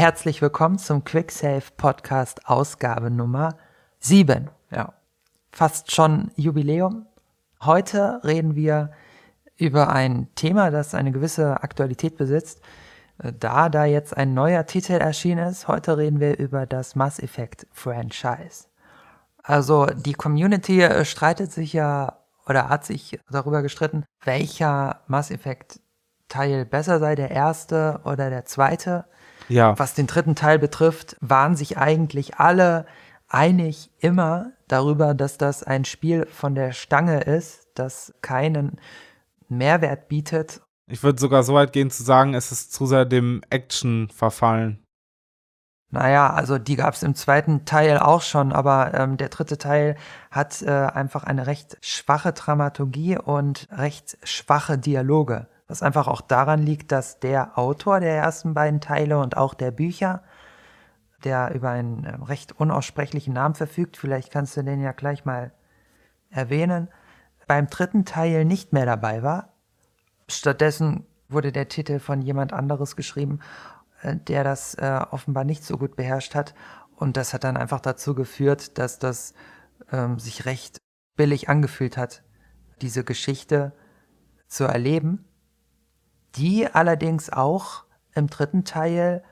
Herzlich willkommen zum QuickSave Podcast Ausgabe Nummer 7. Ja, fast schon Jubiläum. Heute reden wir über ein Thema, das eine gewisse Aktualität besitzt. Äh, da da jetzt ein neuer Titel erschienen ist, heute reden wir über das Mass Effect Franchise. Also die Community äh, streitet sich ja oder hat sich darüber gestritten, welcher Mass Effect Teil besser sei, der erste oder der zweite. Ja. Was den dritten Teil betrifft, waren sich eigentlich alle einig immer darüber, dass das ein Spiel von der Stange ist, das keinen Mehrwert bietet. Ich würde sogar so weit gehen zu sagen, es ist zu sehr dem Action verfallen. Naja, also die gab es im zweiten Teil auch schon, aber ähm, der dritte Teil hat äh, einfach eine recht schwache Dramaturgie und recht schwache Dialoge. Was einfach auch daran liegt, dass der Autor der ersten beiden Teile und auch der Bücher, der über einen äh, recht unaussprechlichen Namen verfügt, vielleicht kannst du den ja gleich mal erwähnen, beim dritten Teil nicht mehr dabei war. Stattdessen wurde der Titel von jemand anderes geschrieben, äh, der das äh, offenbar nicht so gut beherrscht hat. Und das hat dann einfach dazu geführt, dass das ähm, sich recht billig angefühlt hat, diese Geschichte zu erleben die allerdings auch im dritten Teil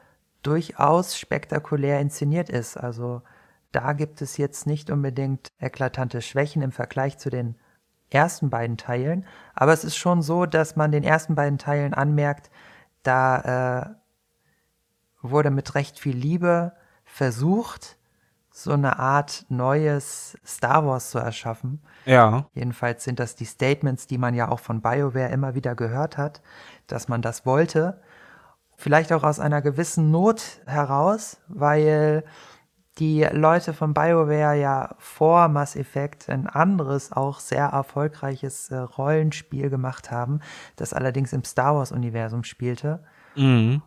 durchaus spektakulär inszeniert ist. Also da gibt es jetzt nicht unbedingt eklatante Schwächen im Vergleich zu den ersten beiden Teilen, aber es ist schon so, dass man den ersten beiden Teilen anmerkt, da äh, wurde mit recht viel Liebe versucht, so eine Art neues Star Wars zu erschaffen. Ja. Jedenfalls sind das die Statements, die man ja auch von BioWare immer wieder gehört hat, dass man das wollte. Vielleicht auch aus einer gewissen Not heraus, weil die Leute von BioWare ja vor Mass Effect ein anderes, auch sehr erfolgreiches äh, Rollenspiel gemacht haben, das allerdings im Star Wars-Universum spielte. Mhm.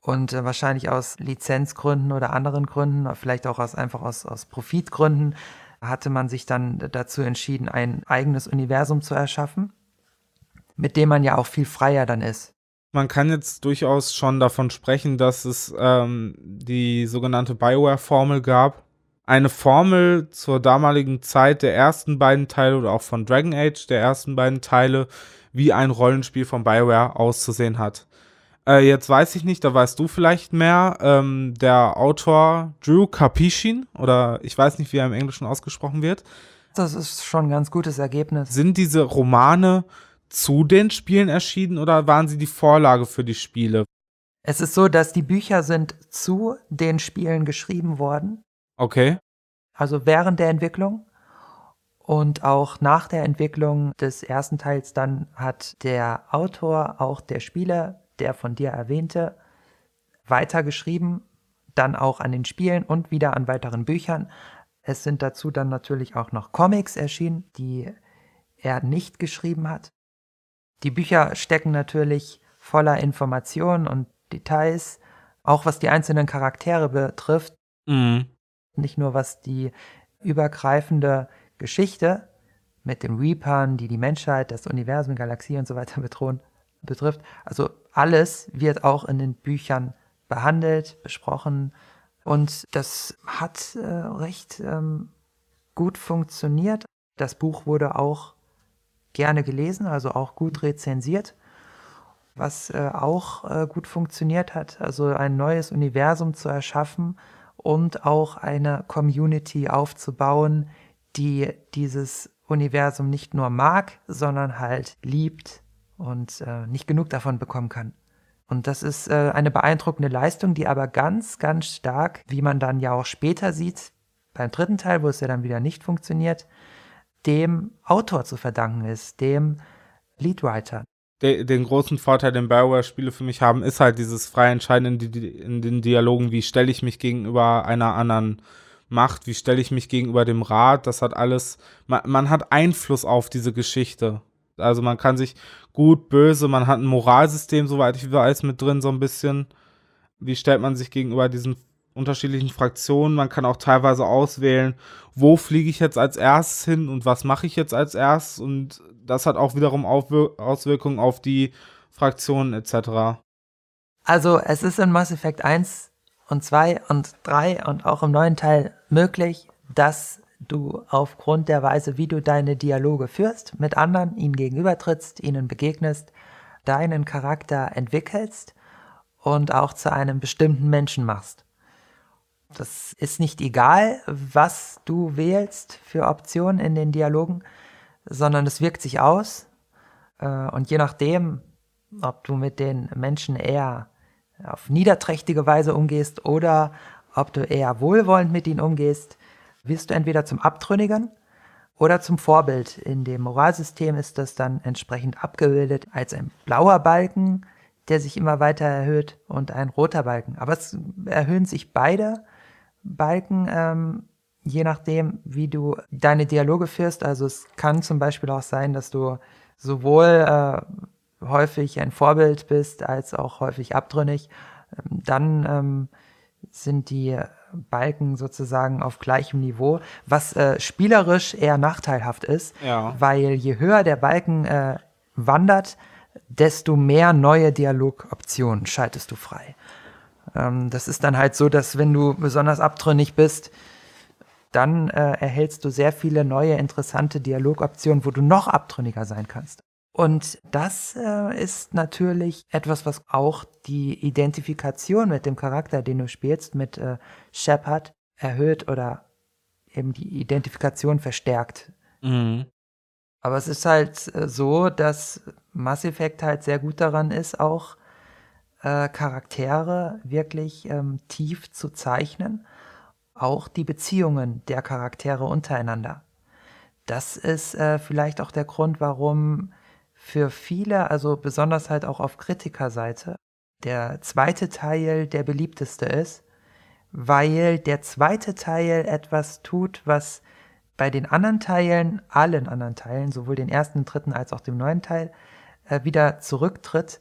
Und äh, wahrscheinlich aus Lizenzgründen oder anderen Gründen, vielleicht auch aus, einfach aus, aus Profitgründen, hatte man sich dann dazu entschieden, ein eigenes Universum zu erschaffen, mit dem man ja auch viel freier dann ist. Man kann jetzt durchaus schon davon sprechen, dass es ähm, die sogenannte Bioware-Formel gab. Eine Formel zur damaligen Zeit der ersten beiden Teile oder auch von Dragon Age der ersten beiden Teile, wie ein Rollenspiel von Bioware auszusehen hat. Äh, jetzt weiß ich nicht, da weißt du vielleicht mehr. Ähm, der Autor Drew Karpyshyn, oder ich weiß nicht, wie er im Englischen ausgesprochen wird. Das ist schon ein ganz gutes Ergebnis. Sind diese Romane zu den Spielen erschienen oder waren sie die Vorlage für die Spiele? Es ist so, dass die Bücher sind zu den Spielen geschrieben worden. Okay. Also während der Entwicklung. Und auch nach der Entwicklung des ersten Teils dann hat der Autor auch der Spieler der von dir erwähnte, weitergeschrieben, dann auch an den Spielen und wieder an weiteren Büchern. Es sind dazu dann natürlich auch noch Comics erschienen, die er nicht geschrieben hat. Die Bücher stecken natürlich voller Informationen und Details, auch was die einzelnen Charaktere betrifft. Mhm. Nicht nur was die übergreifende Geschichte mit den Reapern, die die Menschheit, das Universum, Galaxie und so weiter bedrohen, betrifft. Also alles wird auch in den Büchern behandelt, besprochen und das hat äh, recht ähm, gut funktioniert. Das Buch wurde auch gerne gelesen, also auch gut rezensiert. Was äh, auch äh, gut funktioniert hat, also ein neues Universum zu erschaffen und auch eine Community aufzubauen, die dieses Universum nicht nur mag, sondern halt liebt und äh, nicht genug davon bekommen kann. Und das ist äh, eine beeindruckende Leistung, die aber ganz, ganz stark, wie man dann ja auch später sieht, beim dritten Teil, wo es ja dann wieder nicht funktioniert, dem Autor zu verdanken ist, dem Leadwriter. Den, großen Vorteil, den Bioware-Spiele für mich haben, ist halt dieses freie Entscheiden in, in den Dialogen, wie stelle ich mich gegenüber einer anderen Macht, wie stelle ich mich gegenüber dem Rat, das hat alles, man, man hat Einfluss auf diese Geschichte. Also man kann sich gut, böse, man hat ein Moralsystem, soweit ich weiß, mit drin, so ein bisschen. Wie stellt man sich gegenüber diesen unterschiedlichen Fraktionen? Man kann auch teilweise auswählen, wo fliege ich jetzt als erstes hin und was mache ich jetzt als erstes. Und das hat auch wiederum Aufwir Auswirkungen auf die Fraktionen etc. Also es ist in Mass Effect 1 und 2 und 3 und auch im neuen Teil möglich, dass du aufgrund der Weise, wie du deine Dialoge führst, mit anderen, ihnen gegenübertrittst, ihnen begegnest, deinen Charakter entwickelst und auch zu einem bestimmten Menschen machst. Das ist nicht egal, was du wählst für Optionen in den Dialogen, sondern es wirkt sich aus. Äh, und je nachdem, ob du mit den Menschen eher auf niederträchtige Weise umgehst oder ob du eher wohlwollend mit ihnen umgehst, wirst du entweder zum Abtrünnigen oder zum Vorbild. In dem Moralsystem ist das dann entsprechend abgebildet als ein blauer Balken, der sich immer weiter erhöht, und ein roter Balken. Aber es erhöhen sich beide Balken, ähm, je nachdem, wie du deine Dialoge führst. Also es kann zum Beispiel auch sein, dass du sowohl äh, häufig ein Vorbild bist, als auch häufig abtrünnig. Ähm, dann ähm, sind die Balken sozusagen auf gleichem Niveau, was äh, spielerisch eher nachteilhaft ist, ja. weil je höher der Balken äh, wandert, desto mehr neue Dialogoptionen schaltest du frei. Ähm, das ist dann halt so, dass wenn du besonders abtrünnig bist, dann äh, erhältst du sehr viele neue interessante Dialogoptionen, wo du noch abtrünniger sein kannst. Und das äh, ist natürlich etwas, was auch die Identifikation mit dem Charakter, den du spielst, mit äh, Shepard erhöht oder eben die Identifikation verstärkt. Mhm. Aber es ist halt äh, so, dass Mass Effect halt sehr gut daran ist, auch äh, Charaktere wirklich ähm, tief zu zeichnen, auch die Beziehungen der Charaktere untereinander. Das ist äh, vielleicht auch der Grund, warum für viele, also besonders halt auch auf Kritikerseite, der zweite Teil der beliebteste ist, weil der zweite Teil etwas tut, was bei den anderen Teilen, allen anderen Teilen, sowohl den ersten, dritten als auch dem neuen Teil, äh, wieder zurücktritt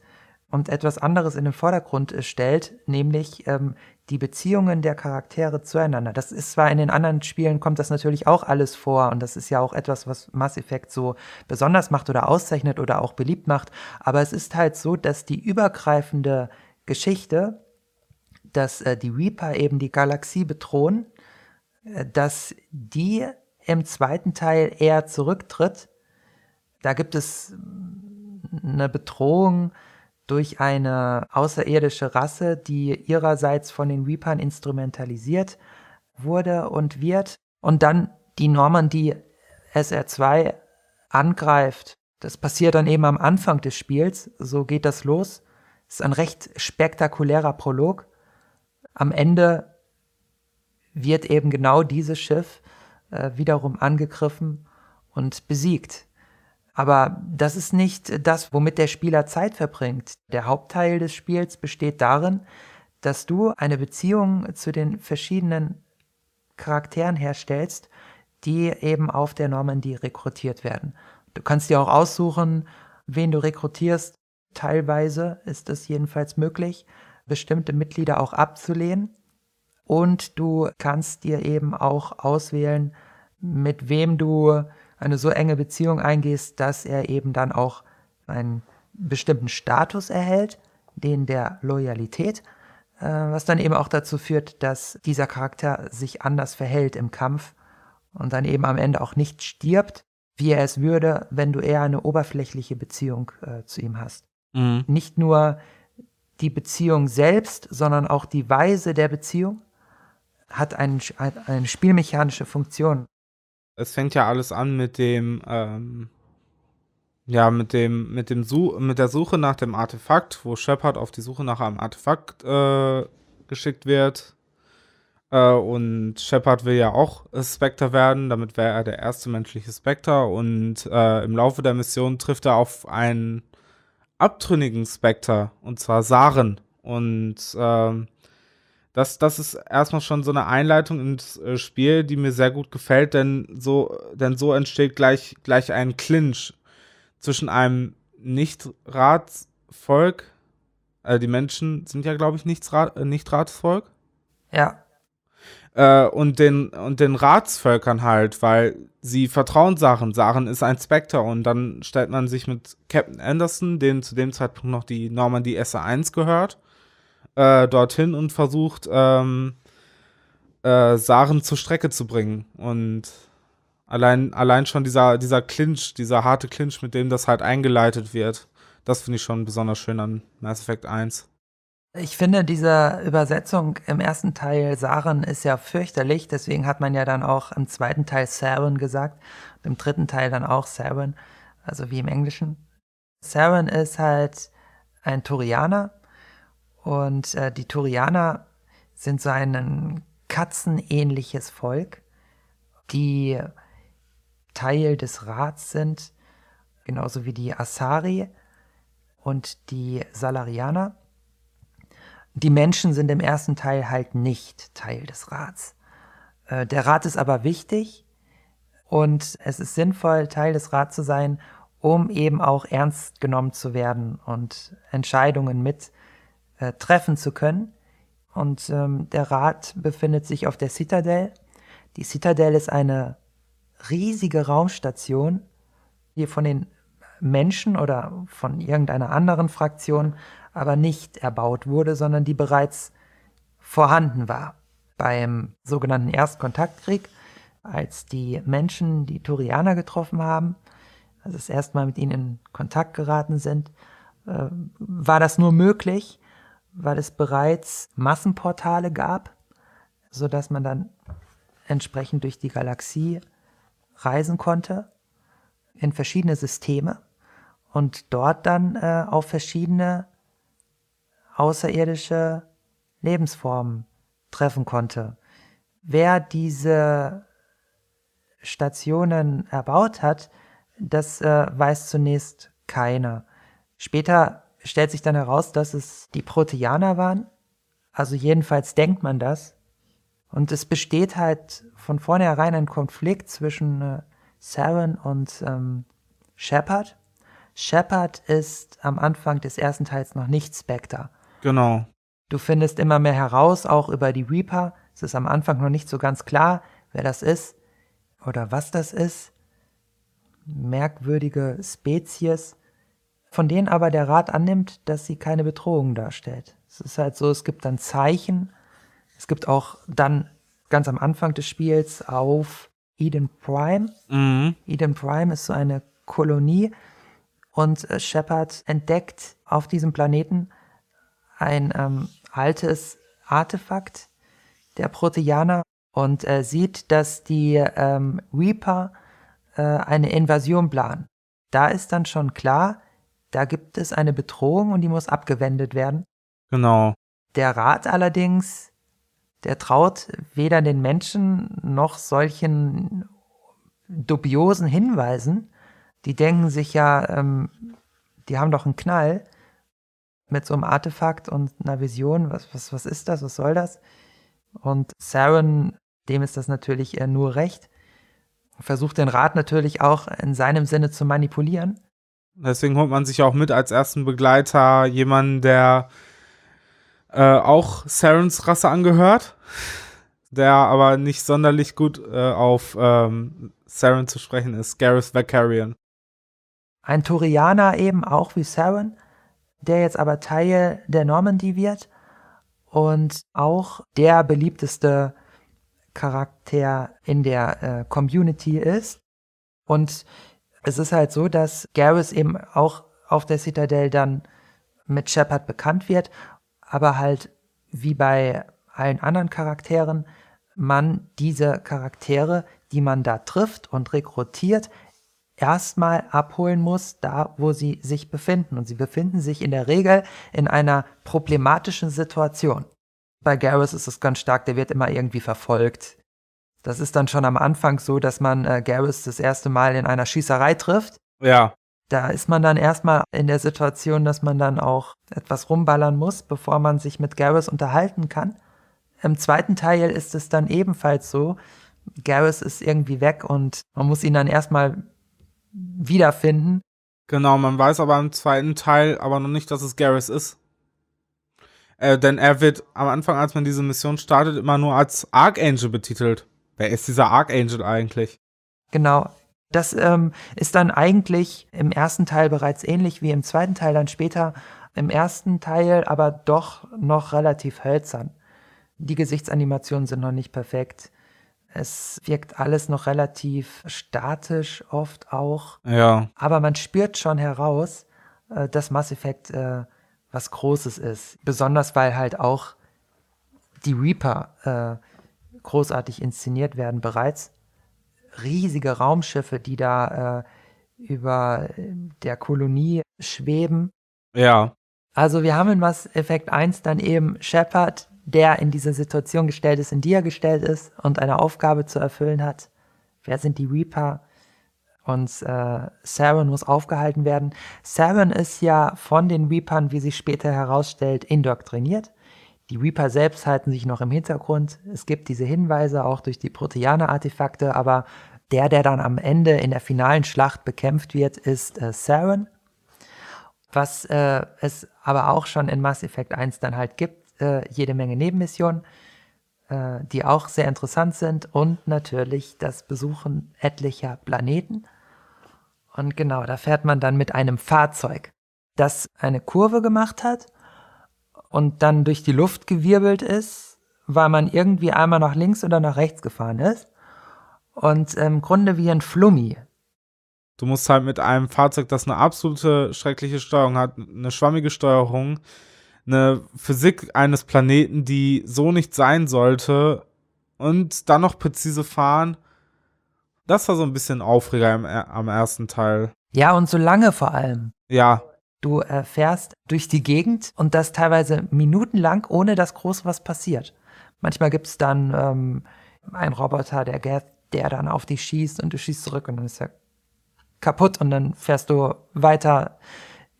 und etwas anderes in den Vordergrund stellt, nämlich ähm, die Beziehungen der Charaktere zueinander. Das ist zwar in den anderen Spielen kommt das natürlich auch alles vor und das ist ja auch etwas, was Mass Effect so besonders macht oder auszeichnet oder auch beliebt macht, aber es ist halt so, dass die übergreifende Geschichte, dass äh, die Reaper eben die Galaxie bedrohen, äh, dass die im zweiten Teil eher zurücktritt. Da gibt es eine Bedrohung, durch eine außerirdische Rasse, die ihrerseits von den Reapern instrumentalisiert wurde und wird und dann die Normandie SR2 angreift. Das passiert dann eben am Anfang des Spiels, so geht das los. Ist ein recht spektakulärer Prolog. Am Ende wird eben genau dieses Schiff äh, wiederum angegriffen und besiegt. Aber das ist nicht das, womit der Spieler Zeit verbringt. Der Hauptteil des Spiels besteht darin, dass du eine Beziehung zu den verschiedenen Charakteren herstellst, die eben auf der Normandie rekrutiert werden. Du kannst dir auch aussuchen, wen du rekrutierst. Teilweise ist es jedenfalls möglich, bestimmte Mitglieder auch abzulehnen. Und du kannst dir eben auch auswählen, mit wem du eine so enge Beziehung eingehst, dass er eben dann auch einen bestimmten Status erhält, den der Loyalität, äh, was dann eben auch dazu führt, dass dieser Charakter sich anders verhält im Kampf und dann eben am Ende auch nicht stirbt, wie er es würde, wenn du eher eine oberflächliche Beziehung äh, zu ihm hast. Mhm. Nicht nur die Beziehung selbst, sondern auch die Weise der Beziehung hat, ein, hat eine spielmechanische Funktion es fängt ja alles an mit dem, ähm, ja, mit dem, mit dem Su mit der Suche nach dem Artefakt, wo Shepard auf die Suche nach einem Artefakt äh, geschickt wird. Äh, und Shepard will ja auch Spectre werden, damit wäre er der erste menschliche Spectre. Und äh, im Laufe der Mission trifft er auf einen abtrünnigen Spectre, und zwar Saren. Und ähm, das, das ist erstmal schon so eine Einleitung ins äh, Spiel, die mir sehr gut gefällt, denn so, denn so entsteht gleich, gleich ein Clinch zwischen einem Nicht-Ratsvolk, äh, die Menschen sind ja, glaube ich, Nicht-Ratsvolk. Äh, nicht Ratsvolk. ja. Äh, und, den, und den Ratsvölkern halt, weil sie vertrauen Sachen. Sachen ist ein Spectre und dann stellt man sich mit Captain Anderson, dem zu dem Zeitpunkt noch die Normandie SA1 gehört, äh, dorthin und versucht, ähm, äh, Saren zur Strecke zu bringen. Und allein, allein schon dieser, dieser Clinch, dieser harte Clinch, mit dem das halt eingeleitet wird, das finde ich schon besonders schön an Mass Effect 1. Ich finde, diese Übersetzung im ersten Teil Saren ist ja fürchterlich, deswegen hat man ja dann auch im zweiten Teil Saren gesagt, im dritten Teil dann auch Saren, also wie im Englischen. Saren ist halt ein Turianer und äh, die Turianer sind so ein katzenähnliches Volk, die Teil des Rats sind, genauso wie die Asari und die Salarianer. Die Menschen sind im ersten Teil halt nicht Teil des Rats. Äh, der Rat ist aber wichtig und es ist sinnvoll, Teil des Rats zu sein, um eben auch ernst genommen zu werden und Entscheidungen mit äh, treffen zu können. Und ähm, der Rat befindet sich auf der Citadel. Die Citadel ist eine riesige Raumstation, die von den Menschen oder von irgendeiner anderen Fraktion aber nicht erbaut wurde, sondern die bereits vorhanden war. Beim sogenannten Erstkontaktkrieg, als die Menschen die Turianer getroffen haben, also das erste Mal mit ihnen in Kontakt geraten sind, äh, war das nur möglich, weil es bereits Massenportale gab, so dass man dann entsprechend durch die Galaxie reisen konnte in verschiedene Systeme und dort dann äh, auf verschiedene außerirdische Lebensformen treffen konnte. Wer diese Stationen erbaut hat, das äh, weiß zunächst keiner. Später stellt sich dann heraus, dass es die Proteaner waren. Also jedenfalls denkt man das. Und es besteht halt von vornherein ein Konflikt zwischen äh, Saren und ähm, Shepard. Shepard ist am Anfang des ersten Teils noch nicht Spectre. Genau. Du findest immer mehr heraus, auch über die Reaper. Es ist am Anfang noch nicht so ganz klar, wer das ist oder was das ist. Merkwürdige Spezies, von denen aber der Rat annimmt, dass sie keine Bedrohung darstellt. Es ist halt so, es gibt dann Zeichen. Es gibt auch dann ganz am Anfang des Spiels auf Eden Prime. Mhm. Eden Prime ist so eine Kolonie und äh, Shepard entdeckt auf diesem Planeten ein ähm, altes Artefakt der Proteaner und äh, sieht, dass die ähm, Reaper äh, eine Invasion planen. Da ist dann schon klar, da gibt es eine Bedrohung und die muss abgewendet werden. Genau. Der Rat allerdings, der traut weder den Menschen noch solchen dubiosen Hinweisen. Die denken sich ja, ähm, die haben doch einen Knall mit so einem Artefakt und einer Vision. Was, was, was ist das? Was soll das? Und Saren, dem ist das natürlich nur recht. Versucht den Rat natürlich auch in seinem Sinne zu manipulieren. Deswegen holt man sich auch mit als ersten Begleiter jemanden, der äh, auch Sarens Rasse angehört, der aber nicht sonderlich gut äh, auf ähm, Saren zu sprechen ist, Gareth Vakarian. Ein Turianer eben auch wie Saren, der jetzt aber Teil der Normandy wird und auch der beliebteste Charakter in der äh, Community ist. Und es ist halt so, dass Garrus eben auch auf der Citadel dann mit Shepard bekannt wird, aber halt wie bei allen anderen Charakteren, man diese Charaktere, die man da trifft und rekrutiert, erstmal abholen muss, da wo sie sich befinden. Und sie befinden sich in der Regel in einer problematischen Situation. Bei Garrus ist es ganz stark, der wird immer irgendwie verfolgt. Das ist dann schon am Anfang so, dass man äh, Garrus das erste Mal in einer Schießerei trifft. Ja. Da ist man dann erstmal in der Situation, dass man dann auch etwas rumballern muss, bevor man sich mit Garrus unterhalten kann. Im zweiten Teil ist es dann ebenfalls so, Garrus ist irgendwie weg und man muss ihn dann erstmal wiederfinden. Genau, man weiß aber im zweiten Teil aber noch nicht, dass es Garrus ist. Äh, denn er wird am Anfang, als man diese Mission startet, immer nur als Archangel betitelt. Wer ist dieser Archangel eigentlich? Genau. Das ähm, ist dann eigentlich im ersten Teil bereits ähnlich wie im zweiten Teil dann später Im ersten Teil aber doch noch relativ hölzern. Die Gesichtsanimationen sind noch nicht perfekt. Es wirkt alles noch relativ statisch, oft auch. Ja. Aber man spürt schon heraus, äh, dass Mass Effect äh, was Großes ist. Besonders weil halt auch die Reaper äh, großartig inszeniert werden bereits. Riesige Raumschiffe, die da äh, über der Kolonie schweben. Ja. Also wir haben in Mass Effect 1 dann eben Shepard, der in diese Situation gestellt ist, in die er gestellt ist und eine Aufgabe zu erfüllen hat. Wer sind die Reaper? Und äh, Saren muss aufgehalten werden. Saren ist ja von den Reapern, wie sich später herausstellt, indoktriniert. Die Reaper selbst halten sich noch im Hintergrund. Es gibt diese Hinweise auch durch die Proteaner-Artefakte, aber der, der dann am Ende in der finalen Schlacht bekämpft wird, ist äh, Saren. Was äh, es aber auch schon in Mass Effect 1 dann halt gibt, äh, jede Menge Nebenmissionen, äh, die auch sehr interessant sind und natürlich das Besuchen etlicher Planeten. Und genau, da fährt man dann mit einem Fahrzeug, das eine Kurve gemacht hat und dann durch die Luft gewirbelt ist, weil man irgendwie einmal nach links oder nach rechts gefahren ist. Und im Grunde wie ein Flummi. Du musst halt mit einem Fahrzeug, das eine absolute schreckliche Steuerung hat, eine schwammige Steuerung, eine Physik eines Planeten, die so nicht sein sollte, und dann noch präzise fahren. Das war so ein bisschen Aufreger im, am ersten Teil. Ja, und so lange vor allem. Ja. Du äh, fährst durch die Gegend und das teilweise minutenlang, ohne dass groß was passiert. Manchmal gibt es dann ähm, einen Roboter, der, der dann auf dich schießt und du schießt zurück und dann ist er kaputt und dann fährst du weiter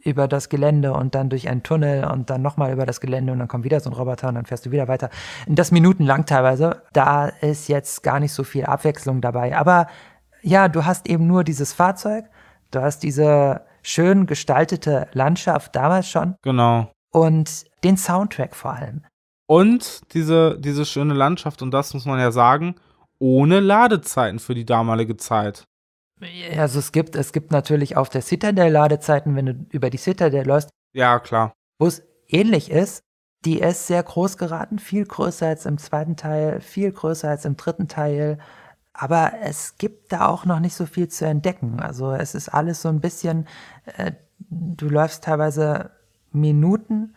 über das Gelände und dann durch einen Tunnel und dann nochmal über das Gelände und dann kommt wieder so ein Roboter und dann fährst du wieder weiter. Und das minutenlang teilweise. Da ist jetzt gar nicht so viel Abwechslung dabei. Aber ja, du hast eben nur dieses Fahrzeug, du hast diese schön gestaltete Landschaft damals schon. Genau. Und den Soundtrack vor allem. Und diese, diese schöne Landschaft, und das muss man ja sagen, ohne Ladezeiten für die damalige Zeit. Also es gibt, es gibt natürlich auf der Citadel Ladezeiten, wenn du über die Citadel läufst. Ja, klar. Wo es ähnlich ist, die ist sehr groß geraten, viel größer als im zweiten Teil, viel größer als im dritten Teil. Aber es gibt da auch noch nicht so viel zu entdecken. Also es ist alles so ein bisschen, äh, du läufst teilweise Minuten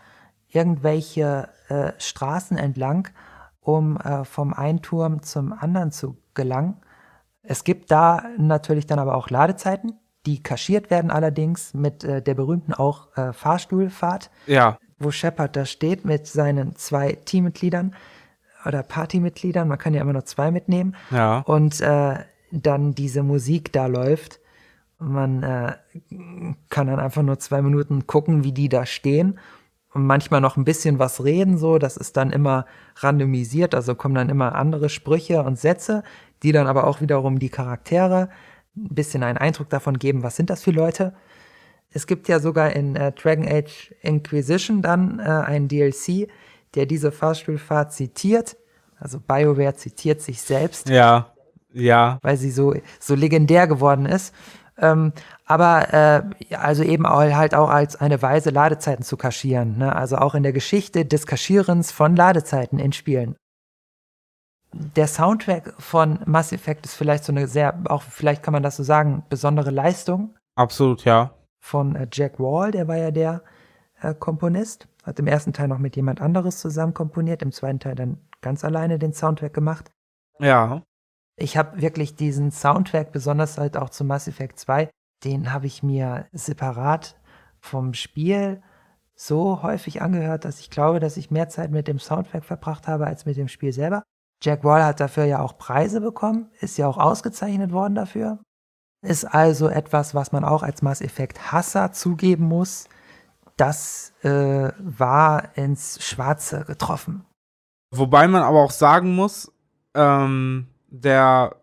irgendwelche äh, Straßen entlang, um äh, vom einen Turm zum anderen zu gelangen. Es gibt da natürlich dann aber auch Ladezeiten, die kaschiert werden allerdings mit äh, der berühmten auch äh, Fahrstuhlfahrt. Ja. Wo Shepard da steht mit seinen zwei Teammitgliedern oder Partymitgliedern, man kann ja immer nur zwei mitnehmen. Ja. Und äh, dann diese Musik da läuft. Man äh, kann dann einfach nur zwei Minuten gucken, wie die da stehen und manchmal noch ein bisschen was reden, so. Das ist dann immer randomisiert, also kommen dann immer andere Sprüche und Sätze, die dann aber auch wiederum die Charaktere ein bisschen einen Eindruck davon geben, was sind das für Leute. Es gibt ja sogar in äh, Dragon Age Inquisition dann äh, einen DLC, der diese Fahrstuhlfahrt zitiert. Also BioWare zitiert sich selbst. Ja, ja. Weil sie so, so legendär geworden ist. Ähm, aber äh, also eben auch, halt auch als eine Weise, Ladezeiten zu kaschieren. Ne? Also auch in der Geschichte des Kaschierens von Ladezeiten in Spielen. Der Soundtrack von Mass Effect ist vielleicht so eine sehr, auch vielleicht kann man das so sagen, besondere Leistung. Absolut, ja. Von äh, Jack Wall, der war ja der äh, Komponist. Hat im ersten Teil noch mit jemand anderes zusammen komponiert, im zweiten Teil dann ganz alleine den Soundtrack gemacht. Ja. Ich habe wirklich diesen Soundtrack, besonders halt auch zu Mass Effect 2, den habe ich mir separat vom Spiel so häufig angehört, dass ich glaube, dass ich mehr Zeit mit dem Soundtrack verbracht habe als mit dem Spiel selber. Jack Wall hat dafür ja auch Preise bekommen, ist ja auch ausgezeichnet worden dafür. Ist also etwas, was man auch als Mass Effect Hasser zugeben muss, das äh, war ins Schwarze getroffen. Wobei man aber auch sagen muss, ähm, der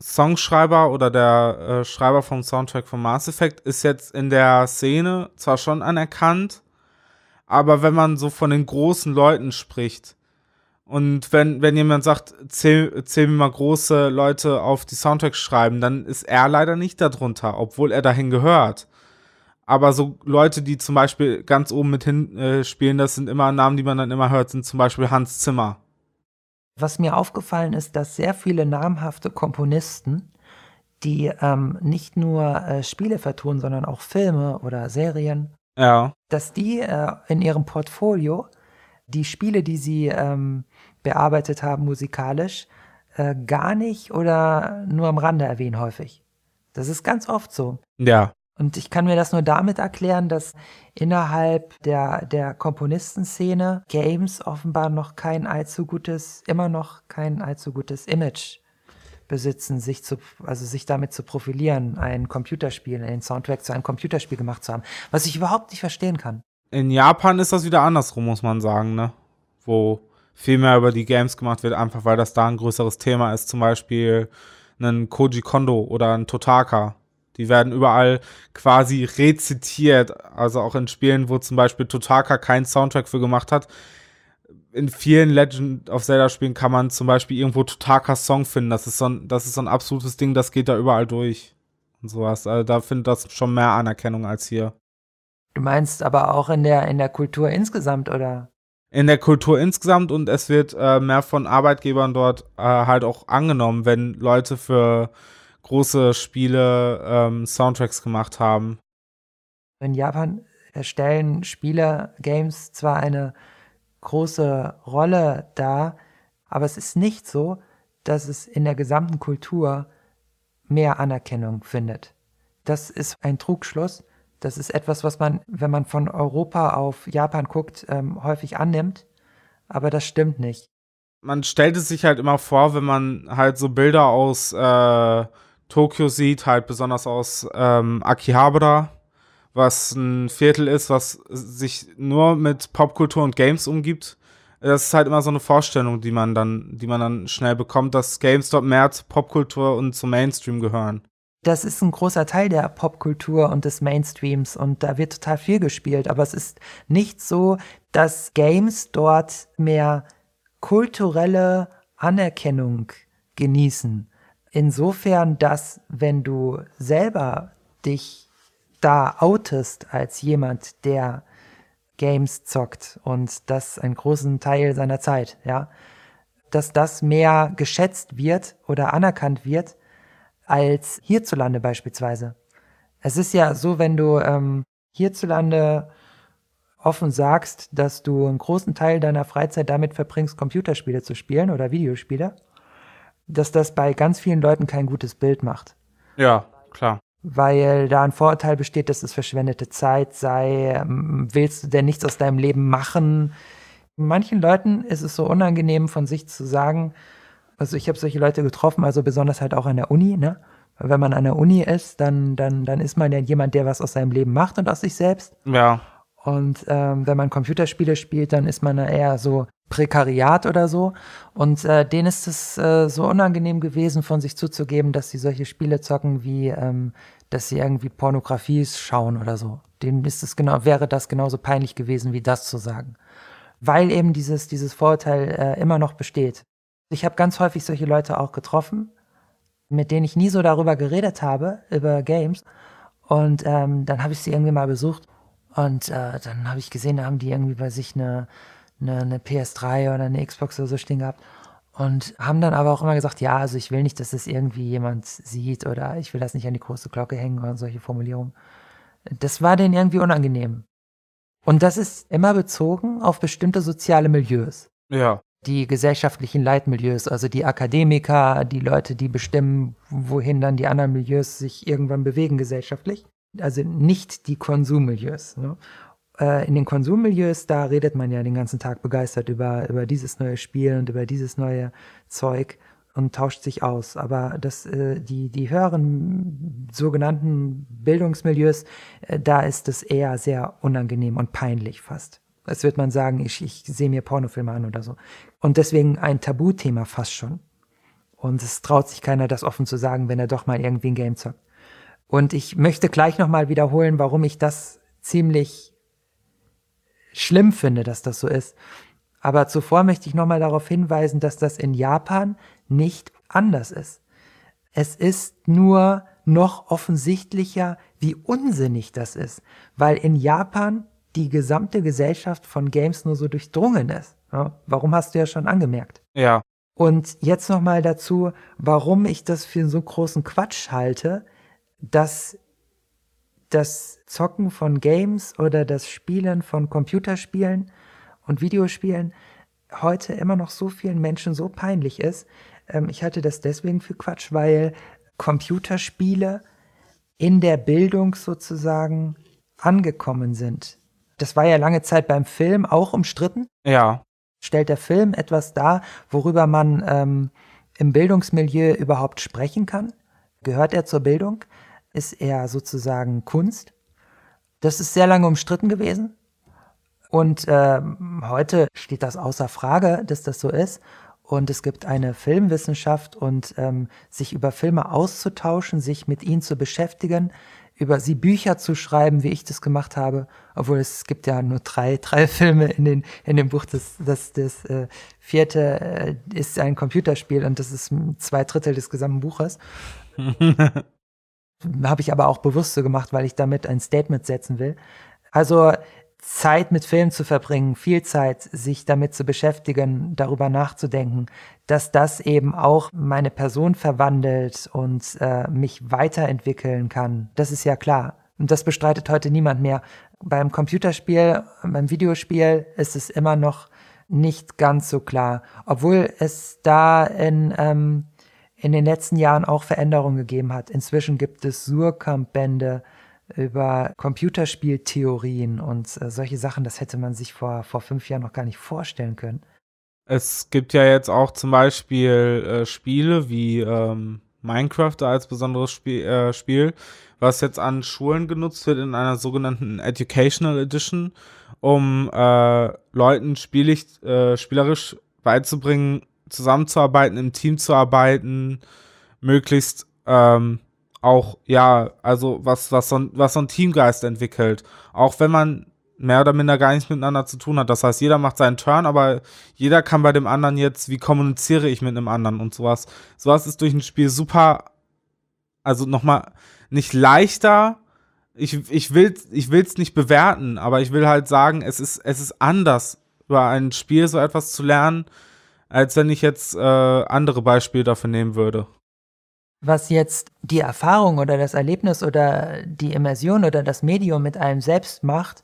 Songschreiber oder der äh, Schreiber vom Soundtrack von Mass Effect ist jetzt in der Szene zwar schon anerkannt, aber wenn man so von den großen Leuten spricht und wenn, wenn jemand sagt, zähl, zähl mir mal große Leute auf die Soundtracks schreiben, dann ist er leider nicht darunter, obwohl er dahin gehört. Aber so Leute, die zum Beispiel ganz oben mit hin äh, spielen, das sind immer Namen, die man dann immer hört, sind zum Beispiel Hans Zimmer. Was mir aufgefallen ist, dass sehr viele namhafte Komponisten, die ähm, nicht nur äh, Spiele vertonen, sondern auch Filme oder Serien, ja. dass die äh, in ihrem Portfolio die Spiele, die sie ähm, bearbeitet haben musikalisch, äh, gar nicht oder nur am Rande erwähnen häufig. Das ist ganz oft so. Ja. Und ich kann mir das nur damit erklären, dass innerhalb der, der Komponistenszene Games offenbar noch kein allzu gutes, immer noch kein allzu gutes Image besitzen, sich zu, also sich damit zu profilieren, ein Computerspiel, einen Soundtrack zu einem Computerspiel gemacht zu haben, was ich überhaupt nicht verstehen kann. In Japan ist das wieder andersrum, muss man sagen, ne? Wo viel mehr über die Games gemacht wird, einfach weil das da ein größeres Thema ist. Zum Beispiel ein Koji Kondo oder ein Totaka. Die werden überall quasi rezitiert, also auch in Spielen, wo zum Beispiel Totaka keinen Soundtrack für gemacht hat. In vielen Legend of Zelda Spielen kann man zum Beispiel irgendwo Totakas Song finden. Das ist so ein, das ist so ein absolutes Ding, das geht da überall durch. Und sowas. Also da findet das schon mehr Anerkennung als hier. Du meinst aber auch in der, in der Kultur insgesamt, oder? in der Kultur insgesamt und es wird äh, mehr von Arbeitgebern dort äh, halt auch angenommen, wenn Leute für große Spiele ähm, Soundtracks gemacht haben. In Japan stellen Spiele, Games zwar eine große Rolle dar, aber es ist nicht so, dass es in der gesamten Kultur mehr Anerkennung findet. Das ist ein Trugschluss. Das ist etwas, was man, wenn man von Europa auf Japan guckt, ähm, häufig annimmt. Aber das stimmt nicht. Man stellt es sich halt immer vor, wenn man halt so Bilder aus äh, Tokio sieht, halt besonders aus ähm, Akihabara, was ein Viertel ist, was sich nur mit Popkultur und Games umgibt. Das ist halt immer so eine Vorstellung, die man dann, die man dann schnell bekommt, dass Games dort mehr zur Popkultur und zum Mainstream gehören das ist ein großer Teil der Popkultur und des Mainstreams und da wird total viel gespielt. Aber es ist nicht so, dass Games dort mehr kulturelle Anerkennung genießen. Insofern, dass wenn du selber dich da outest als jemand, der Games zockt und das einen großen Teil seiner Zeit, ja, dass das mehr geschätzt wird oder anerkannt wird, als hierzulande beispielsweise. Es ist ja so, wenn du ähm, hierzulande offen sagst, dass du einen großen Teil deiner Freizeit damit verbringst, Computerspiele zu spielen oder Videospiele, dass das bei ganz vielen Leuten kein gutes Bild macht. Ja, klar. Weil da ein Vorurteil besteht, dass es verschwendete Zeit sei. Ähm, willst du denn nichts aus deinem Leben machen? Manchen Leuten ist es so unangenehm von sich zu sagen, also ich habe solche Leute getroffen, also besonders halt auch an der Uni, ne? Wenn man an der Uni ist, dann, dann, dann ist man ja jemand, der was aus seinem Leben macht und aus sich selbst. Ja. Und ähm, wenn man Computerspiele spielt, dann ist man eher so Prekariat oder so. Und äh, denen ist es äh, so unangenehm gewesen, von sich zuzugeben, dass sie solche Spiele zocken, wie ähm, dass sie irgendwie Pornografie schauen oder so. Denen ist es genau, wäre das genauso peinlich gewesen, wie das zu sagen. Weil eben dieses, dieses Vorurteil äh, immer noch besteht. Ich habe ganz häufig solche Leute auch getroffen, mit denen ich nie so darüber geredet habe, über Games. Und ähm, dann habe ich sie irgendwie mal besucht und äh, dann habe ich gesehen, da haben die irgendwie bei sich eine, eine, eine PS3 oder eine Xbox oder so stehen gehabt. Und haben dann aber auch immer gesagt, ja, also ich will nicht, dass das irgendwie jemand sieht oder ich will das nicht an die große Glocke hängen oder solche Formulierungen. Das war denen irgendwie unangenehm. Und das ist immer bezogen auf bestimmte soziale Milieus. Ja die gesellschaftlichen Leitmilieus, also die Akademiker, die Leute, die bestimmen, wohin dann die anderen Milieus sich irgendwann bewegen gesellschaftlich. Also nicht die Konsummilieus. Ne? Äh, in den Konsummilieus, da redet man ja den ganzen Tag begeistert über, über dieses neue Spiel und über dieses neue Zeug und tauscht sich aus. Aber das, äh, die, die höheren sogenannten Bildungsmilieus, äh, da ist es eher sehr unangenehm und peinlich fast. Als wird man sagen, ich, ich sehe mir Pornofilme an oder so. Und deswegen ein Tabuthema fast schon. Und es traut sich keiner, das offen zu sagen, wenn er doch mal irgendwie ein Game zockt. Und ich möchte gleich nochmal wiederholen, warum ich das ziemlich schlimm finde, dass das so ist. Aber zuvor möchte ich nochmal darauf hinweisen, dass das in Japan nicht anders ist. Es ist nur noch offensichtlicher, wie unsinnig das ist, weil in Japan die gesamte Gesellschaft von Games nur so durchdrungen ist. Ja, warum hast du ja schon angemerkt? Ja. Und jetzt noch mal dazu, warum ich das für so großen Quatsch halte, dass das Zocken von Games oder das Spielen von Computerspielen und Videospielen heute immer noch so vielen Menschen so peinlich ist. Ähm, ich halte das deswegen für Quatsch, weil Computerspiele in der Bildung sozusagen angekommen sind. Das war ja lange Zeit beim Film auch umstritten. Ja. Stellt der Film etwas dar, worüber man ähm, im Bildungsmilieu überhaupt sprechen kann? Gehört er zur Bildung? Ist er sozusagen Kunst? Das ist sehr lange umstritten gewesen. Und äh, heute steht das außer Frage, dass das so ist. Und es gibt eine Filmwissenschaft und ähm, sich über Filme auszutauschen, sich mit ihnen zu beschäftigen, über sie Bücher zu schreiben, wie ich das gemacht habe, obwohl es gibt ja nur drei, drei Filme in, den, in dem Buch. Das, das, das äh, vierte äh, ist ein Computerspiel und das ist zwei Drittel des gesamten Buches. Habe ich aber auch bewusst so gemacht, weil ich damit ein Statement setzen will. Also Zeit mit Film zu verbringen, viel Zeit, sich damit zu beschäftigen, darüber nachzudenken, dass das eben auch meine Person verwandelt und äh, mich weiterentwickeln kann. Das ist ja klar. Und das bestreitet heute niemand mehr. Beim Computerspiel, beim Videospiel ist es immer noch nicht ganz so klar. Obwohl es da in, ähm, in den letzten Jahren auch Veränderungen gegeben hat. Inzwischen gibt es Surkamp-Bände, über Computerspieltheorien und äh, solche Sachen, das hätte man sich vor, vor fünf Jahren noch gar nicht vorstellen können. Es gibt ja jetzt auch zum Beispiel äh, Spiele wie ähm, Minecraft als besonderes Spiel, äh, Spiel, was jetzt an Schulen genutzt wird in einer sogenannten Educational Edition, um äh, Leuten spielig, äh, spielerisch beizubringen, zusammenzuarbeiten, im Team zu arbeiten, möglichst ähm, auch, ja, also was, was, so, was so ein Teamgeist entwickelt. Auch wenn man mehr oder minder gar nichts miteinander zu tun hat. Das heißt, jeder macht seinen Turn, aber jeder kann bei dem anderen jetzt, wie kommuniziere ich mit einem anderen und sowas. Sowas ist durch ein Spiel super, also nochmal nicht leichter. Ich, ich will ich will's nicht bewerten, aber ich will halt sagen, es ist, es ist anders, über ein Spiel so etwas zu lernen, als wenn ich jetzt äh, andere Beispiele dafür nehmen würde was jetzt die Erfahrung oder das Erlebnis oder die Immersion oder das Medium mit einem selbst macht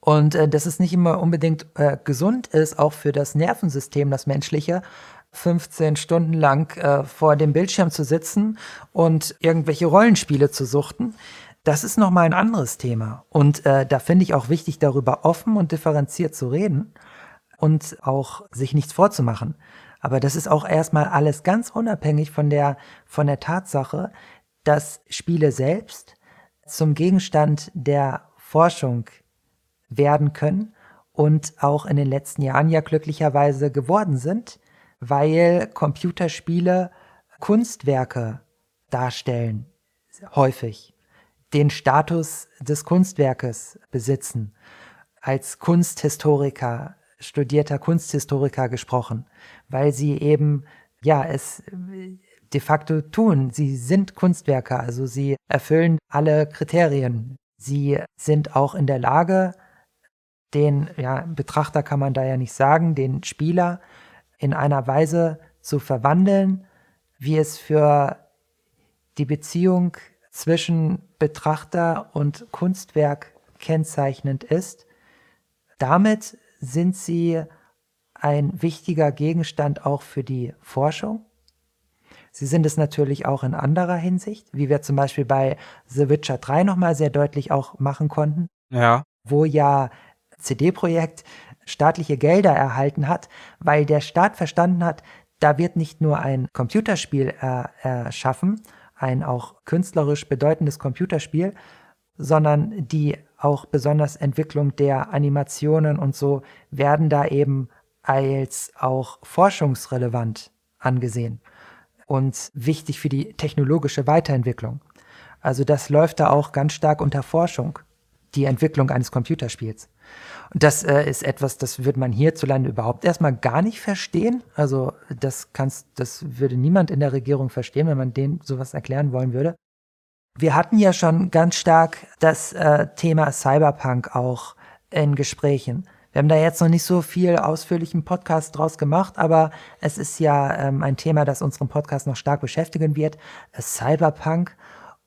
und äh, dass es nicht immer unbedingt äh, gesund ist, auch für das Nervensystem, das menschliche, 15 Stunden lang äh, vor dem Bildschirm zu sitzen und irgendwelche Rollenspiele zu suchten. Das ist nochmal ein anderes Thema. Und äh, da finde ich auch wichtig, darüber offen und differenziert zu reden und auch sich nichts vorzumachen. Aber das ist auch erstmal alles ganz unabhängig von der, von der Tatsache, dass Spiele selbst zum Gegenstand der Forschung werden können und auch in den letzten Jahren ja glücklicherweise geworden sind, weil Computerspiele Kunstwerke darstellen, häufig, den Status des Kunstwerkes besitzen, als Kunsthistoriker studierter Kunsthistoriker gesprochen, weil sie eben, ja, es de facto tun. Sie sind Kunstwerke, also sie erfüllen alle Kriterien. Sie sind auch in der Lage, den ja, Betrachter kann man da ja nicht sagen, den Spieler in einer Weise zu verwandeln, wie es für die Beziehung zwischen Betrachter und Kunstwerk kennzeichnend ist. Damit sind sie ein wichtiger Gegenstand auch für die Forschung. Sie sind es natürlich auch in anderer Hinsicht, wie wir zum Beispiel bei The Witcher 3 nochmal sehr deutlich auch machen konnten. Ja. Wo ja CD-Projekt staatliche Gelder erhalten hat, weil der Staat verstanden hat, da wird nicht nur ein Computerspiel äh, erschaffen, ein auch künstlerisch bedeutendes Computerspiel, sondern die auch besonders Entwicklung der Animationen und so werden da eben als auch forschungsrelevant angesehen und wichtig für die technologische Weiterentwicklung. Also das läuft da auch ganz stark unter Forschung, die Entwicklung eines Computerspiels. Und das äh, ist etwas, das wird man hierzulande überhaupt erstmal gar nicht verstehen. Also das kannst, das würde niemand in der Regierung verstehen, wenn man denen sowas erklären wollen würde. Wir hatten ja schon ganz stark das äh, Thema Cyberpunk auch in Gesprächen. Wir haben da jetzt noch nicht so viel ausführlichen Podcast draus gemacht, aber es ist ja ähm, ein Thema, das unseren Podcast noch stark beschäftigen wird. Äh, Cyberpunk.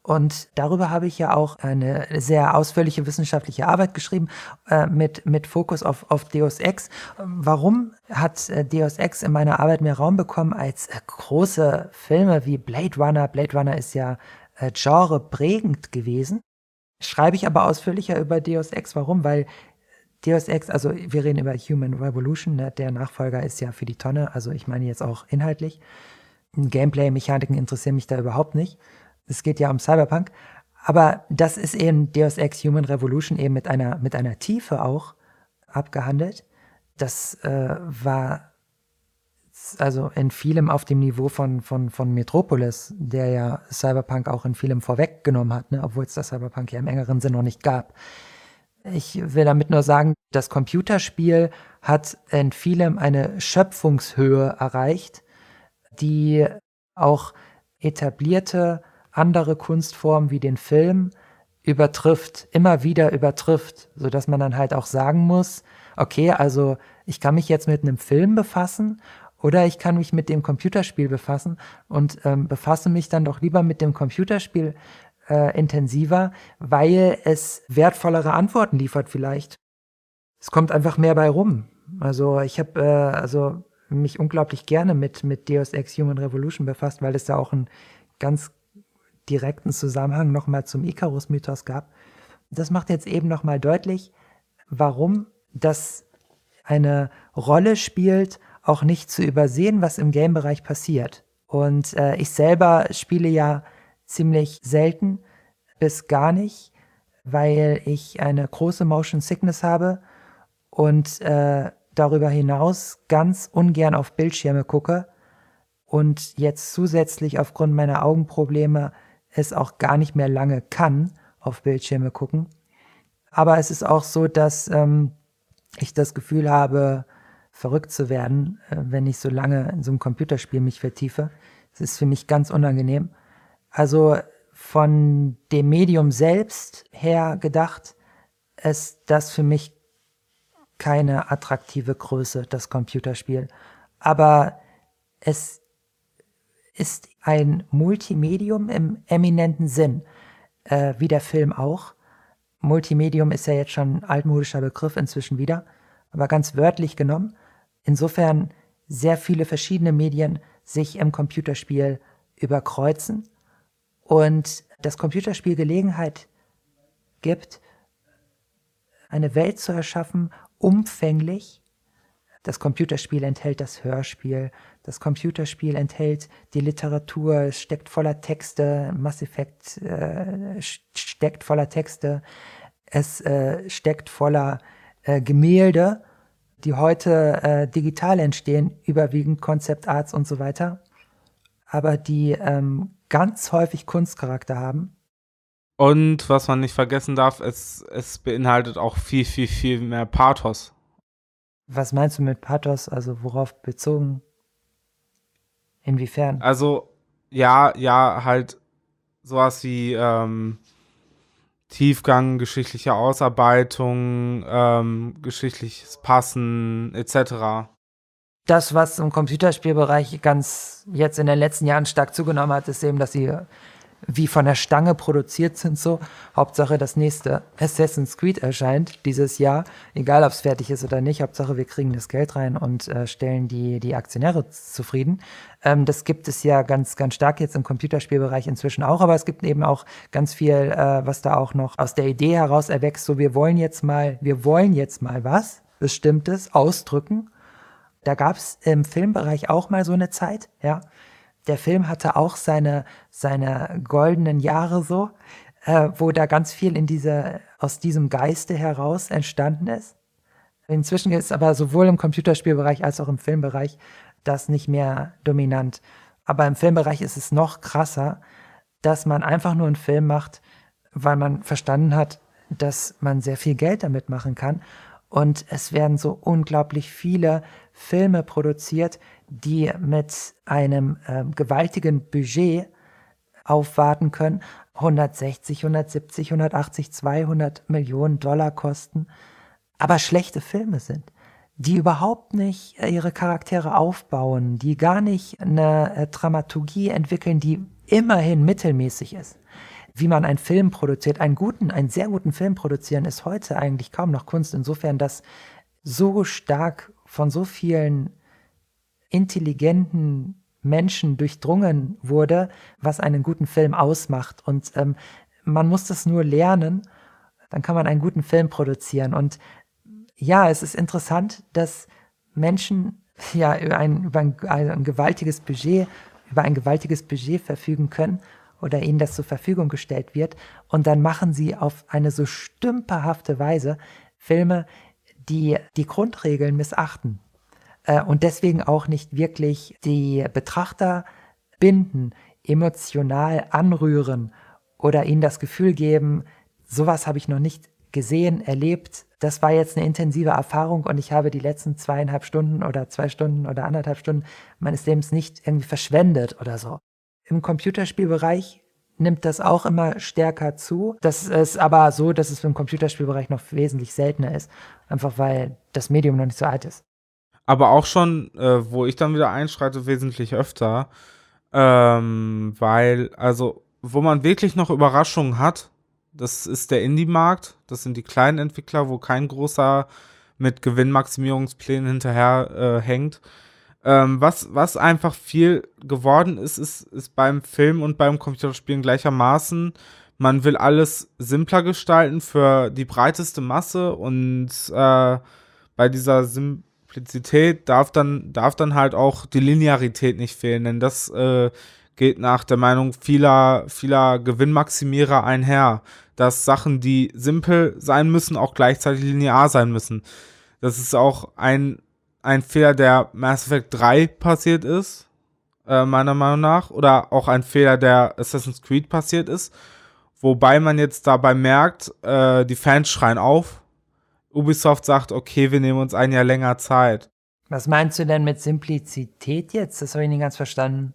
Und darüber habe ich ja auch eine sehr ausführliche wissenschaftliche Arbeit geschrieben äh, mit, mit Fokus auf, auf Deus Ex. Warum hat äh, Deus Ex in meiner Arbeit mehr Raum bekommen als äh, große Filme wie Blade Runner? Blade Runner ist ja äh, genreprägend gewesen. Schreibe ich aber ausführlicher über Deus Ex. Warum? Weil Deus Ex, also wir reden über Human Revolution, ne? der Nachfolger ist ja für die Tonne, also ich meine jetzt auch inhaltlich. Gameplay-Mechaniken interessieren mich da überhaupt nicht. Es geht ja um Cyberpunk. Aber das ist eben Deus Ex Human Revolution eben mit einer, mit einer Tiefe auch abgehandelt. Das äh, war also in vielem auf dem Niveau von, von, von Metropolis, der ja Cyberpunk auch in vielem vorweggenommen hat, ne? obwohl es das Cyberpunk ja im engeren Sinn noch nicht gab. Ich will damit nur sagen, das Computerspiel hat in vielem eine Schöpfungshöhe erreicht, die auch etablierte andere Kunstformen wie den Film übertrifft, immer wieder übertrifft, so dass man dann halt auch sagen muss, okay, also ich kann mich jetzt mit einem Film befassen oder ich kann mich mit dem Computerspiel befassen und ähm, befasse mich dann doch lieber mit dem Computerspiel äh, intensiver, weil es wertvollere Antworten liefert vielleicht. Es kommt einfach mehr bei rum. Also ich habe äh, also mich unglaublich gerne mit mit Deus Ex Human Revolution befasst, weil es da auch einen ganz direkten Zusammenhang nochmal zum Icarus-Mythos gab. Das macht jetzt eben nochmal deutlich, warum das eine Rolle spielt, auch nicht zu übersehen, was im Game-Bereich passiert. Und äh, ich selber spiele ja ziemlich selten bis gar nicht, weil ich eine große Motion Sickness habe und äh, darüber hinaus ganz ungern auf Bildschirme gucke und jetzt zusätzlich aufgrund meiner Augenprobleme es auch gar nicht mehr lange kann auf Bildschirme gucken. Aber es ist auch so, dass ähm, ich das Gefühl habe, verrückt zu werden, äh, wenn ich so lange in so einem Computerspiel mich vertiefe. Es ist für mich ganz unangenehm. Also von dem Medium selbst her gedacht, ist das für mich keine attraktive Größe, das Computerspiel. Aber es ist ein Multimedium im eminenten Sinn, äh, wie der Film auch. Multimedium ist ja jetzt schon ein altmodischer Begriff inzwischen wieder, aber ganz wörtlich genommen insofern sehr viele verschiedene Medien sich im Computerspiel überkreuzen und das Computerspiel Gelegenheit gibt, eine Welt zu erschaffen, umfänglich. Das Computerspiel enthält das Hörspiel, das Computerspiel enthält die Literatur, es steckt voller Texte, Mass Effect äh, steckt voller Texte, es äh, steckt voller äh, Gemälde die heute äh, digital entstehen, überwiegend Concept Arts und so weiter, aber die ähm, ganz häufig Kunstcharakter haben. Und was man nicht vergessen darf, es, es beinhaltet auch viel, viel, viel mehr Pathos. Was meinst du mit Pathos? Also worauf bezogen? Inwiefern? Also, ja, ja, halt sowas wie ähm, Tiefgang, geschichtliche Ausarbeitung, ähm, geschichtliches Passen etc. Das, was im Computerspielbereich ganz jetzt in den letzten Jahren stark zugenommen hat, ist eben, dass sie wie von der Stange produziert sind so. Hauptsache das nächste Assassin's Creed erscheint dieses Jahr, egal ob es fertig ist oder nicht. Hauptsache wir kriegen das Geld rein und äh, stellen die, die Aktionäre zufrieden. Ähm, das gibt es ja ganz, ganz stark jetzt im Computerspielbereich inzwischen auch, aber es gibt eben auch ganz viel, äh, was da auch noch aus der Idee heraus erwächst. So, wir wollen jetzt mal, wir wollen jetzt mal was Bestimmtes ausdrücken. Da gab es im Filmbereich auch mal so eine Zeit, ja der Film hatte auch seine, seine goldenen Jahre so, äh, wo da ganz viel in diese, aus diesem Geiste heraus entstanden ist. Inzwischen ist aber sowohl im Computerspielbereich als auch im Filmbereich das nicht mehr dominant. Aber im Filmbereich ist es noch krasser, dass man einfach nur einen Film macht, weil man verstanden hat, dass man sehr viel Geld damit machen kann. Und es werden so unglaublich viele Filme produziert, die mit einem äh, gewaltigen Budget aufwarten können 160, 170, 180, 200 Millionen Dollar kosten, aber schlechte Filme sind, die überhaupt nicht äh, ihre Charaktere aufbauen, die gar nicht eine äh, Dramaturgie entwickeln, die immerhin mittelmäßig ist. Wie man einen Film produziert, einen guten, einen sehr guten Film produzieren, ist heute eigentlich kaum noch Kunst, insofern, dass so stark von so vielen intelligenten Menschen durchdrungen wurde, was einen guten Film ausmacht. Und ähm, man muss das nur lernen, dann kann man einen guten Film produzieren. Und ja, es ist interessant, dass Menschen ja über ein, über ein, ein gewaltiges Budget, über ein gewaltiges Budget verfügen können oder ihnen das zur Verfügung gestellt wird. Und dann machen sie auf eine so stümperhafte Weise Filme, die die Grundregeln missachten äh, und deswegen auch nicht wirklich die Betrachter binden, emotional anrühren oder ihnen das Gefühl geben, sowas habe ich noch nicht gesehen, erlebt. Das war jetzt eine intensive Erfahrung und ich habe die letzten zweieinhalb Stunden oder zwei Stunden oder anderthalb Stunden meines Lebens nicht irgendwie verschwendet oder so. Im Computerspielbereich nimmt das auch immer stärker zu. Das ist aber so, dass es im Computerspielbereich noch wesentlich seltener ist. Einfach weil das Medium noch nicht so alt ist. Aber auch schon, äh, wo ich dann wieder einschreite, wesentlich öfter. Ähm, weil, also, wo man wirklich noch Überraschungen hat, das ist der Indie-Markt. Das sind die kleinen Entwickler, wo kein großer mit Gewinnmaximierungsplänen hinterher äh, hängt. Ähm, was, was einfach viel geworden ist, ist, ist beim Film und beim Computerspielen gleichermaßen. Man will alles simpler gestalten für die breiteste Masse und äh, bei dieser Simplizität darf dann, darf dann halt auch die Linearität nicht fehlen, denn das äh, geht nach der Meinung vieler, vieler Gewinnmaximierer einher, dass Sachen, die simpel sein müssen, auch gleichzeitig linear sein müssen. Das ist auch ein ein Fehler, der Mass Effect 3 passiert ist, äh, meiner Meinung nach, oder auch ein Fehler, der Assassin's Creed passiert ist, wobei man jetzt dabei merkt, äh, die Fans schreien auf. Ubisoft sagt, okay, wir nehmen uns ein Jahr länger Zeit. Was meinst du denn mit Simplizität jetzt? Das habe ich nicht ganz verstanden.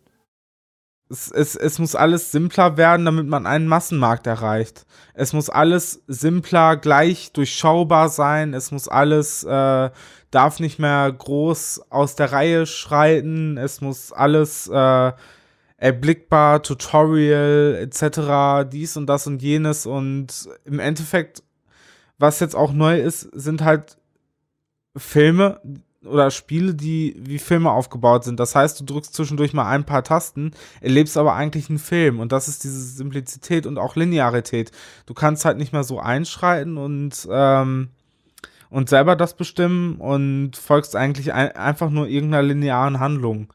Es, es, es muss alles simpler werden, damit man einen Massenmarkt erreicht. Es muss alles simpler, gleich durchschaubar sein. Es muss alles, äh, darf nicht mehr groß aus der Reihe schreiten. Es muss alles äh, erblickbar, Tutorial etc., dies und das und jenes. Und im Endeffekt, was jetzt auch neu ist, sind halt Filme, oder Spiele, die wie Filme aufgebaut sind. Das heißt, du drückst zwischendurch mal ein paar Tasten, erlebst aber eigentlich einen Film. Und das ist diese Simplizität und auch Linearität. Du kannst halt nicht mehr so einschreiten und, ähm, und selber das bestimmen und folgst eigentlich ein, einfach nur irgendeiner linearen Handlung.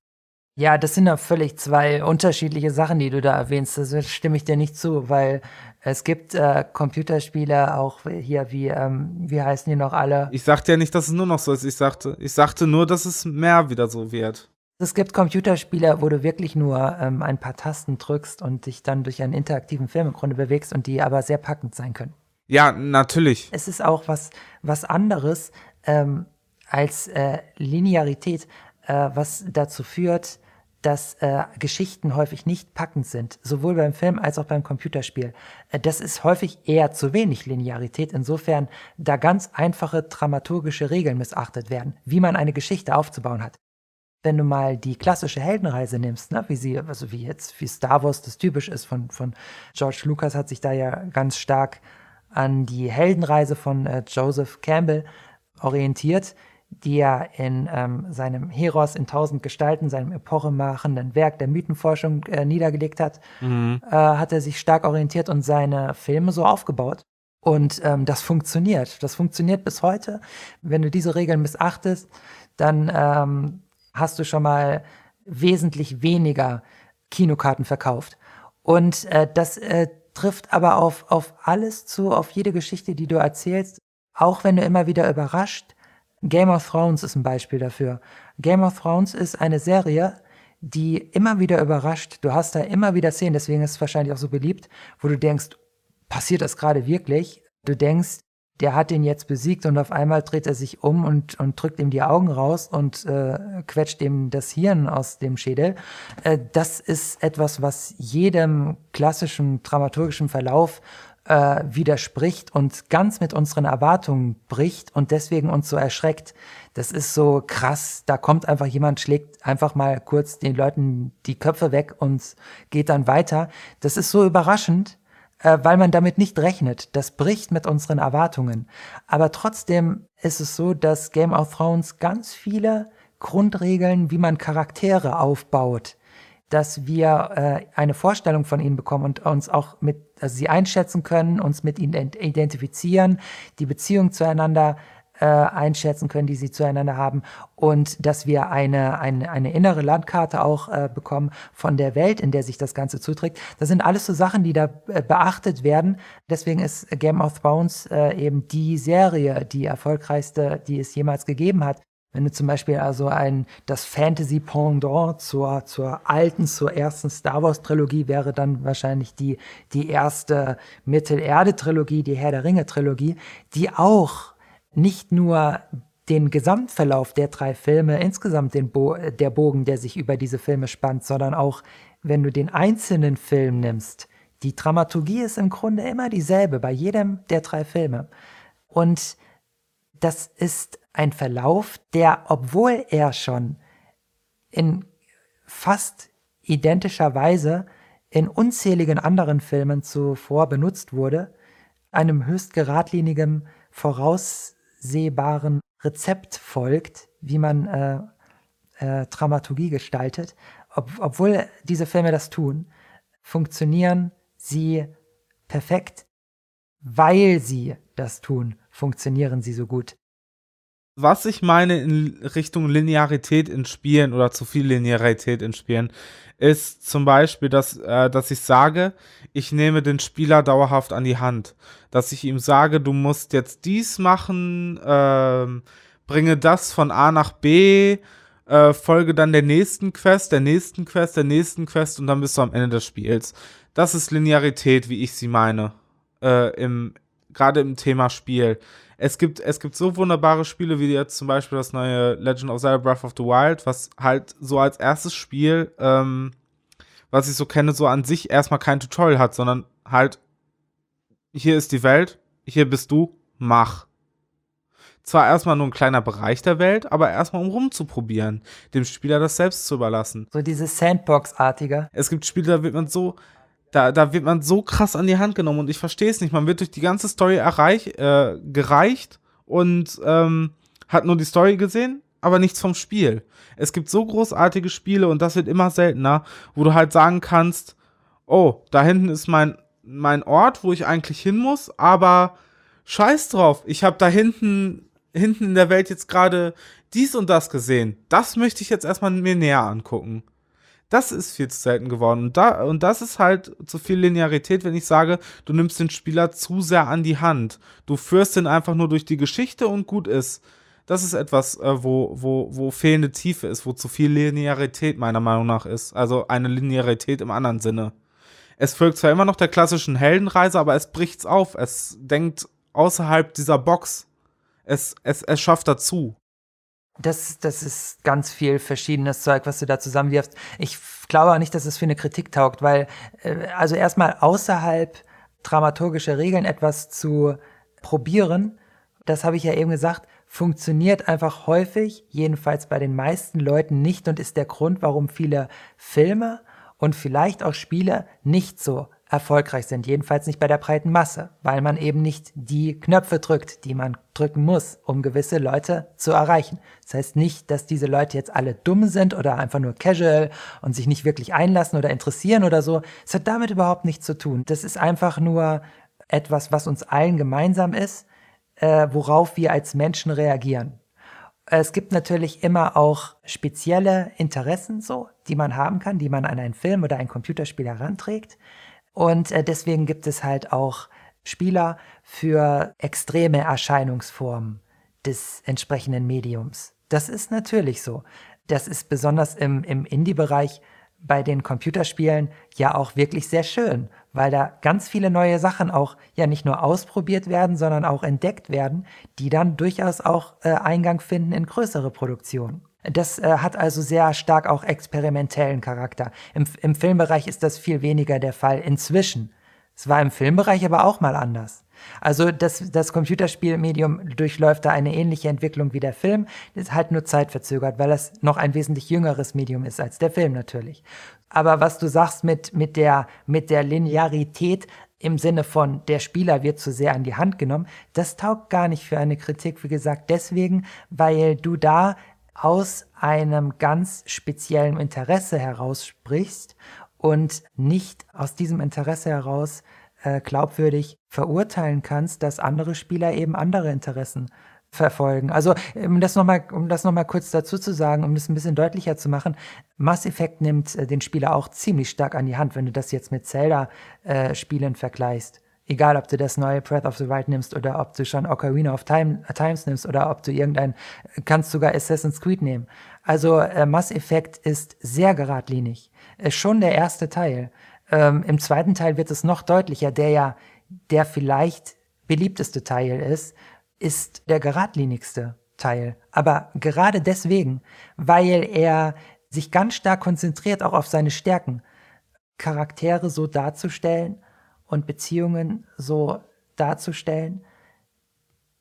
Ja, das sind ja völlig zwei unterschiedliche Sachen, die du da erwähnst. Das stimme ich dir nicht zu, weil es gibt äh, Computerspiele auch hier wie, ähm, wie heißen die noch alle? Ich sagte ja nicht, dass es nur noch so ist. Ich sagte, ich sagte nur, dass es mehr wieder so wird. Es gibt Computerspiele, wo du wirklich nur ähm, ein paar Tasten drückst und dich dann durch einen interaktiven Film im Grunde bewegst und die aber sehr packend sein können. Ja, natürlich. Es ist auch was, was anderes ähm, als äh, Linearität, äh, was dazu führt, dass äh, Geschichten häufig nicht packend sind, sowohl beim Film als auch beim Computerspiel. Äh, das ist häufig eher zu wenig Linearität, insofern da ganz einfache dramaturgische Regeln missachtet werden, wie man eine Geschichte aufzubauen hat. Wenn du mal die klassische Heldenreise nimmst, ne, wie sie, also wie jetzt, wie Star Wars das typisch ist von, von George Lucas, hat sich da ja ganz stark an die Heldenreise von äh, Joseph Campbell orientiert, die er in ähm, seinem Heros in tausend Gestalten, seinem epochemachenden Werk der Mythenforschung äh, niedergelegt hat, mhm. äh, hat er sich stark orientiert und seine Filme so aufgebaut. Und ähm, das funktioniert. Das funktioniert bis heute. Wenn du diese Regeln missachtest, dann ähm, hast du schon mal wesentlich weniger Kinokarten verkauft. Und äh, das äh, trifft aber auf, auf alles zu, auf jede Geschichte, die du erzählst. Auch wenn du immer wieder überrascht, Game of Thrones ist ein Beispiel dafür. Game of Thrones ist eine Serie, die immer wieder überrascht. Du hast da immer wieder Szenen, deswegen ist es wahrscheinlich auch so beliebt, wo du denkst, passiert das gerade wirklich? Du denkst, der hat ihn jetzt besiegt und auf einmal dreht er sich um und, und drückt ihm die Augen raus und äh, quetscht ihm das Hirn aus dem Schädel. Äh, das ist etwas, was jedem klassischen dramaturgischen Verlauf äh, widerspricht und ganz mit unseren Erwartungen bricht und deswegen uns so erschreckt. Das ist so krass. Da kommt einfach jemand, schlägt einfach mal kurz den Leuten die Köpfe weg und geht dann weiter. Das ist so überraschend äh, weil man damit nicht rechnet. Das bricht mit unseren Erwartungen. Aber trotzdem ist es so, dass Game of Thrones ganz viele Grundregeln, wie man Charaktere aufbaut, dass wir äh, eine Vorstellung von ihnen bekommen und uns auch mit, also sie einschätzen können, uns mit ihnen identifizieren, die Beziehung zueinander äh, einschätzen können, die sie zueinander haben und dass wir eine, eine, eine innere Landkarte auch äh, bekommen von der Welt, in der sich das Ganze zuträgt. Das sind alles so Sachen, die da äh, beachtet werden. Deswegen ist Game of Thrones äh, eben die Serie, die erfolgreichste, die es jemals gegeben hat. Wenn du zum Beispiel also ein, das Fantasy-Pendant zur, zur alten, zur ersten Star Wars-Trilogie wäre dann wahrscheinlich die, die erste Mittelerde-Trilogie, die Herr der Ringe-Trilogie, die auch nicht nur den Gesamtverlauf der drei Filme, insgesamt den Bo der Bogen, der sich über diese Filme spannt, sondern auch, wenn du den einzelnen Film nimmst, die Dramaturgie ist im Grunde immer dieselbe bei jedem der drei Filme. Und das ist ein Verlauf, der, obwohl er schon in fast identischer Weise in unzähligen anderen Filmen zuvor benutzt wurde, einem höchst geradlinigen Voraus absehbaren Rezept folgt, wie man äh, äh, Dramaturgie gestaltet. Ob, obwohl diese Filme das tun, funktionieren sie perfekt, weil sie das tun, funktionieren sie so gut. Was ich meine in Richtung Linearität in Spielen oder zu viel Linearität in Spielen, ist zum Beispiel, dass, äh, dass ich sage, ich nehme den Spieler dauerhaft an die Hand. Dass ich ihm sage, du musst jetzt dies machen, äh, bringe das von A nach B, äh, folge dann der nächsten Quest, der nächsten Quest, der nächsten Quest und dann bist du am Ende des Spiels. Das ist Linearität, wie ich sie meine. Äh, im, Gerade im Thema Spiel. Es gibt, es gibt so wunderbare Spiele wie jetzt zum Beispiel das neue Legend of Zelda Breath of the Wild, was halt so als erstes Spiel, ähm, was ich so kenne, so an sich erstmal kein Tutorial hat, sondern halt, hier ist die Welt, hier bist du, mach. Zwar erstmal nur ein kleiner Bereich der Welt, aber erstmal um rumzuprobieren, dem Spieler das selbst zu überlassen. So dieses Sandbox-artige. Es gibt Spiele, da wird man so, da, da wird man so krass an die Hand genommen und ich verstehe es nicht. Man wird durch die ganze Story erreich, äh, gereicht und ähm, hat nur die Story gesehen, aber nichts vom Spiel. Es gibt so großartige Spiele und das wird immer seltener, wo du halt sagen kannst, oh, da hinten ist mein, mein Ort, wo ich eigentlich hin muss, aber scheiß drauf, ich habe da hinten, hinten in der Welt jetzt gerade dies und das gesehen. Das möchte ich jetzt erstmal mir näher angucken. Das ist viel zu selten geworden. Und, da, und das ist halt zu viel Linearität, wenn ich sage, du nimmst den Spieler zu sehr an die Hand. Du führst ihn einfach nur durch die Geschichte und gut ist. Das ist etwas, äh, wo, wo, wo fehlende Tiefe ist, wo zu viel Linearität meiner Meinung nach ist. Also eine Linearität im anderen Sinne. Es folgt zwar immer noch der klassischen Heldenreise, aber es bricht's auf. Es denkt außerhalb dieser Box. Es, es, es schafft dazu. Das, das ist ganz viel verschiedenes Zeug, was du da zusammenwirfst. Ich glaube auch nicht, dass es für eine Kritik taugt, weil, äh, also erstmal außerhalb dramaturgischer Regeln etwas zu probieren, das habe ich ja eben gesagt, funktioniert einfach häufig, jedenfalls bei den meisten Leuten nicht und ist der Grund, warum viele Filme und vielleicht auch Spiele nicht so erfolgreich sind, jedenfalls nicht bei der breiten Masse, weil man eben nicht die Knöpfe drückt, die man drücken muss, um gewisse Leute zu erreichen. Das heißt nicht, dass diese Leute jetzt alle dumm sind oder einfach nur casual und sich nicht wirklich einlassen oder interessieren oder so. Es hat damit überhaupt nichts zu tun. Das ist einfach nur etwas, was uns allen gemeinsam ist, äh, worauf wir als Menschen reagieren. Es gibt natürlich immer auch spezielle Interessen so, die man haben kann, die man an einen Film oder ein Computerspiel heranträgt. Und äh, deswegen gibt es halt auch Spieler für extreme Erscheinungsformen des entsprechenden Mediums. Das ist natürlich so. Das ist besonders im, im Indie-Bereich bei den Computerspielen ja auch wirklich sehr schön, weil da ganz viele neue Sachen auch ja nicht nur ausprobiert werden, sondern auch entdeckt werden, die dann durchaus auch äh, Eingang finden in größere Produktionen. Das äh, hat also sehr stark auch experimentellen Charakter. Im, Im Filmbereich ist das viel weniger der Fall inzwischen. Es war im Filmbereich aber auch mal anders. Also das, das Computerspielmedium durchläuft da eine ähnliche Entwicklung wie der Film, ist halt nur zeitverzögert, weil es noch ein wesentlich jüngeres Medium ist als der Film natürlich. Aber was du sagst mit, mit, der, mit der Linearität im Sinne von der Spieler wird zu sehr an die Hand genommen, das taugt gar nicht für eine Kritik, wie gesagt, deswegen, weil du da aus einem ganz speziellen Interesse heraus sprichst und nicht aus diesem Interesse heraus äh, glaubwürdig verurteilen kannst, dass andere Spieler eben andere Interessen verfolgen. Also um das nochmal, um das noch mal kurz dazu zu sagen, um das ein bisschen deutlicher zu machen, Mass Effect nimmt äh, den Spieler auch ziemlich stark an die Hand, wenn du das jetzt mit Zelda-Spielen äh, vergleichst. Egal, ob du das neue Breath of the Wild nimmst oder ob du schon Ocarina of Time, äh, Times nimmst oder ob du irgendein, kannst sogar Assassin's Creed nehmen. Also äh, Mass Effect ist sehr geradlinig. Ist schon der erste Teil. Ähm, Im zweiten Teil wird es noch deutlicher, der ja der vielleicht beliebteste Teil ist, ist der geradlinigste Teil. Aber gerade deswegen, weil er sich ganz stark konzentriert auch auf seine Stärken, Charaktere so darzustellen und Beziehungen so darzustellen,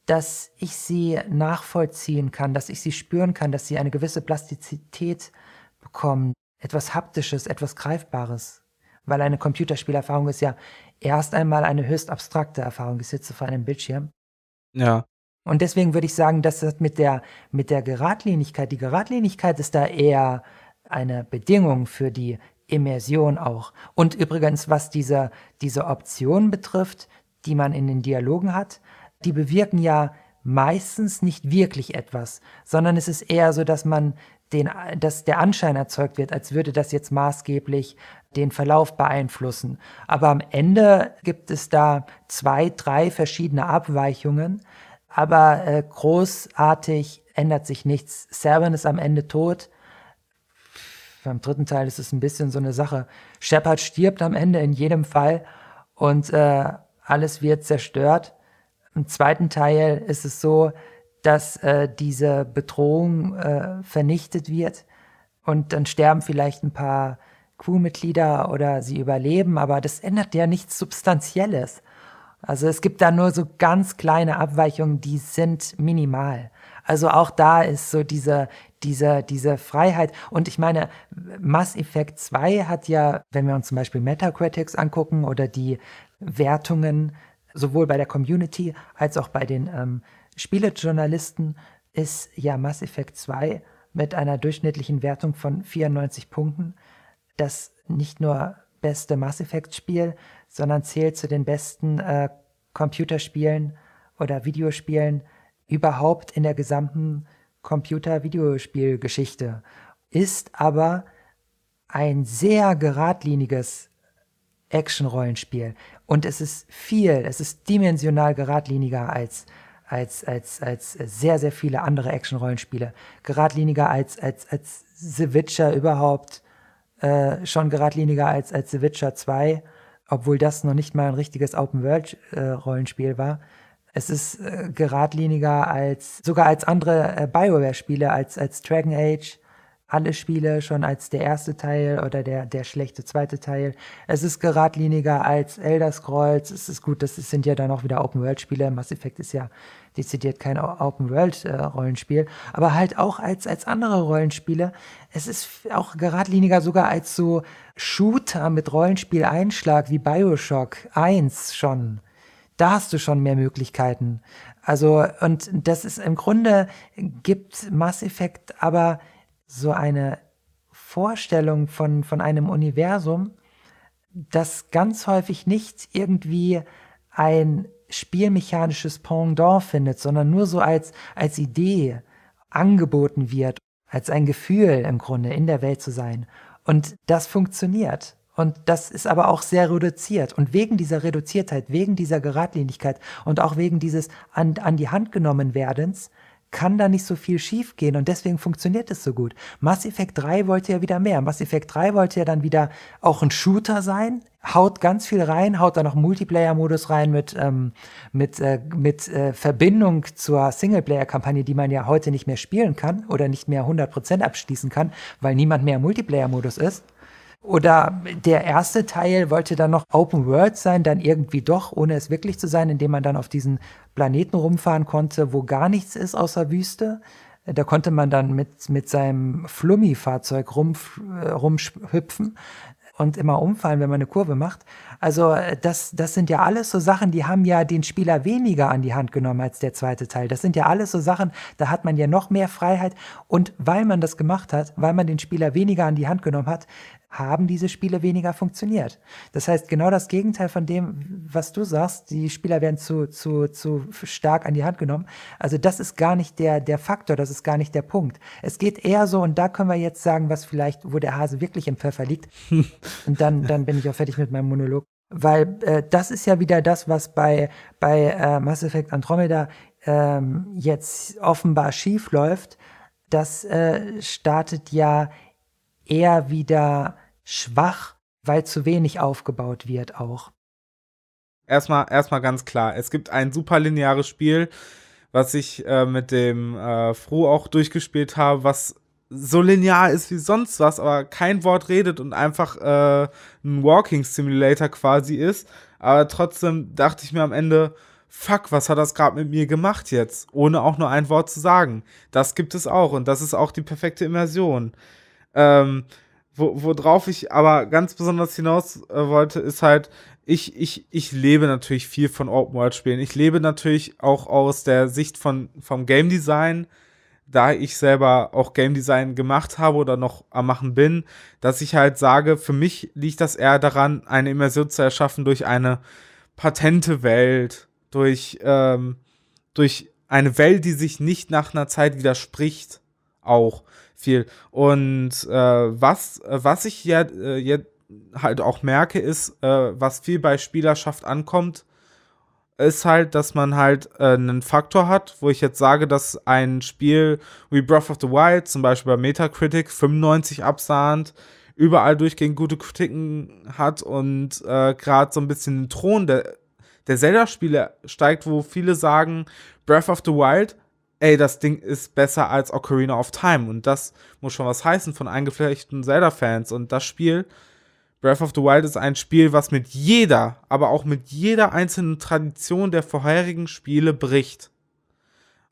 dass ich sie nachvollziehen kann, dass ich sie spüren kann, dass sie eine gewisse Plastizität bekommen, etwas Haptisches, etwas Greifbares. Weil eine Computerspielerfahrung ist ja erst einmal eine höchst abstrakte Erfahrung. Ich sitze vor einem Bildschirm. Ja. Und deswegen würde ich sagen, dass das mit der, mit der Geradlinigkeit, die Geradlinigkeit ist da eher eine Bedingung für die Immersion auch. Und übrigens, was diese, diese Optionen betrifft, die man in den Dialogen hat, die bewirken ja meistens nicht wirklich etwas, sondern es ist eher so, dass man den, dass der Anschein erzeugt wird, als würde das jetzt maßgeblich den Verlauf beeinflussen. Aber am Ende gibt es da zwei, drei verschiedene Abweichungen, aber äh, großartig ändert sich nichts. Servan ist am Ende tot. Beim dritten Teil ist es ein bisschen so eine Sache. Shepard stirbt am Ende in jedem Fall und äh, alles wird zerstört. Im zweiten Teil ist es so, dass äh, diese Bedrohung äh, vernichtet wird und dann sterben vielleicht ein paar Crewmitglieder oder sie überleben, aber das ändert ja nichts Substanzielles. Also es gibt da nur so ganz kleine Abweichungen, die sind minimal. Also auch da ist so diese, diese, diese Freiheit. Und ich meine, Mass Effect 2 hat ja, wenn wir uns zum Beispiel Metacritics angucken oder die Wertungen sowohl bei der Community als auch bei den ähm, Spielejournalisten, ist ja Mass Effect 2 mit einer durchschnittlichen Wertung von 94 Punkten das nicht nur beste Mass Effect Spiel, sondern zählt zu den besten äh, Computerspielen oder Videospielen überhaupt in der gesamten Computer-Videospielgeschichte. Ist aber ein sehr geradliniges Action-Rollenspiel. Und es ist viel, es ist dimensional geradliniger als, als, als, als sehr, sehr viele andere Action-Rollenspiele. Geradliniger als, als, als The Witcher überhaupt äh, schon geradliniger als, als The Witcher 2, obwohl das noch nicht mal ein richtiges Open-World-Rollenspiel äh, war. Es ist äh, geradliniger als, sogar als andere äh, Bioware-Spiele, als, als Dragon Age, alle Spiele schon als der erste Teil oder der, der schlechte zweite Teil. Es ist geradliniger als Elder Scrolls. Es ist gut, das sind ja dann auch wieder Open-World-Spiele. Mass Effect ist ja dezidiert kein Open-World-Rollenspiel, aber halt auch als, als andere Rollenspiele. Es ist auch geradliniger sogar als so Shooter mit Rollenspiel-Einschlag wie Bioshock 1 schon. Da hast du schon mehr Möglichkeiten. Also, und das ist im Grunde gibt Mass Effect aber so eine Vorstellung von, von einem Universum, das ganz häufig nicht irgendwie ein spielmechanisches Pendant findet, sondern nur so als, als Idee angeboten wird, als ein Gefühl im Grunde in der Welt zu sein. Und das funktioniert. Und das ist aber auch sehr reduziert. Und wegen dieser Reduziertheit, wegen dieser Geradlinigkeit und auch wegen dieses an, an die Hand genommen werdens, kann da nicht so viel schief gehen und deswegen funktioniert es so gut. Mass Effect 3 wollte ja wieder mehr. Mass Effect 3 wollte ja dann wieder auch ein Shooter sein, haut ganz viel rein, haut da noch Multiplayer-Modus rein mit, ähm, mit, äh, mit äh, Verbindung zur Singleplayer-Kampagne, die man ja heute nicht mehr spielen kann oder nicht mehr 100% abschließen kann, weil niemand mehr Multiplayer-Modus ist. Oder der erste Teil wollte dann noch Open World sein, dann irgendwie doch, ohne es wirklich zu sein, indem man dann auf diesen Planeten rumfahren konnte, wo gar nichts ist außer Wüste. Da konnte man dann mit, mit seinem Flummi-Fahrzeug rum, äh, rumhüpfen und immer umfallen, wenn man eine Kurve macht. Also äh, das, das sind ja alles so Sachen, die haben ja den Spieler weniger an die Hand genommen als der zweite Teil. Das sind ja alles so Sachen, da hat man ja noch mehr Freiheit. Und weil man das gemacht hat, weil man den Spieler weniger an die Hand genommen hat, haben diese Spiele weniger funktioniert. Das heißt, genau das Gegenteil von dem, was du sagst, die Spieler werden zu, zu, zu stark an die Hand genommen. Also das ist gar nicht der, der Faktor, das ist gar nicht der Punkt. Es geht eher so, und da können wir jetzt sagen, was vielleicht, wo der Hase wirklich im Pfeffer liegt. und dann, dann bin ich auch fertig mit meinem Monolog. Weil äh, das ist ja wieder das, was bei, bei äh, Mass Effect Andromeda ähm, jetzt offenbar schief läuft. Das äh, startet ja eher wieder schwach, weil zu wenig aufgebaut wird auch. Erstmal, erstmal ganz klar, es gibt ein super lineares Spiel, was ich äh, mit dem äh, Froh auch durchgespielt habe, was so linear ist wie sonst was, aber kein Wort redet und einfach äh, ein Walking Simulator quasi ist. Aber trotzdem dachte ich mir am Ende, fuck, was hat das gerade mit mir gemacht jetzt? Ohne auch nur ein Wort zu sagen. Das gibt es auch und das ist auch die perfekte Immersion. Ähm, wo, worauf ich aber ganz besonders hinaus äh, wollte, ist halt, ich, ich, ich lebe natürlich viel von Open-World-Spielen. Ich lebe natürlich auch aus der Sicht von, vom Game Design, da ich selber auch Game Design gemacht habe oder noch am Machen bin, dass ich halt sage, für mich liegt das eher daran, eine Immersion zu erschaffen durch eine patente Welt, durch, ähm, durch eine Welt, die sich nicht nach einer Zeit widerspricht, auch viel. Und äh, was, was ich ja, äh, jetzt halt auch merke, ist, äh, was viel bei Spielerschaft ankommt, ist halt, dass man halt äh, einen Faktor hat, wo ich jetzt sage, dass ein Spiel wie Breath of the Wild, zum Beispiel bei Metacritic, 95 absahnt, überall durchgehend gute Kritiken hat und äh, gerade so ein bisschen den Thron der, der Zelda-Spiele steigt, wo viele sagen, Breath of the Wild ey, das Ding ist besser als Ocarina of Time. Und das muss schon was heißen von eingeflechten Zelda-Fans. Und das Spiel, Breath of the Wild, ist ein Spiel, was mit jeder, aber auch mit jeder einzelnen Tradition der vorherigen Spiele bricht.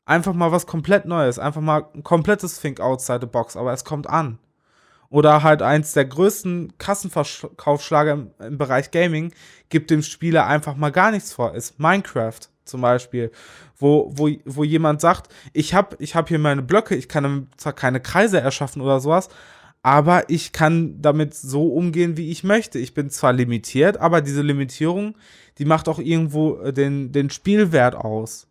Einfach mal was komplett Neues, einfach mal ein komplettes Think outside the box, aber es kommt an. Oder halt eins der größten Kassenverkaufsschlager im, im Bereich Gaming gibt dem Spieler einfach mal gar nichts vor, ist Minecraft zum Beispiel, wo, wo, wo jemand sagt, ich habe ich hab hier meine Blöcke, ich kann zwar keine Kreise erschaffen oder sowas, aber ich kann damit so umgehen, wie ich möchte. Ich bin zwar limitiert, aber diese Limitierung, die macht auch irgendwo äh, den, den Spielwert aus.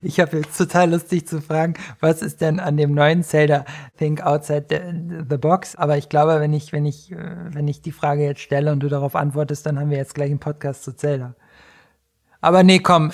Ich habe jetzt total lustig zu fragen, was ist denn an dem neuen Zelda Think Outside the, the, Box? Aber ich glaube, wenn ich, wenn ich, äh, wenn ich die Frage jetzt stelle und du darauf antwortest, dann haben wir jetzt gleich einen Podcast zu Zelda. Aber nee, komm.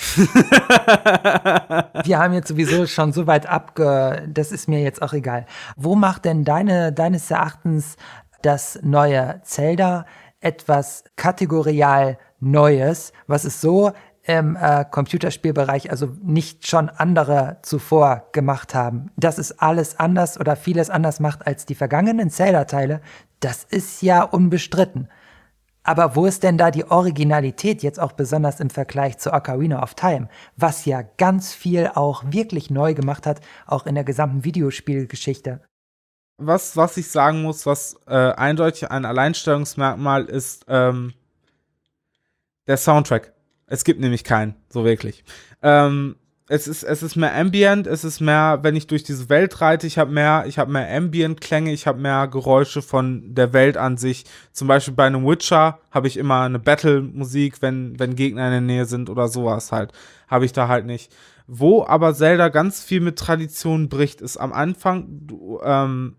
Wir haben jetzt sowieso schon so weit abge. Das ist mir jetzt auch egal. Wo macht denn deine, deines Erachtens das neue Zelda etwas kategorial Neues, was es so im äh, Computerspielbereich also nicht schon andere zuvor gemacht haben. Dass es alles anders oder vieles anders macht als die vergangenen Zelda-Teile, das ist ja unbestritten. Aber wo ist denn da die Originalität jetzt auch besonders im Vergleich zu Ocarina of Time, was ja ganz viel auch wirklich neu gemacht hat, auch in der gesamten Videospielgeschichte? Was, was ich sagen muss, was äh, eindeutig ein Alleinstellungsmerkmal ist, ähm, der Soundtrack. Es gibt nämlich keinen, so wirklich. Ähm, es ist, es ist mehr Ambient, es ist mehr, wenn ich durch diese Welt reite, ich habe mehr, ich habe mehr Ambient-Klänge, ich habe mehr Geräusche von der Welt an sich. Zum Beispiel bei einem Witcher habe ich immer eine Battle-Musik, wenn, wenn Gegner in der Nähe sind oder sowas halt. Habe ich da halt nicht. Wo aber Zelda ganz viel mit Tradition bricht, ist am Anfang, du, ähm,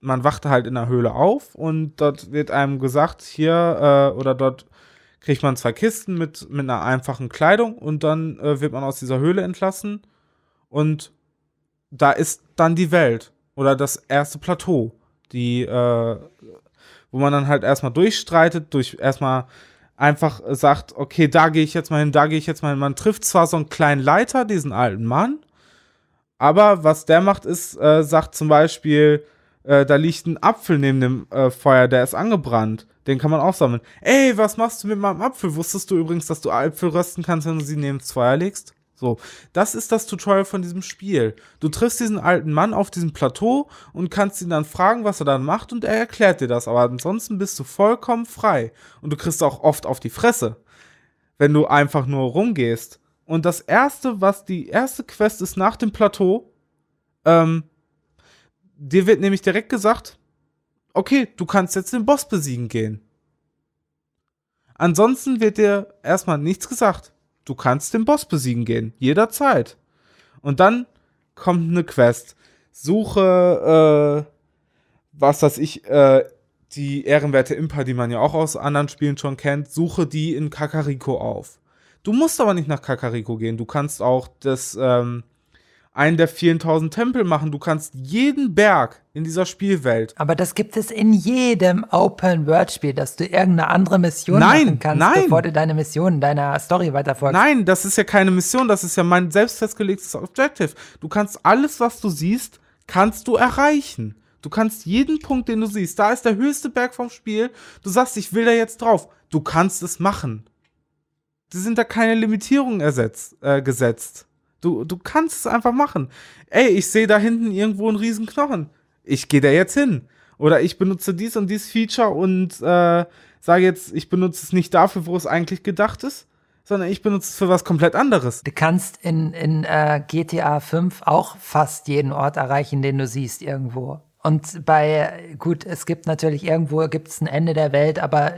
man wachte halt in der Höhle auf und dort wird einem gesagt, hier, äh, oder dort kriegt man zwei Kisten mit, mit einer einfachen Kleidung und dann äh, wird man aus dieser Höhle entlassen und da ist dann die Welt oder das erste Plateau, die, äh, wo man dann halt erstmal durchstreitet, durch erstmal einfach sagt, okay, da gehe ich jetzt mal hin, da gehe ich jetzt mal hin. Man trifft zwar so einen kleinen Leiter, diesen alten Mann, aber was der macht, ist, äh, sagt zum Beispiel, äh, da liegt ein Apfel neben dem äh, Feuer, der ist angebrannt. Den kann man auch sammeln. Ey, was machst du mit meinem Apfel? Wusstest du übrigens, dass du Apfel rösten kannst, wenn du sie neben das Feuer legst? So, das ist das Tutorial von diesem Spiel. Du triffst diesen alten Mann auf diesem Plateau und kannst ihn dann fragen, was er dann macht und er erklärt dir das. Aber ansonsten bist du vollkommen frei. Und du kriegst auch oft auf die Fresse, wenn du einfach nur rumgehst. Und das erste, was die erste Quest ist nach dem Plateau, ähm, dir wird nämlich direkt gesagt, okay, du kannst jetzt den Boss besiegen gehen. Ansonsten wird dir erstmal nichts gesagt. Du kannst den Boss besiegen gehen, jederzeit. Und dann kommt eine Quest. Suche, äh, was weiß ich, äh, die ehrenwerte Impa, die man ja auch aus anderen Spielen schon kennt, suche die in Kakariko auf. Du musst aber nicht nach Kakariko gehen. Du kannst auch das, ähm, einen der vielen tausend Tempel machen. Du kannst jeden Berg in dieser Spielwelt. Aber das gibt es in jedem Open-World-Spiel, dass du irgendeine andere Mission nein, machen kannst, nein. bevor du deine Mission, deiner Story weiterfolgst. Nein, das ist ja keine Mission, das ist ja mein selbst festgelegtes Objective. Du kannst alles, was du siehst, kannst du erreichen. Du kannst jeden Punkt, den du siehst, da ist der höchste Berg vom Spiel. Du sagst, ich will da jetzt drauf. Du kannst es machen. Die sind da keine Limitierungen ersetzt, äh, gesetzt. Du, du kannst es einfach machen. Ey, ich sehe da hinten irgendwo einen riesen Knochen. Ich gehe da jetzt hin. Oder ich benutze dies und dies Feature und äh, sage jetzt, ich benutze es nicht dafür, wo es eigentlich gedacht ist, sondern ich benutze es für was komplett anderes. Du kannst in, in äh, GTA 5 auch fast jeden Ort erreichen, den du siehst irgendwo. Und bei, gut, es gibt natürlich irgendwo gibt es ein Ende der Welt, aber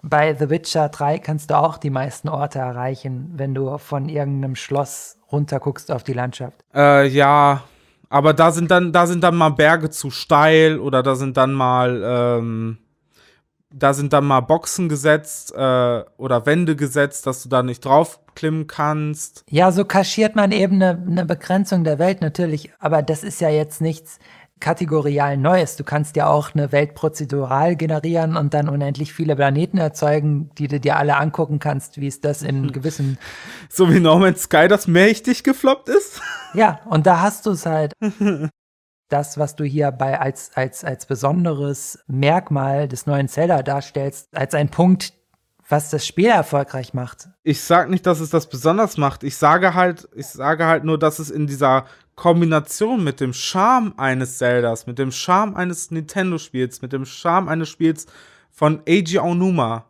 bei The Witcher 3 kannst du auch die meisten Orte erreichen, wenn du von irgendeinem Schloss runterguckst auf die Landschaft. Äh, ja, aber da sind dann, da sind dann mal Berge zu steil oder da sind dann mal, ähm, da sind dann mal Boxen gesetzt äh, oder Wände gesetzt, dass du da nicht draufklimmen kannst. Ja, so kaschiert man eben eine, eine Begrenzung der Welt natürlich, aber das ist ja jetzt nichts kategorial Neues. Du kannst ja auch eine Welt prozedural generieren und dann unendlich viele Planeten erzeugen, die du dir alle angucken kannst, wie es das in mhm. gewissen. So wie No Man's Sky das mächtig gefloppt ist? Ja, und da hast du es halt. das, was du hier bei als, als, als besonderes Merkmal des neuen Zelda darstellst, als ein Punkt, was das Spiel erfolgreich macht. Ich sag nicht, dass es das besonders macht. Ich sage halt, ich sage halt nur, dass es in dieser Kombination mit dem Charme eines Zeldas, mit dem Charme eines Nintendo-Spiels, mit dem Charme eines Spiels von Eiji Aonuma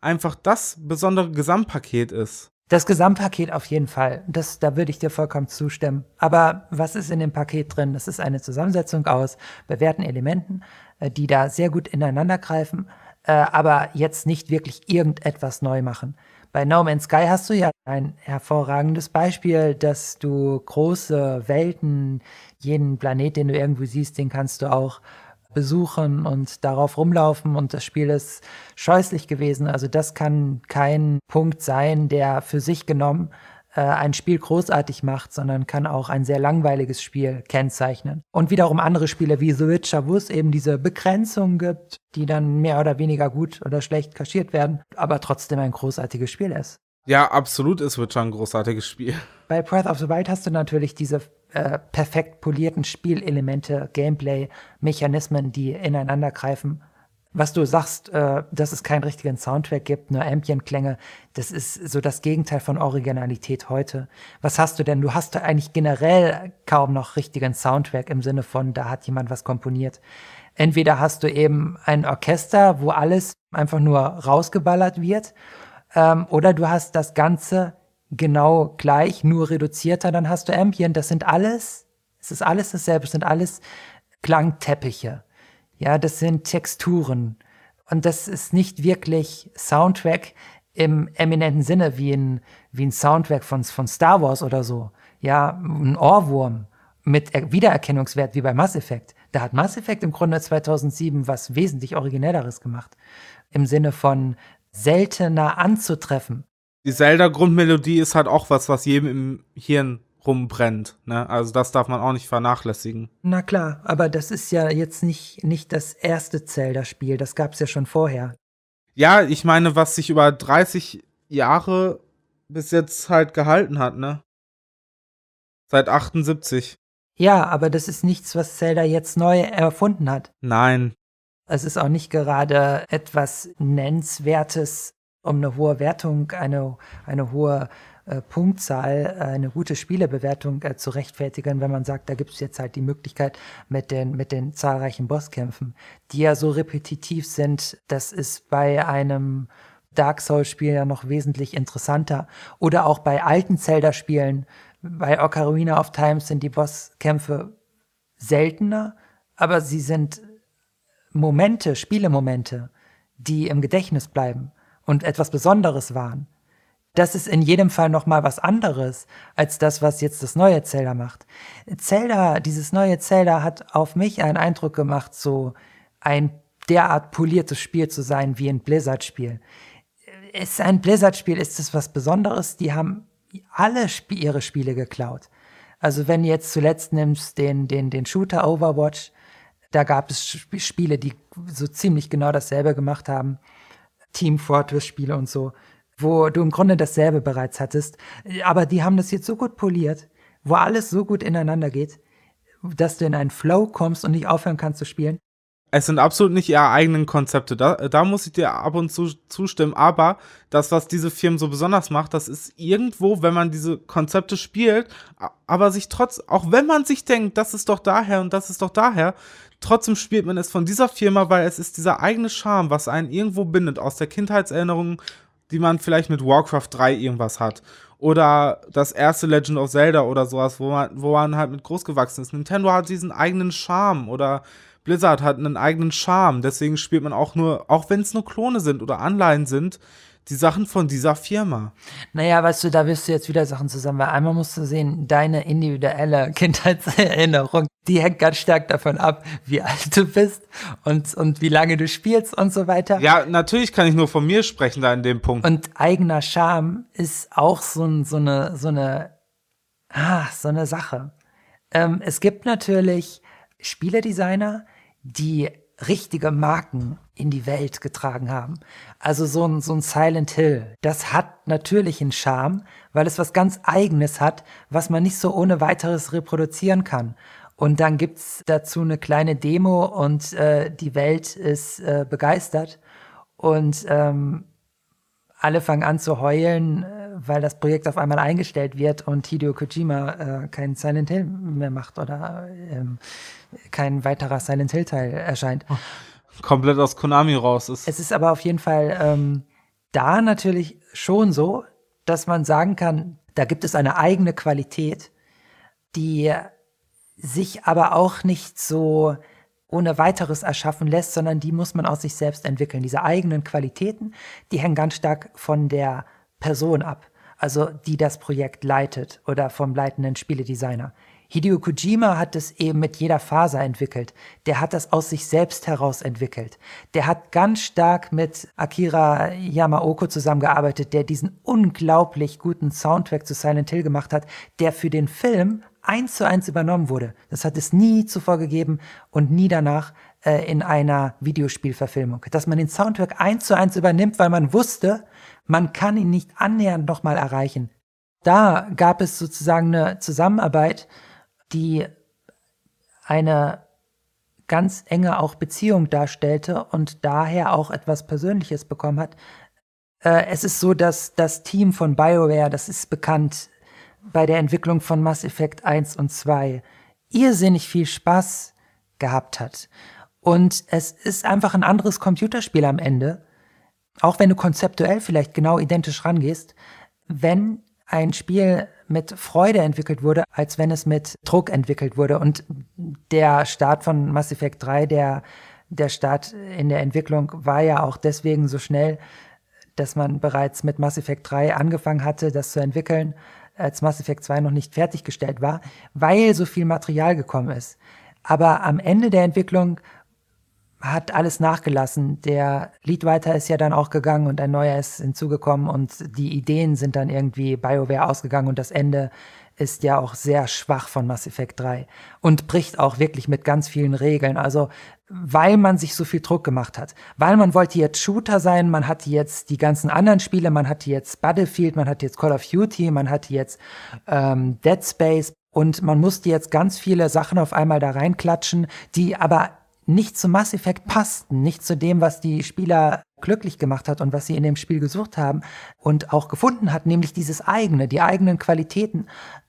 einfach das besondere Gesamtpaket ist. Das Gesamtpaket auf jeden Fall. Das, da würde ich dir vollkommen zustimmen. Aber was ist in dem Paket drin? Das ist eine Zusammensetzung aus bewährten Elementen, äh, die da sehr gut ineinander greifen, äh, aber jetzt nicht wirklich irgendetwas neu machen. Bei No Man's Sky hast du ja ein hervorragendes Beispiel, dass du große Welten, jeden Planet, den du irgendwo siehst, den kannst du auch besuchen und darauf rumlaufen und das Spiel ist scheußlich gewesen. Also das kann kein Punkt sein, der für sich genommen ein Spiel großartig macht, sondern kann auch ein sehr langweiliges Spiel kennzeichnen. Und wiederum andere Spiele wie The Witcher, wo es eben diese Begrenzung gibt, die dann mehr oder weniger gut oder schlecht kaschiert werden, aber trotzdem ein großartiges Spiel ist. Ja, absolut ist Witcher ein großartiges Spiel. Bei Breath of the Wild hast du natürlich diese äh, perfekt polierten Spielelemente, Gameplay, Mechanismen, die ineinander greifen was du sagst, äh, dass es keinen richtigen Soundtrack gibt, nur Ambientklänge, das ist so das Gegenteil von Originalität heute. Was hast du denn? Du hast eigentlich generell kaum noch richtigen Soundtrack im Sinne von, da hat jemand was komponiert. Entweder hast du eben ein Orchester, wo alles einfach nur rausgeballert wird, ähm, oder du hast das Ganze genau gleich, nur reduzierter, dann hast du Ambient. Das sind alles, es ist alles dasselbe, es sind alles Klangteppiche. Ja, das sind Texturen. Und das ist nicht wirklich Soundtrack im eminenten Sinne wie ein, wie ein Soundtrack von, von Star Wars oder so. Ja, ein Ohrwurm mit Wiedererkennungswert wie bei Mass Effect. Da hat Mass Effect im Grunde 2007 was wesentlich Originelleres gemacht. Im Sinne von seltener anzutreffen. Die Zelda-Grundmelodie ist halt auch was, was jedem im Hirn rumbrennt. Ne? Also das darf man auch nicht vernachlässigen. Na klar, aber das ist ja jetzt nicht, nicht das erste Zelda-Spiel, das gab es ja schon vorher. Ja, ich meine, was sich über 30 Jahre bis jetzt halt gehalten hat, ne? Seit 78. Ja, aber das ist nichts, was Zelda jetzt neu erfunden hat. Nein. Es ist auch nicht gerade etwas Nennenswertes, um eine hohe Wertung, eine, eine hohe Punktzahl, äh, eine gute Spielebewertung äh, zu rechtfertigen, wenn man sagt, da gibt es jetzt halt die Möglichkeit mit den, mit den zahlreichen Bosskämpfen, die ja so repetitiv sind, das ist bei einem Dark Souls-Spiel ja noch wesentlich interessanter. Oder auch bei alten Zelda-Spielen, bei Ocarina of Time sind die Bosskämpfe seltener, aber sie sind Momente, Spielemomente, die im Gedächtnis bleiben und etwas Besonderes waren. Das ist in jedem Fall noch mal was anderes als das, was jetzt das neue Zelda macht. Zelda, dieses neue Zelda hat auf mich einen Eindruck gemacht, so ein derart poliertes Spiel zu sein wie ein Blizzard-Spiel. Ist ein Blizzard-Spiel, ist es was Besonderes? Die haben alle Sp ihre Spiele geklaut. Also wenn jetzt zuletzt nimmst den, den, den Shooter Overwatch, da gab es Sp Spiele, die so ziemlich genau dasselbe gemacht haben. Team Fortress Spiele und so, wo du im Grunde dasselbe bereits hattest. Aber die haben das jetzt so gut poliert, wo alles so gut ineinander geht, dass du in einen Flow kommst und nicht aufhören kannst zu spielen es sind absolut nicht ihre eigenen Konzepte. Da, da muss ich dir ab und zu zustimmen. Aber das, was diese Firmen so besonders macht, das ist irgendwo, wenn man diese Konzepte spielt, aber sich trotz, auch wenn man sich denkt, das ist doch daher und das ist doch daher, trotzdem spielt man es von dieser Firma, weil es ist dieser eigene Charme, was einen irgendwo bindet aus der Kindheitserinnerung, die man vielleicht mit Warcraft 3 irgendwas hat. Oder das erste Legend of Zelda oder sowas, wo man, wo man halt mit groß gewachsen ist. Nintendo hat diesen eigenen Charme oder Blizzard hat einen eigenen Charme, deswegen spielt man auch nur, auch wenn es nur Klone sind oder Anleihen sind, die Sachen von dieser Firma. Naja, weißt du, da wirst du jetzt wieder Sachen zusammen, weil einmal musst du sehen, deine individuelle Kindheitserinnerung, die hängt ganz stark davon ab, wie alt du bist und, und wie lange du spielst und so weiter. Ja, natürlich kann ich nur von mir sprechen da in dem Punkt. Und eigener Charme ist auch so, so eine, so eine, ah, so eine Sache. Ähm, es gibt natürlich Spieledesigner, die richtige Marken in die Welt getragen haben. Also so ein, so ein Silent Hill, das hat natürlich einen Charme, weil es was ganz eigenes hat, was man nicht so ohne weiteres reproduzieren kann. Und dann gibt's dazu eine kleine Demo und äh, die Welt ist äh, begeistert. Und ähm, alle fangen an zu heulen, äh, weil das Projekt auf einmal eingestellt wird und Hideo Kojima äh, keinen Silent Hill mehr macht oder ähm, kein weiterer Silent Hill Teil erscheint. Oh, komplett aus Konami raus ist. Es ist aber auf jeden Fall ähm, da natürlich schon so, dass man sagen kann, da gibt es eine eigene Qualität, die sich aber auch nicht so ohne weiteres erschaffen lässt, sondern die muss man aus sich selbst entwickeln. Diese eigenen Qualitäten, die hängen ganz stark von der Person ab, also die das Projekt leitet oder vom leitenden Spieledesigner. Hideo Kojima hat es eben mit jeder Faser entwickelt. Der hat das aus sich selbst heraus entwickelt. Der hat ganz stark mit Akira Yamaoka zusammengearbeitet, der diesen unglaublich guten Soundtrack zu Silent Hill gemacht hat, der für den Film eins zu eins übernommen wurde. Das hat es nie zuvor gegeben und nie danach äh, in einer Videospielverfilmung. Dass man den Soundtrack eins zu eins übernimmt, weil man wusste, man kann ihn nicht annähernd nochmal erreichen. Da gab es sozusagen eine Zusammenarbeit, die eine ganz enge auch Beziehung darstellte und daher auch etwas Persönliches bekommen hat. Äh, es ist so, dass das Team von BioWare, das ist bekannt bei der Entwicklung von Mass Effect 1 und 2, irrsinnig viel Spaß gehabt hat. Und es ist einfach ein anderes Computerspiel am Ende, auch wenn du konzeptuell vielleicht genau identisch rangehst, wenn ein Spiel mit Freude entwickelt wurde, als wenn es mit Druck entwickelt wurde. Und der Start von Mass Effect 3, der, der Start in der Entwicklung war ja auch deswegen so schnell, dass man bereits mit Mass Effect 3 angefangen hatte, das zu entwickeln, als Mass Effect 2 noch nicht fertiggestellt war, weil so viel Material gekommen ist. Aber am Ende der Entwicklung hat alles nachgelassen. Der Leadwriter ist ja dann auch gegangen und ein neuer ist hinzugekommen und die Ideen sind dann irgendwie BioWare ausgegangen und das Ende ist ja auch sehr schwach von Mass Effect 3 und bricht auch wirklich mit ganz vielen Regeln. Also, weil man sich so viel Druck gemacht hat. Weil man wollte jetzt Shooter sein, man hatte jetzt die ganzen anderen Spiele, man hatte jetzt Battlefield, man hatte jetzt Call of Duty, man hatte jetzt ähm, Dead Space und man musste jetzt ganz viele Sachen auf einmal da reinklatschen, die aber nicht zu Mass Effect passten, nicht zu dem, was die Spieler glücklich gemacht hat und was sie in dem Spiel gesucht haben und auch gefunden hat, nämlich dieses eigene, die eigenen Qualitäten,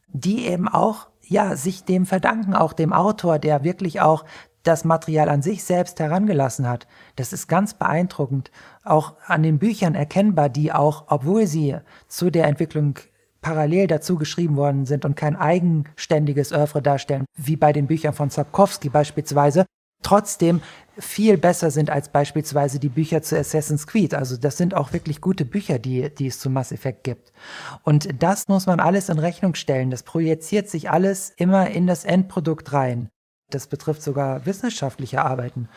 die eben auch, ja, sich dem verdanken, auch dem Autor, der wirklich auch das Material an sich selbst herangelassen hat. Das ist ganz beeindruckend. Auch an den Büchern erkennbar, die auch, obwohl sie zu der Entwicklung parallel dazu geschrieben worden sind und kein eigenständiges Oeuvre darstellen, wie bei den Büchern von Sapkowski beispielsweise, trotzdem viel besser sind als beispielsweise die Bücher zu Assassin's Creed. Also das sind auch wirklich gute Bücher, die, die es zu Mass Effect gibt. Und das muss man alles in Rechnung stellen. Das projiziert sich alles immer in das Endprodukt rein. Das betrifft sogar wissenschaftliche Arbeiten.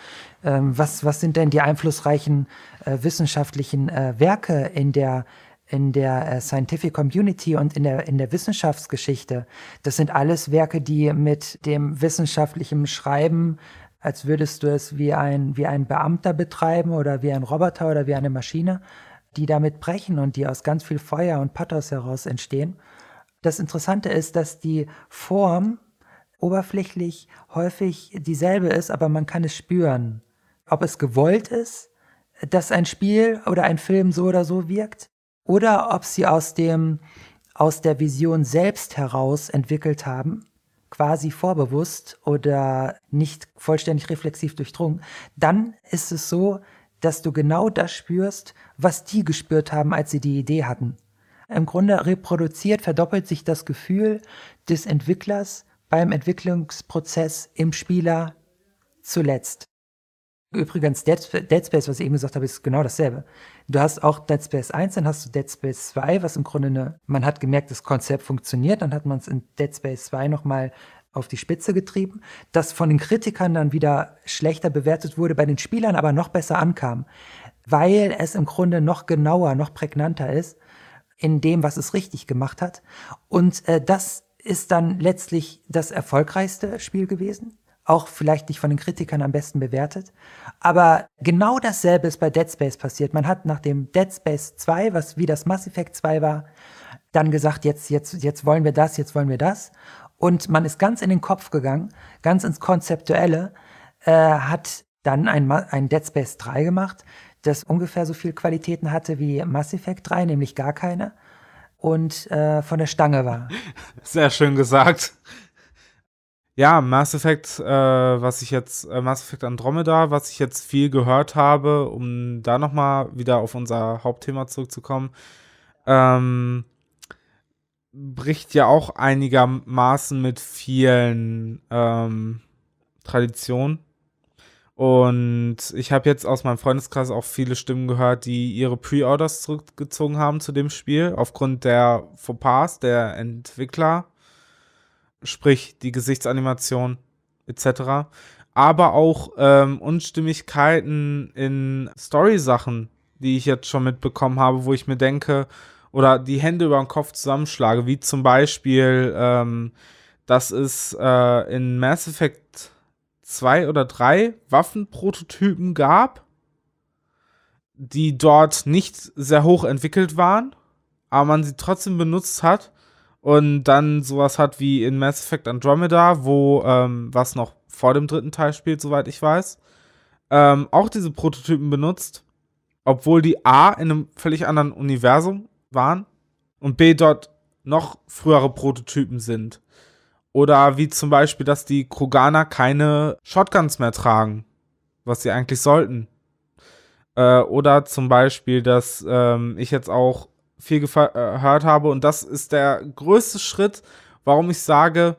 Ähm, was, was sind denn die einflussreichen äh, wissenschaftlichen äh, Werke in der in der äh, Scientific Community und in der, in der Wissenschaftsgeschichte. Das sind alles Werke, die mit dem wissenschaftlichen Schreiben als würdest du es wie ein, wie ein Beamter betreiben oder wie ein Roboter oder wie eine Maschine, die damit brechen und die aus ganz viel Feuer und Pathos heraus entstehen. Das Interessante ist, dass die Form oberflächlich häufig dieselbe ist, aber man kann es spüren. Ob es gewollt ist, dass ein Spiel oder ein Film so oder so wirkt, oder ob sie aus dem, aus der Vision selbst heraus entwickelt haben quasi vorbewusst oder nicht vollständig reflexiv durchdrungen, dann ist es so, dass du genau das spürst, was die gespürt haben, als sie die Idee hatten. Im Grunde reproduziert, verdoppelt sich das Gefühl des Entwicklers beim Entwicklungsprozess im Spieler zuletzt. Übrigens, Dead, Dead, Space, was ich eben gesagt habe, ist genau dasselbe. Du hast auch Dead Space 1, dann hast du Dead Space 2, was im Grunde eine, man hat gemerkt, das Konzept funktioniert, dann hat man es in Dead Space 2 nochmal auf die Spitze getrieben, das von den Kritikern dann wieder schlechter bewertet wurde, bei den Spielern aber noch besser ankam, weil es im Grunde noch genauer, noch prägnanter ist in dem, was es richtig gemacht hat. Und äh, das ist dann letztlich das erfolgreichste Spiel gewesen auch vielleicht nicht von den Kritikern am besten bewertet. Aber genau dasselbe ist bei Dead Space passiert. Man hat nach dem Dead Space 2, was wie das Mass Effect 2 war, dann gesagt, jetzt, jetzt, jetzt wollen wir das, jetzt wollen wir das. Und man ist ganz in den Kopf gegangen, ganz ins Konzeptuelle, äh, hat dann ein, ein Dead Space 3 gemacht, das ungefähr so viel Qualitäten hatte wie Mass Effect 3, nämlich gar keine. Und äh, von der Stange war. Sehr schön gesagt. Ja, Mass Effect, äh, was ich jetzt, äh, Mass Effect Andromeda, was ich jetzt viel gehört habe, um da nochmal wieder auf unser Hauptthema zurückzukommen, ähm, bricht ja auch einigermaßen mit vielen ähm, Traditionen. Und ich habe jetzt aus meinem Freundeskreis auch viele Stimmen gehört, die ihre Pre-Orders zurückgezogen haben zu dem Spiel, aufgrund der Fauxpas der Entwickler sprich die Gesichtsanimation etc. Aber auch ähm, Unstimmigkeiten in Story-Sachen, die ich jetzt schon mitbekommen habe, wo ich mir denke, oder die Hände über den Kopf zusammenschlage, wie zum Beispiel, ähm, dass es äh, in Mass Effect 2 oder 3 Waffenprototypen gab, die dort nicht sehr hoch entwickelt waren, aber man sie trotzdem benutzt hat und dann sowas hat wie in Mass Effect Andromeda, wo ähm, was noch vor dem dritten Teil spielt, soweit ich weiß, ähm, auch diese Prototypen benutzt, obwohl die A in einem völlig anderen Universum waren und B dort noch frühere Prototypen sind. Oder wie zum Beispiel, dass die Kroganer keine Shotguns mehr tragen, was sie eigentlich sollten. Äh, oder zum Beispiel, dass ähm, ich jetzt auch viel äh, gehört habe. Und das ist der größte Schritt, warum ich sage,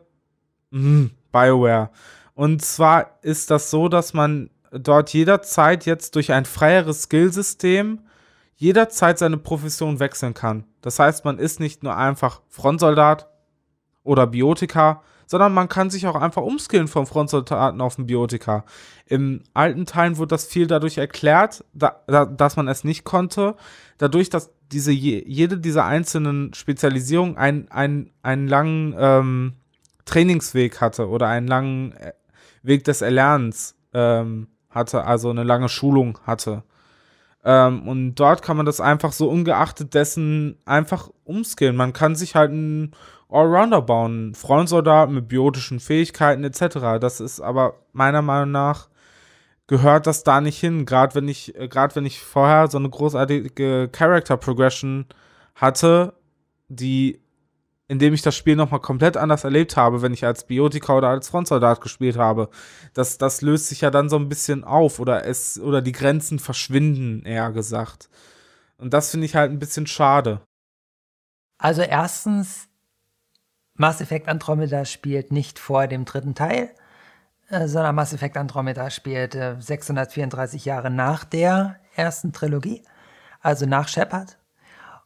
mh, BioWare. Und zwar ist das so, dass man dort jederzeit jetzt durch ein freieres Skillsystem jederzeit seine Profession wechseln kann. Das heißt, man ist nicht nur einfach Frontsoldat oder Biotika, sondern man kann sich auch einfach umskillen vom Frontsoldaten auf den Biotika. Im alten Teilen wurde das viel dadurch erklärt, da, da, dass man es nicht konnte, dadurch, dass diese jede dieser einzelnen Spezialisierungen einen, einen, einen langen ähm, Trainingsweg hatte oder einen langen äh, Weg des Erlernens ähm, hatte, also eine lange Schulung hatte. Ähm, und dort kann man das einfach so ungeachtet dessen einfach umskillen. Man kann sich halt einen Allrounder bauen, Frontsoldat mit biotischen Fähigkeiten etc. Das ist aber meiner Meinung nach gehört das da nicht hin. Gerade wenn ich, äh, gerade wenn ich vorher so eine großartige Character Progression hatte, die, indem ich das Spiel nochmal komplett anders erlebt habe, wenn ich als Biotika oder als Frontsoldat gespielt habe. Das, das löst sich ja dann so ein bisschen auf oder es, oder die Grenzen verschwinden, eher gesagt. Und das finde ich halt ein bisschen schade. Also erstens, Mass Effect Andromeda spielt nicht vor dem dritten Teil sondern Mass Effect Andromeda spielt 634 Jahre nach der ersten Trilogie, also nach Shepard.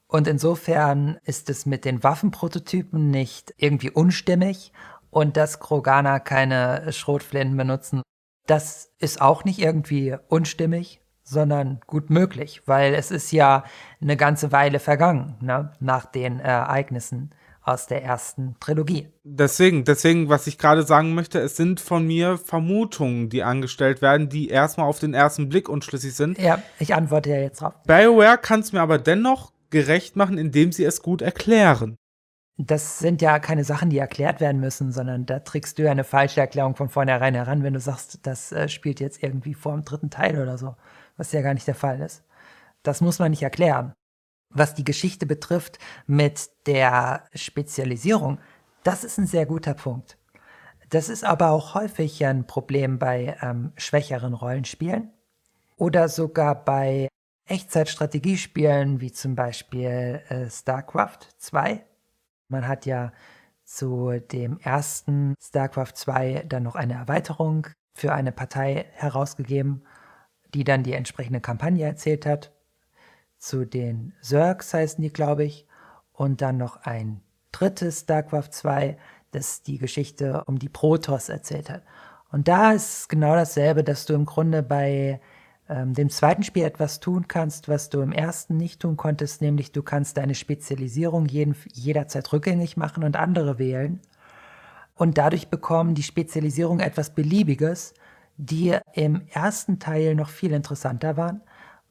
Und insofern ist es mit den Waffenprototypen nicht irgendwie unstimmig und dass Kroganer keine Schrotflinten benutzen, das ist auch nicht irgendwie unstimmig, sondern gut möglich, weil es ist ja eine ganze Weile vergangen ne, nach den Ereignissen aus der ersten Trilogie. Deswegen, deswegen, was ich gerade sagen möchte, es sind von mir Vermutungen, die angestellt werden, die erstmal auf den ersten Blick unschlüssig sind. Ja, ich antworte ja jetzt drauf. BioWare kann es mir aber dennoch gerecht machen, indem sie es gut erklären. Das sind ja keine Sachen, die erklärt werden müssen, sondern da trickst du ja eine falsche Erklärung von vornherein heran, wenn du sagst, das äh, spielt jetzt irgendwie vor dem dritten Teil oder so, was ja gar nicht der Fall ist. Das muss man nicht erklären was die Geschichte betrifft mit der Spezialisierung, das ist ein sehr guter Punkt. Das ist aber auch häufig ein Problem bei ähm, schwächeren Rollenspielen oder sogar bei Echtzeitstrategiespielen wie zum Beispiel äh, StarCraft 2. Man hat ja zu dem ersten StarCraft 2 dann noch eine Erweiterung für eine Partei herausgegeben, die dann die entsprechende Kampagne erzählt hat zu den Zergs heißen die, glaube ich, und dann noch ein drittes Darkwarf 2, das die Geschichte um die Protoss erzählt hat. Und da ist genau dasselbe, dass du im Grunde bei ähm, dem zweiten Spiel etwas tun kannst, was du im ersten nicht tun konntest, nämlich du kannst deine Spezialisierung jeden, jederzeit rückgängig machen und andere wählen. Und dadurch bekommen die Spezialisierung etwas Beliebiges, die im ersten Teil noch viel interessanter waren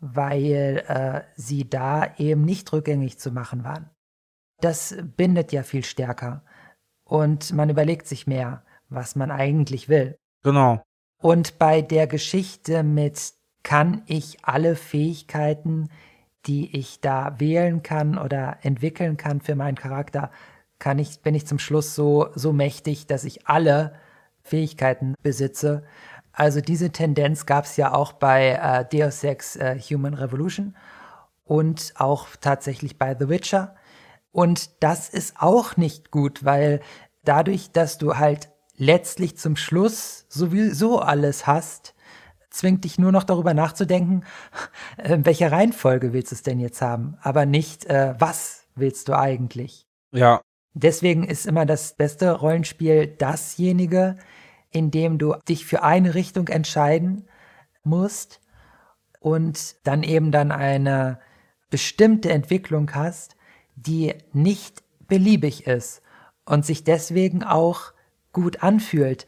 weil äh, sie da eben nicht rückgängig zu machen waren. Das bindet ja viel stärker und man überlegt sich mehr, was man eigentlich will. Genau. Und bei der Geschichte mit kann ich alle Fähigkeiten, die ich da wählen kann oder entwickeln kann für meinen Charakter, kann ich, bin ich zum Schluss so, so mächtig, dass ich alle Fähigkeiten besitze, also diese Tendenz gab es ja auch bei äh, Deus Ex äh, Human Revolution und auch tatsächlich bei The Witcher. Und das ist auch nicht gut, weil dadurch, dass du halt letztlich zum Schluss sowieso alles hast, zwingt dich nur noch darüber nachzudenken, in äh, welcher Reihenfolge willst du es denn jetzt haben, aber nicht, äh, was willst du eigentlich. Ja. Deswegen ist immer das beste Rollenspiel dasjenige, in dem du dich für eine Richtung entscheiden musst und dann eben dann eine bestimmte Entwicklung hast, die nicht beliebig ist und sich deswegen auch gut anfühlt,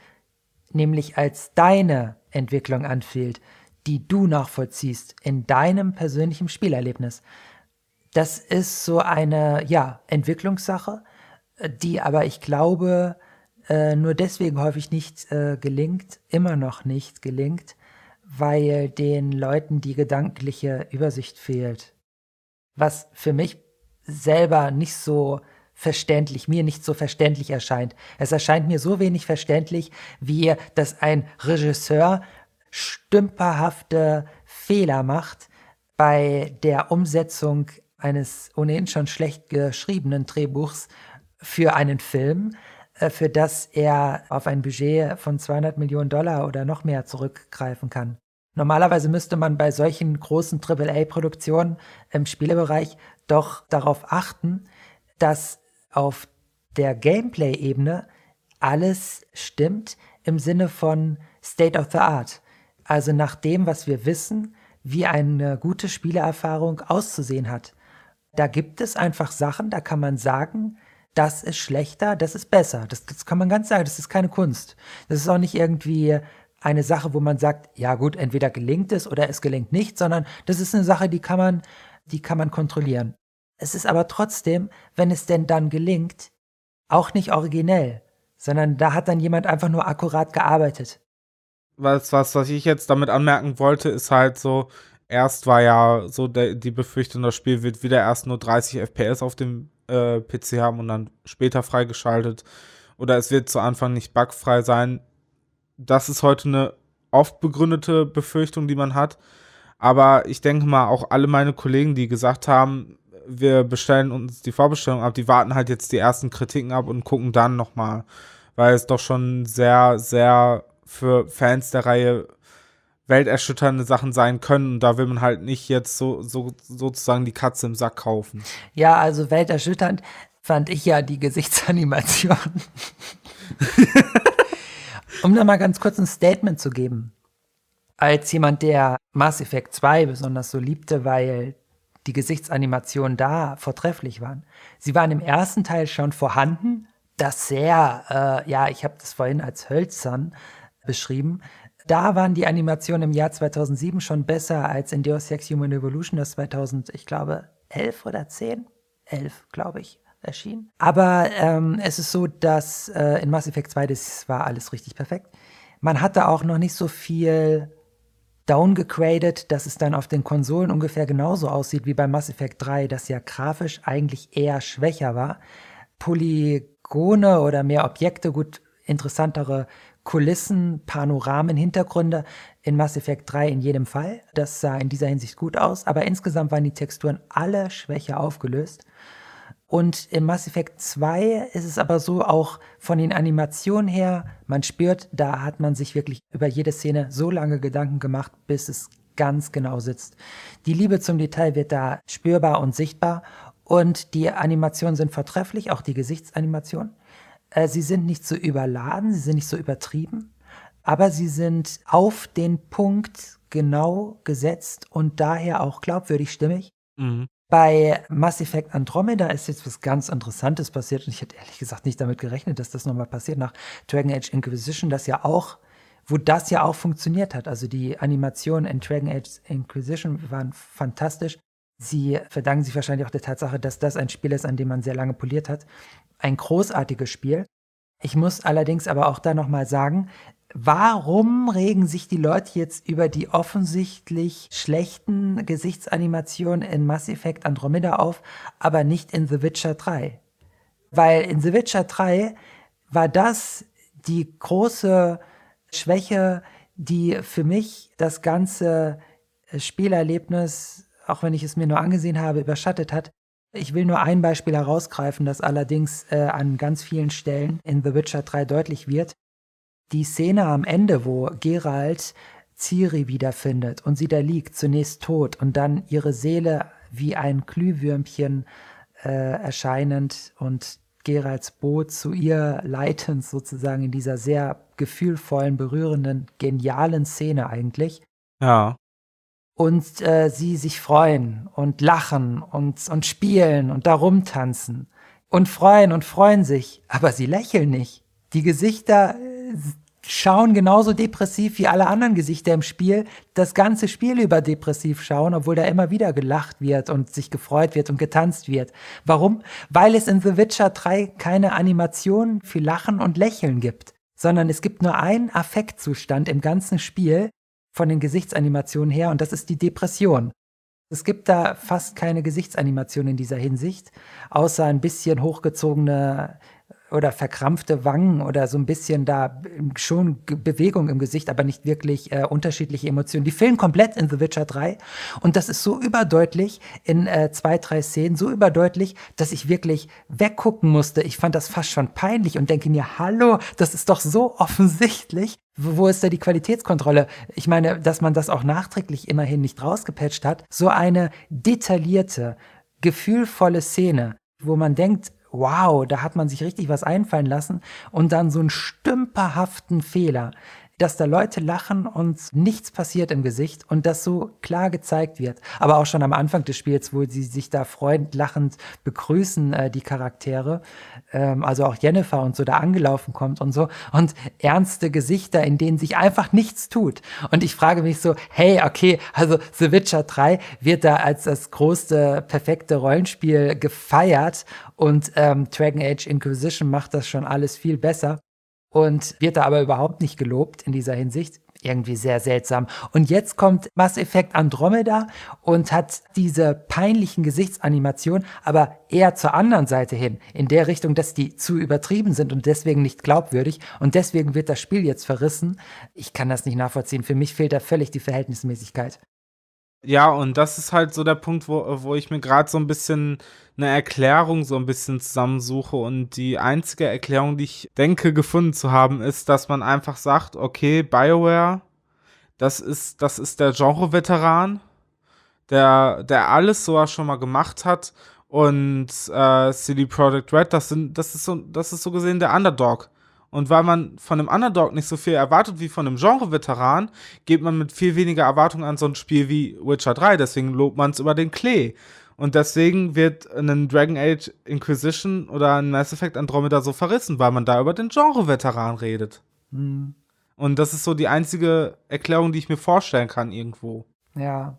nämlich als deine Entwicklung anfühlt, die du nachvollziehst in deinem persönlichen Spielerlebnis. Das ist so eine, ja, Entwicklungssache, die aber ich glaube, äh, nur deswegen häufig nicht äh, gelingt, immer noch nicht gelingt, weil den Leuten die gedankliche Übersicht fehlt. Was für mich selber nicht so verständlich, mir nicht so verständlich erscheint. Es erscheint mir so wenig verständlich, wie dass ein Regisseur stümperhafte Fehler macht bei der Umsetzung eines ohnehin schon schlecht geschriebenen Drehbuchs für einen Film, für das er auf ein Budget von 200 Millionen Dollar oder noch mehr zurückgreifen kann. Normalerweise müsste man bei solchen großen AAA-Produktionen im Spielebereich doch darauf achten, dass auf der Gameplay-Ebene alles stimmt im Sinne von State of the Art. Also nach dem, was wir wissen, wie eine gute Spielerfahrung auszusehen hat. Da gibt es einfach Sachen, da kann man sagen, das ist schlechter, das ist besser. Das, das kann man ganz sagen, das ist keine Kunst. Das ist auch nicht irgendwie eine Sache, wo man sagt, ja gut, entweder gelingt es oder es gelingt nicht, sondern das ist eine Sache, die kann man, die kann man kontrollieren. Es ist aber trotzdem, wenn es denn dann gelingt, auch nicht originell, sondern da hat dann jemand einfach nur akkurat gearbeitet. Was, was, was ich jetzt damit anmerken wollte, ist halt so, erst war ja so der, die Befürchtung, das Spiel wird wieder erst nur 30 FPS auf dem äh, PC haben und dann später freigeschaltet. Oder es wird zu Anfang nicht bugfrei sein das ist heute eine oft begründete Befürchtung, die man hat. Aber ich denke mal, auch alle meine Kollegen, die gesagt haben, wir bestellen uns die Vorbestellung ab, die warten halt jetzt die ersten Kritiken ab und gucken dann nochmal, weil es doch schon sehr, sehr für Fans der Reihe welterschütternde Sachen sein können. Und da will man halt nicht jetzt so, so sozusagen die Katze im Sack kaufen. Ja, also welterschütternd fand ich ja die Gesichtsanimation. Um da mal ganz kurz ein Statement zu geben. Als jemand, der Mass Effect 2 besonders so liebte, weil die Gesichtsanimationen da vortrefflich waren. Sie waren im ersten Teil schon vorhanden, das sehr, äh, ja, ich habe das vorhin als hölzern beschrieben. Da waren die Animationen im Jahr 2007 schon besser als in Deus Ex Human Evolution, das 2000, ich glaube, 11 oder 10? 11, glaube ich erschien. Aber ähm, es ist so, dass äh, in Mass Effect 2 das war alles richtig perfekt. Man hatte auch noch nicht so viel downgegradet, dass es dann auf den Konsolen ungefähr genauso aussieht wie bei Mass Effect 3, das ja grafisch eigentlich eher schwächer war. Polygone oder mehr Objekte, gut interessantere Kulissen, Panoramen, Hintergründe in Mass Effect 3 in jedem Fall. Das sah in dieser Hinsicht gut aus, aber insgesamt waren die Texturen alle schwächer aufgelöst. Und im Mass Effect 2 ist es aber so auch von den Animationen her, man spürt, da hat man sich wirklich über jede Szene so lange Gedanken gemacht, bis es ganz genau sitzt. Die Liebe zum Detail wird da spürbar und sichtbar und die Animationen sind vortrefflich, auch die Gesichtsanimationen. Äh, sie sind nicht so überladen, sie sind nicht so übertrieben, aber sie sind auf den Punkt genau gesetzt und daher auch glaubwürdig stimmig. Mhm. Bei Mass Effect Andromeda ist jetzt was ganz Interessantes passiert und ich hätte ehrlich gesagt nicht damit gerechnet, dass das nochmal passiert nach Dragon Age Inquisition, das ja auch, wo das ja auch funktioniert hat. Also die Animationen in Dragon Age Inquisition waren fantastisch. Sie verdanken sich wahrscheinlich auch der Tatsache, dass das ein Spiel ist, an dem man sehr lange poliert hat. Ein großartiges Spiel. Ich muss allerdings aber auch da nochmal sagen, Warum regen sich die Leute jetzt über die offensichtlich schlechten Gesichtsanimationen in Mass Effect Andromeda auf, aber nicht in The Witcher 3? Weil in The Witcher 3 war das die große Schwäche, die für mich das ganze Spielerlebnis, auch wenn ich es mir nur angesehen habe, überschattet hat. Ich will nur ein Beispiel herausgreifen, das allerdings äh, an ganz vielen Stellen in The Witcher 3 deutlich wird die Szene am Ende, wo Geralt Ciri wiederfindet und sie da liegt, zunächst tot und dann ihre Seele wie ein Glühwürmchen äh, erscheinend und Geralds Boot zu ihr leitend sozusagen in dieser sehr gefühlvollen, berührenden, genialen Szene eigentlich. Ja. Und äh, sie sich freuen und lachen und, und spielen und da rumtanzen und freuen und freuen sich, aber sie lächeln nicht. Die Gesichter schauen genauso depressiv wie alle anderen Gesichter im Spiel, das ganze Spiel über depressiv schauen, obwohl da immer wieder gelacht wird und sich gefreut wird und getanzt wird. Warum? Weil es in The Witcher 3 keine Animation für Lachen und Lächeln gibt, sondern es gibt nur einen Affektzustand im ganzen Spiel von den Gesichtsanimationen her und das ist die Depression. Es gibt da fast keine Gesichtsanimation in dieser Hinsicht, außer ein bisschen hochgezogene oder verkrampfte Wangen oder so ein bisschen da schon Bewegung im Gesicht, aber nicht wirklich äh, unterschiedliche Emotionen. Die fehlen komplett in The Witcher 3 und das ist so überdeutlich in äh, zwei, drei Szenen, so überdeutlich, dass ich wirklich weggucken musste. Ich fand das fast schon peinlich und denke mir, hallo, das ist doch so offensichtlich. Wo ist da die Qualitätskontrolle? Ich meine, dass man das auch nachträglich immerhin nicht rausgepatcht hat. So eine detaillierte, gefühlvolle Szene, wo man denkt, wow, da hat man sich richtig was einfallen lassen. Und dann so einen stümperhaften Fehler dass da Leute lachen und nichts passiert im Gesicht und das so klar gezeigt wird. Aber auch schon am Anfang des Spiels, wo sie sich da freundend lachend begrüßen, äh, die Charaktere, ähm, also auch Jennifer und so da angelaufen kommt und so und ernste Gesichter, in denen sich einfach nichts tut. Und ich frage mich so, hey, okay, also The Witcher 3 wird da als das große, perfekte Rollenspiel gefeiert und ähm, Dragon Age Inquisition macht das schon alles viel besser und wird da aber überhaupt nicht gelobt in dieser Hinsicht. Irgendwie sehr seltsam. Und jetzt kommt Mass Effect Andromeda und hat diese peinlichen Gesichtsanimationen, aber eher zur anderen Seite hin, in der Richtung, dass die zu übertrieben sind und deswegen nicht glaubwürdig. Und deswegen wird das Spiel jetzt verrissen. Ich kann das nicht nachvollziehen. Für mich fehlt da völlig die Verhältnismäßigkeit. Ja, und das ist halt so der Punkt, wo, wo ich mir gerade so ein bisschen eine Erklärung so ein bisschen zusammensuche. Und die einzige Erklärung, die ich denke, gefunden zu haben, ist, dass man einfach sagt, okay, BioWare, das ist, das ist der Genre-Veteran, der, der alles sowas schon mal gemacht hat. Und äh, CD Projekt Red, das sind, das ist so, das ist so gesehen der Underdog. Und weil man von einem Underdog nicht so viel erwartet wie von einem Genre-Veteran, geht man mit viel weniger Erwartung an so ein Spiel wie Witcher 3. Deswegen lobt man es über den Klee. Und deswegen wird ein Dragon Age Inquisition oder ein Mass Effect Andromeda so verrissen, weil man da über den Genre-Veteran redet. Mhm. Und das ist so die einzige Erklärung, die ich mir vorstellen kann irgendwo. Ja.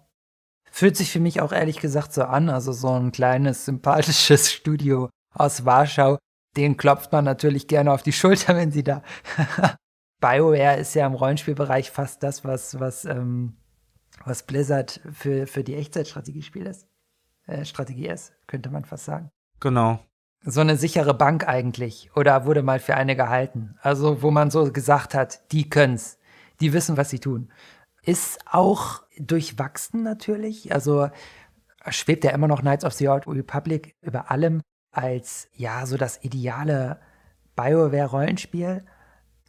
Fühlt sich für mich auch ehrlich gesagt so an, also so ein kleines, sympathisches Studio aus Warschau, den klopft man natürlich gerne auf die Schulter, wenn sie da. BioWare ist ja im Rollenspielbereich fast das, was, was, ähm, was Blizzard für, für die Echtzeitstrategiespiele ist. Äh, Strategie ist, könnte man fast sagen. Genau. So eine sichere Bank eigentlich. Oder wurde mal für eine gehalten. Also, wo man so gesagt hat, die können's. Die wissen, was sie tun. Ist auch durchwachsen natürlich. Also schwebt ja immer noch Knights of the Old Republic über allem als ja so das ideale BioWare-Rollenspiel.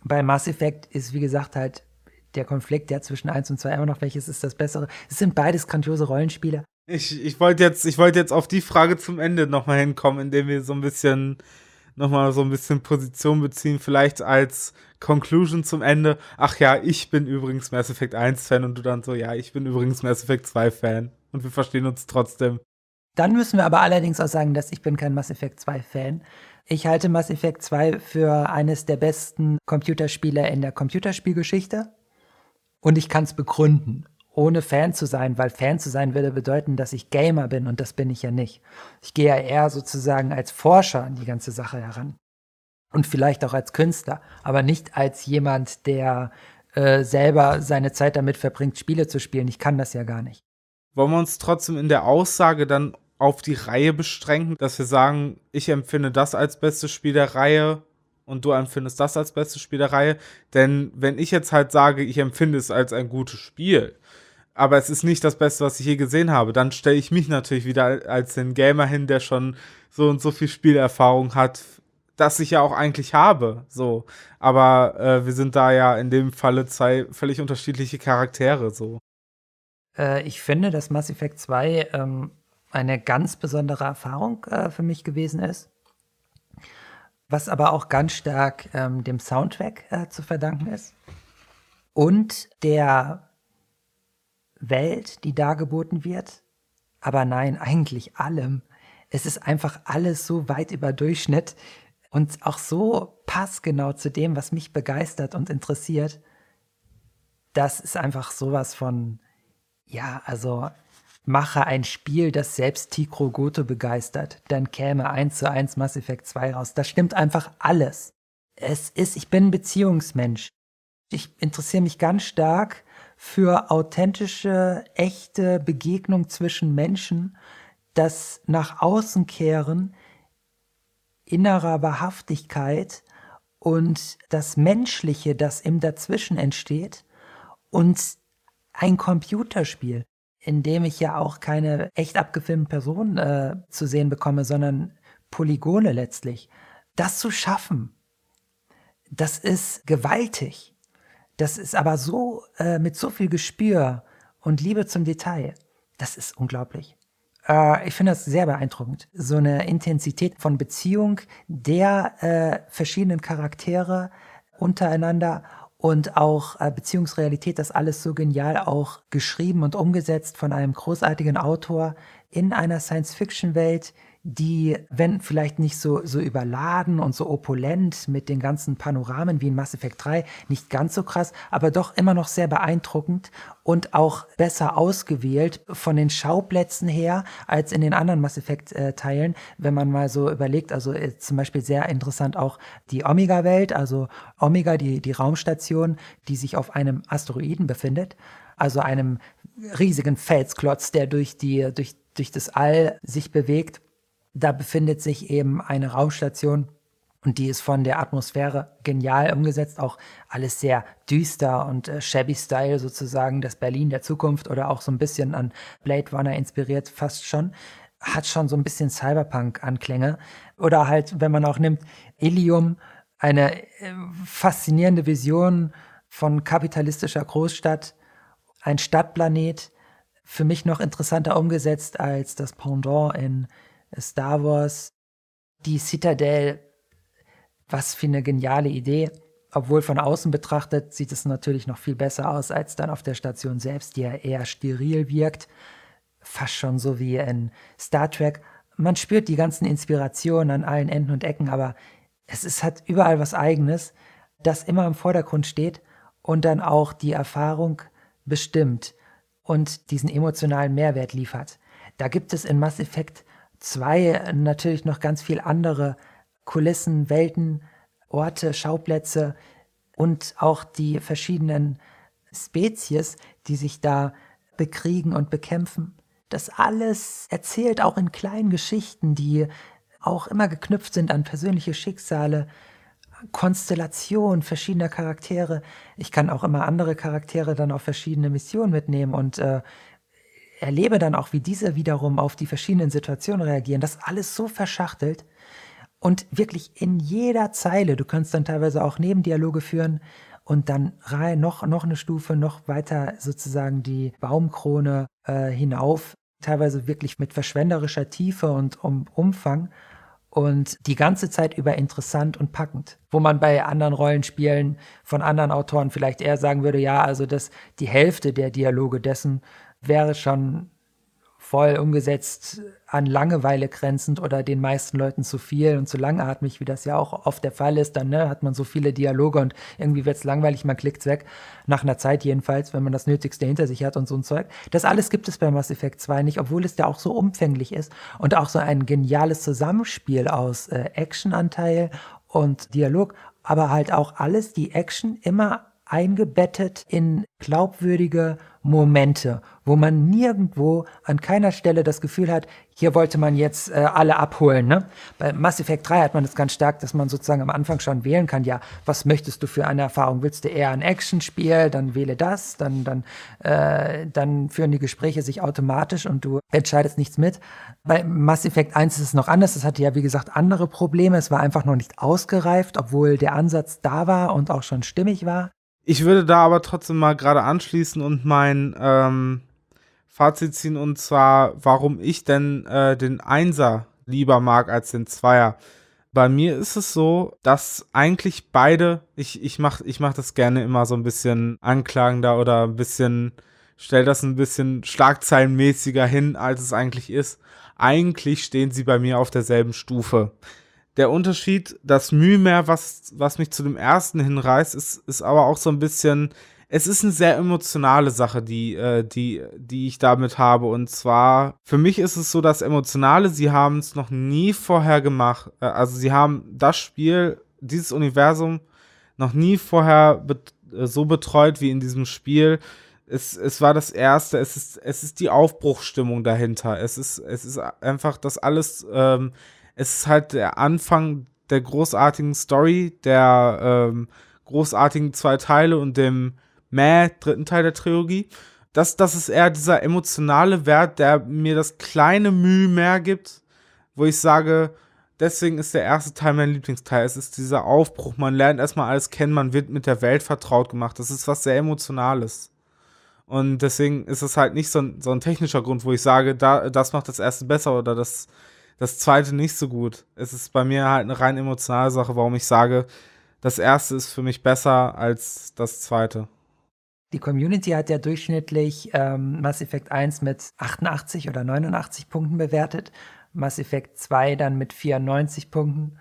Bei Mass Effect ist, wie gesagt, halt der Konflikt ja zwischen 1 und 2 immer noch, welches ist das bessere. Es sind beides grandiose Rollenspiele. Ich, ich wollte jetzt, ich jetzt auf die Frage zum Ende nochmal hinkommen, indem wir so ein bisschen nochmal so ein bisschen Position beziehen, vielleicht als Conclusion zum Ende. Ach ja, ich bin übrigens Mass Effect 1 Fan und du dann so, ja, ich bin übrigens Mass Effect 2 Fan. Und wir verstehen uns trotzdem. Dann müssen wir aber allerdings auch sagen, dass ich bin kein Mass Effect 2 Fan. Ich halte Mass Effect 2 für eines der besten Computerspiele in der Computerspielgeschichte. Und ich kann es begründen, ohne Fan zu sein, weil Fan zu sein würde bedeuten, dass ich Gamer bin und das bin ich ja nicht. Ich gehe ja eher sozusagen als Forscher an die ganze Sache heran. Und vielleicht auch als Künstler, aber nicht als jemand, der äh, selber seine Zeit damit verbringt, Spiele zu spielen. Ich kann das ja gar nicht. Wollen wir uns trotzdem in der Aussage dann auf die Reihe beschränken, dass wir sagen, ich empfinde das als bestes Spiel der Reihe und du empfindest das als bestes Spiel der Reihe. Denn wenn ich jetzt halt sage, ich empfinde es als ein gutes Spiel, aber es ist nicht das Beste, was ich je gesehen habe, dann stelle ich mich natürlich wieder als den Gamer hin, der schon so und so viel Spielerfahrung hat, das ich ja auch eigentlich habe. So. Aber äh, wir sind da ja in dem Falle zwei völlig unterschiedliche Charaktere. So. Äh, ich finde, dass Mass Effect 2 ähm, eine ganz besondere Erfahrung äh, für mich gewesen ist. Was aber auch ganz stark ähm, dem Soundtrack äh, zu verdanken ist. Und der Welt, die dargeboten wird. Aber nein, eigentlich allem. Es ist einfach alles so weit über Durchschnitt und auch so passgenau zu dem, was mich begeistert und interessiert. Das ist einfach sowas von, ja, also mache ein Spiel, das selbst Tikro Goto begeistert, dann käme 1 zu 1 Mass Effect 2 raus. Das stimmt einfach alles. Es ist, ich bin ein Beziehungsmensch. Ich interessiere mich ganz stark für authentische, echte Begegnung zwischen Menschen, das nach außen kehren innerer Wahrhaftigkeit und das Menschliche, das im Dazwischen entsteht und ein Computerspiel in dem ich ja auch keine echt abgefilmten Personen äh, zu sehen bekomme, sondern Polygone letztlich. Das zu schaffen, das ist gewaltig. Das ist aber so äh, mit so viel Gespür und Liebe zum Detail. Das ist unglaublich. Äh, ich finde das sehr beeindruckend. So eine Intensität von Beziehung der äh, verschiedenen Charaktere untereinander und auch äh, Beziehungsrealität, das alles so genial auch geschrieben und umgesetzt von einem großartigen Autor in einer Science-Fiction-Welt, die, wenn vielleicht nicht so, so überladen und so opulent mit den ganzen Panoramen wie in Mass Effect 3, nicht ganz so krass, aber doch immer noch sehr beeindruckend und auch besser ausgewählt von den Schauplätzen her als in den anderen Mass Effect äh, Teilen, wenn man mal so überlegt, also äh, zum Beispiel sehr interessant auch die Omega-Welt, also Omega, die, die Raumstation, die sich auf einem Asteroiden befindet, also einem riesigen Felsklotz, der durch die, durch, durch das All sich bewegt da befindet sich eben eine Raumstation und die ist von der Atmosphäre genial umgesetzt, auch alles sehr düster und äh, shabby Style sozusagen, das Berlin der Zukunft oder auch so ein bisschen an Blade Runner inspiriert, fast schon. Hat schon so ein bisschen Cyberpunk-Anklänge. Oder halt, wenn man auch nimmt, Ilium, eine äh, faszinierende Vision von kapitalistischer Großstadt, ein Stadtplanet, für mich noch interessanter umgesetzt als das Pendant in Star Wars, die Citadel, was für eine geniale Idee. Obwohl von außen betrachtet sieht es natürlich noch viel besser aus als dann auf der Station selbst, die ja eher steril wirkt. Fast schon so wie in Star Trek. Man spürt die ganzen Inspirationen an allen Enden und Ecken, aber es ist, hat überall was Eigenes, das immer im Vordergrund steht und dann auch die Erfahrung bestimmt und diesen emotionalen Mehrwert liefert. Da gibt es in Mass Effect zwei natürlich noch ganz viel andere Kulissen, Welten, Orte, Schauplätze und auch die verschiedenen Spezies, die sich da bekriegen und bekämpfen. Das alles erzählt auch in kleinen Geschichten, die auch immer geknüpft sind an persönliche Schicksale, Konstellation verschiedener Charaktere. Ich kann auch immer andere Charaktere dann auf verschiedene Missionen mitnehmen und äh, erlebe dann auch, wie diese wiederum auf die verschiedenen Situationen reagieren. Das alles so verschachtelt und wirklich in jeder Zeile. Du kannst dann teilweise auch Nebendialoge führen und dann rein noch, noch eine Stufe, noch weiter sozusagen die Baumkrone äh, hinauf. Teilweise wirklich mit verschwenderischer Tiefe und um, Umfang und die ganze Zeit über interessant und packend. Wo man bei anderen Rollenspielen von anderen Autoren vielleicht eher sagen würde, ja, also das die Hälfte der Dialoge dessen wäre schon voll umgesetzt an Langeweile grenzend oder den meisten Leuten zu viel und zu langatmig, wie das ja auch oft der Fall ist. Dann ne, hat man so viele Dialoge und irgendwie wird es langweilig, man klickt weg. Nach einer Zeit jedenfalls, wenn man das Nötigste hinter sich hat und so ein Zeug. Das alles gibt es bei Mass Effect 2 nicht, obwohl es ja auch so umfänglich ist und auch so ein geniales Zusammenspiel aus äh, Actionanteil und Dialog, aber halt auch alles, die Action immer eingebettet in glaubwürdige Momente, wo man nirgendwo an keiner Stelle das Gefühl hat, hier wollte man jetzt äh, alle abholen. Ne? Bei Mass Effect 3 hat man das ganz stark, dass man sozusagen am Anfang schon wählen kann, ja, was möchtest du für eine Erfahrung? Willst du eher ein Actionspiel? Dann wähle das, dann, dann, äh, dann führen die Gespräche sich automatisch und du entscheidest nichts mit. Bei Mass Effect 1 ist es noch anders, es hatte ja, wie gesagt, andere Probleme. Es war einfach noch nicht ausgereift, obwohl der Ansatz da war und auch schon stimmig war. Ich würde da aber trotzdem mal gerade anschließen und mein ähm, Fazit ziehen und zwar, warum ich denn äh, den Einser lieber mag als den Zweier. Bei mir ist es so, dass eigentlich beide, ich, ich mache ich mach das gerne immer so ein bisschen anklagender oder ein bisschen, stell das ein bisschen schlagzeilenmäßiger hin, als es eigentlich ist. Eigentlich stehen sie bei mir auf derselben Stufe der Unterschied, das Mühe mehr, was, was mich zu dem ersten hinreißt, ist, ist aber auch so ein bisschen, es ist eine sehr emotionale Sache, die, äh, die, die ich damit habe. Und zwar, für mich ist es so, dass Emotionale, sie haben es noch nie vorher gemacht. Äh, also sie haben das Spiel, dieses Universum noch nie vorher bet äh, so betreut wie in diesem Spiel. Es, es war das erste, es ist, es ist die Aufbruchstimmung dahinter. Es ist, es ist einfach das alles. Ähm, es ist halt der Anfang der großartigen Story, der ähm, großartigen zwei Teile und dem Mäh dritten Teil der Trilogie. Das, das ist eher dieser emotionale Wert, der mir das kleine Mühe mehr gibt, wo ich sage, deswegen ist der erste Teil mein Lieblingsteil. Es ist dieser Aufbruch, man lernt erstmal alles kennen, man wird mit der Welt vertraut gemacht. Das ist was sehr Emotionales. Und deswegen ist es halt nicht so ein, so ein technischer Grund, wo ich sage, da, das macht das erste besser oder das, das zweite nicht so gut. Es ist bei mir halt eine rein emotionale Sache, warum ich sage, das erste ist für mich besser als das zweite. Die Community hat ja durchschnittlich ähm, Mass Effect 1 mit 88 oder 89 Punkten bewertet, Mass Effect 2 dann mit 94 Punkten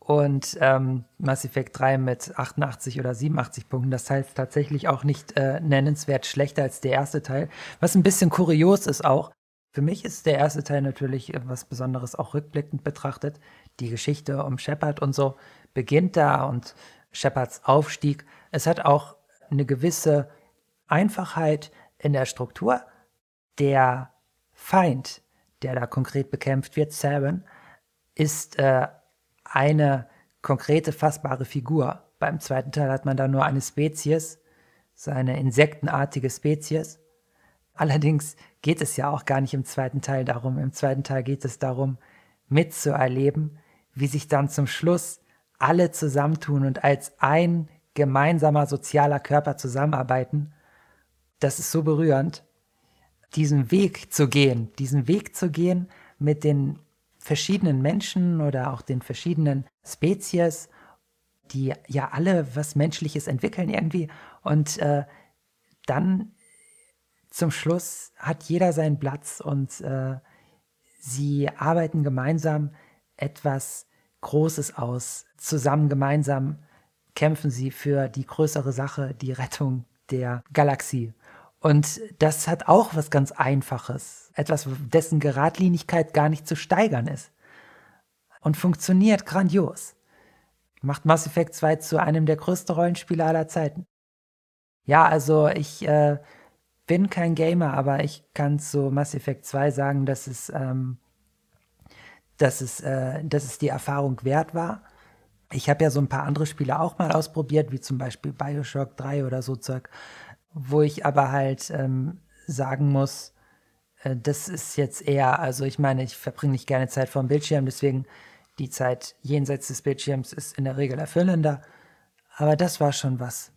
und ähm, Mass Effect 3 mit 88 oder 87 Punkten. Das heißt tatsächlich auch nicht äh, nennenswert schlechter als der erste Teil, was ein bisschen kurios ist auch. Für mich ist der erste Teil natürlich was Besonderes, auch rückblickend betrachtet. Die Geschichte um Shepard und so beginnt da und Shepards Aufstieg. Es hat auch eine gewisse Einfachheit in der Struktur. Der Feind, der da konkret bekämpft wird, Saren, ist äh, eine konkrete, fassbare Figur. Beim zweiten Teil hat man da nur eine Spezies, seine insektenartige Spezies. Allerdings geht es ja auch gar nicht im zweiten Teil darum. Im zweiten Teil geht es darum, mitzuerleben, wie sich dann zum Schluss alle zusammentun und als ein gemeinsamer sozialer Körper zusammenarbeiten. Das ist so berührend, diesen Weg zu gehen, diesen Weg zu gehen mit den verschiedenen Menschen oder auch den verschiedenen Spezies, die ja alle was Menschliches entwickeln irgendwie. Und äh, dann zum Schluss hat jeder seinen Platz und äh, sie arbeiten gemeinsam etwas Großes aus. Zusammen gemeinsam kämpfen sie für die größere Sache, die Rettung der Galaxie. Und das hat auch was ganz Einfaches. Etwas, dessen Geradlinigkeit gar nicht zu steigern ist. Und funktioniert grandios. Macht Mass Effect 2 zu einem der größten Rollenspiele aller Zeiten. Ja, also ich äh, bin kein Gamer, aber ich kann zu Mass Effect 2 sagen, dass es, ähm, dass es, äh, dass es die Erfahrung wert war. Ich habe ja so ein paar andere Spiele auch mal ausprobiert, wie zum Beispiel Bioshock 3 oder so Zeug, wo ich aber halt ähm, sagen muss, äh, das ist jetzt eher, also ich meine, ich verbringe nicht gerne Zeit vor dem Bildschirm, deswegen die Zeit jenseits des Bildschirms ist in der Regel erfüllender. Aber das war schon was.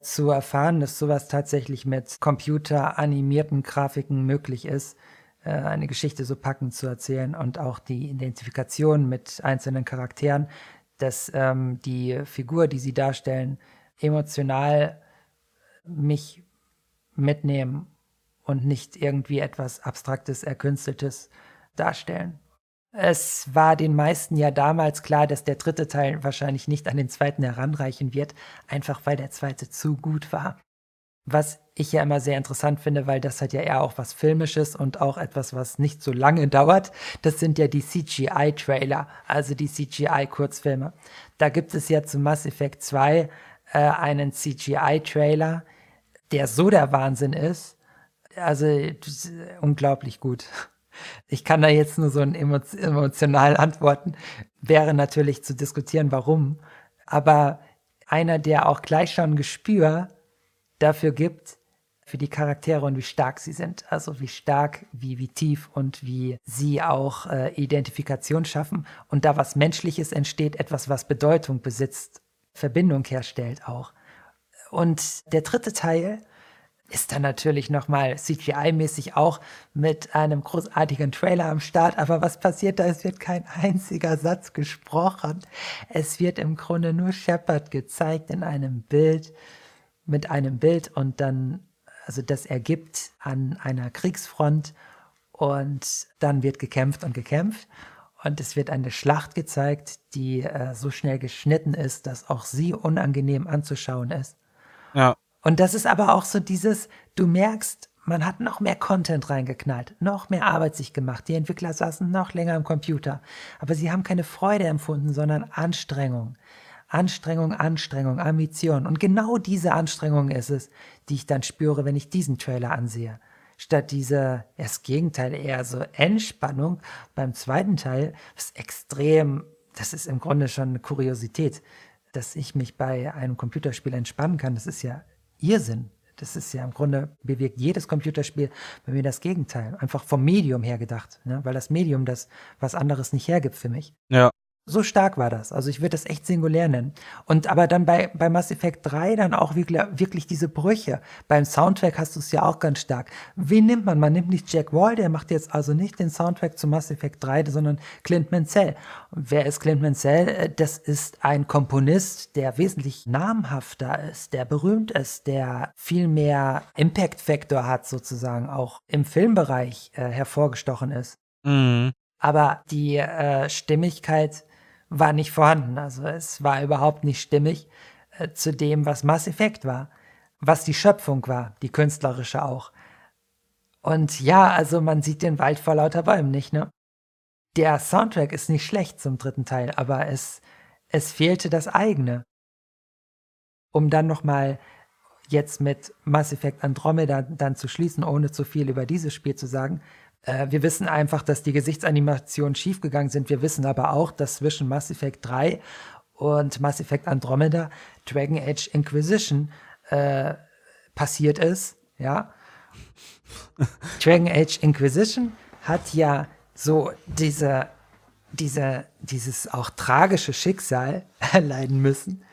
Zu erfahren, dass sowas tatsächlich mit computeranimierten Grafiken möglich ist, äh, eine Geschichte so packend zu erzählen und auch die Identifikation mit einzelnen Charakteren, dass ähm, die Figur, die sie darstellen, emotional mich mitnehmen und nicht irgendwie etwas Abstraktes, Erkünsteltes darstellen. Es war den meisten ja damals klar, dass der dritte Teil wahrscheinlich nicht an den zweiten heranreichen wird, einfach weil der zweite zu gut war. Was ich ja immer sehr interessant finde, weil das hat ja eher auch was Filmisches und auch etwas, was nicht so lange dauert. Das sind ja die CGI-Trailer, also die CGI-Kurzfilme. Da gibt es ja zu Mass Effect 2 äh, einen CGI-Trailer, der so der Wahnsinn ist. Also unglaublich gut. Ich kann da jetzt nur so ein emotional antworten. Wäre natürlich zu diskutieren, warum. Aber einer, der auch gleich schon Gespür dafür gibt, für die Charaktere und wie stark sie sind. Also wie stark, wie, wie tief und wie sie auch äh, Identifikation schaffen und da was Menschliches entsteht, etwas, was Bedeutung besitzt, Verbindung herstellt auch. Und der dritte Teil ist dann natürlich nochmal CGI-mäßig auch mit einem großartigen Trailer am Start. Aber was passiert da? Es wird kein einziger Satz gesprochen. Es wird im Grunde nur Shepard gezeigt in einem Bild mit einem Bild und dann, also das ergibt an einer Kriegsfront und dann wird gekämpft und gekämpft. Und es wird eine Schlacht gezeigt, die äh, so schnell geschnitten ist, dass auch sie unangenehm anzuschauen ist. Ja. Und das ist aber auch so dieses, du merkst, man hat noch mehr Content reingeknallt, noch mehr Arbeit sich gemacht. Die Entwickler saßen noch länger am Computer. Aber sie haben keine Freude empfunden, sondern Anstrengung. Anstrengung, Anstrengung, Ambition. Und genau diese Anstrengung ist es, die ich dann spüre, wenn ich diesen Trailer ansehe. Statt dieser, das Gegenteil, eher so Entspannung beim zweiten Teil, ist extrem, das ist im Grunde schon eine Kuriosität, dass ich mich bei einem Computerspiel entspannen kann. Das ist ja Irrsinn. Das ist ja im Grunde, bewirkt jedes Computerspiel bei mir das Gegenteil. Einfach vom Medium her gedacht, ne? weil das Medium das was anderes nicht hergibt für mich. Ja. So stark war das. Also ich würde das echt singulär nennen. Und aber dann bei, bei Mass Effect 3 dann auch wirklich, wirklich diese Brüche. Beim Soundtrack hast du es ja auch ganz stark. Wen nimmt man? Man nimmt nicht Jack Wall, der macht jetzt also nicht den Soundtrack zu Mass Effect 3, sondern Clint Mansell. Und wer ist Clint Mansell? Äh, das ist ein Komponist, der wesentlich namhafter ist, der berühmt ist, der viel mehr Impact-Factor hat sozusagen, auch im Filmbereich äh, hervorgestochen ist. Mhm. Aber die äh, Stimmigkeit war nicht vorhanden. Also es war überhaupt nicht stimmig äh, zu dem, was Mass Effect war, was die Schöpfung war, die künstlerische auch. Und ja, also man sieht den Wald vor lauter Bäumen nicht, ne? Der Soundtrack ist nicht schlecht zum dritten Teil, aber es, es fehlte das eigene. Um dann nochmal jetzt mit Mass Effect Andromeda dann zu schließen, ohne zu viel über dieses Spiel zu sagen, äh, wir wissen einfach, dass die Gesichtsanimationen schiefgegangen sind. Wir wissen aber auch, dass zwischen Mass Effect 3 und Mass Effect Andromeda Dragon Age Inquisition äh, passiert ist. Ja. Dragon Age Inquisition hat ja so diese, diese, dieses auch tragische Schicksal erleiden müssen,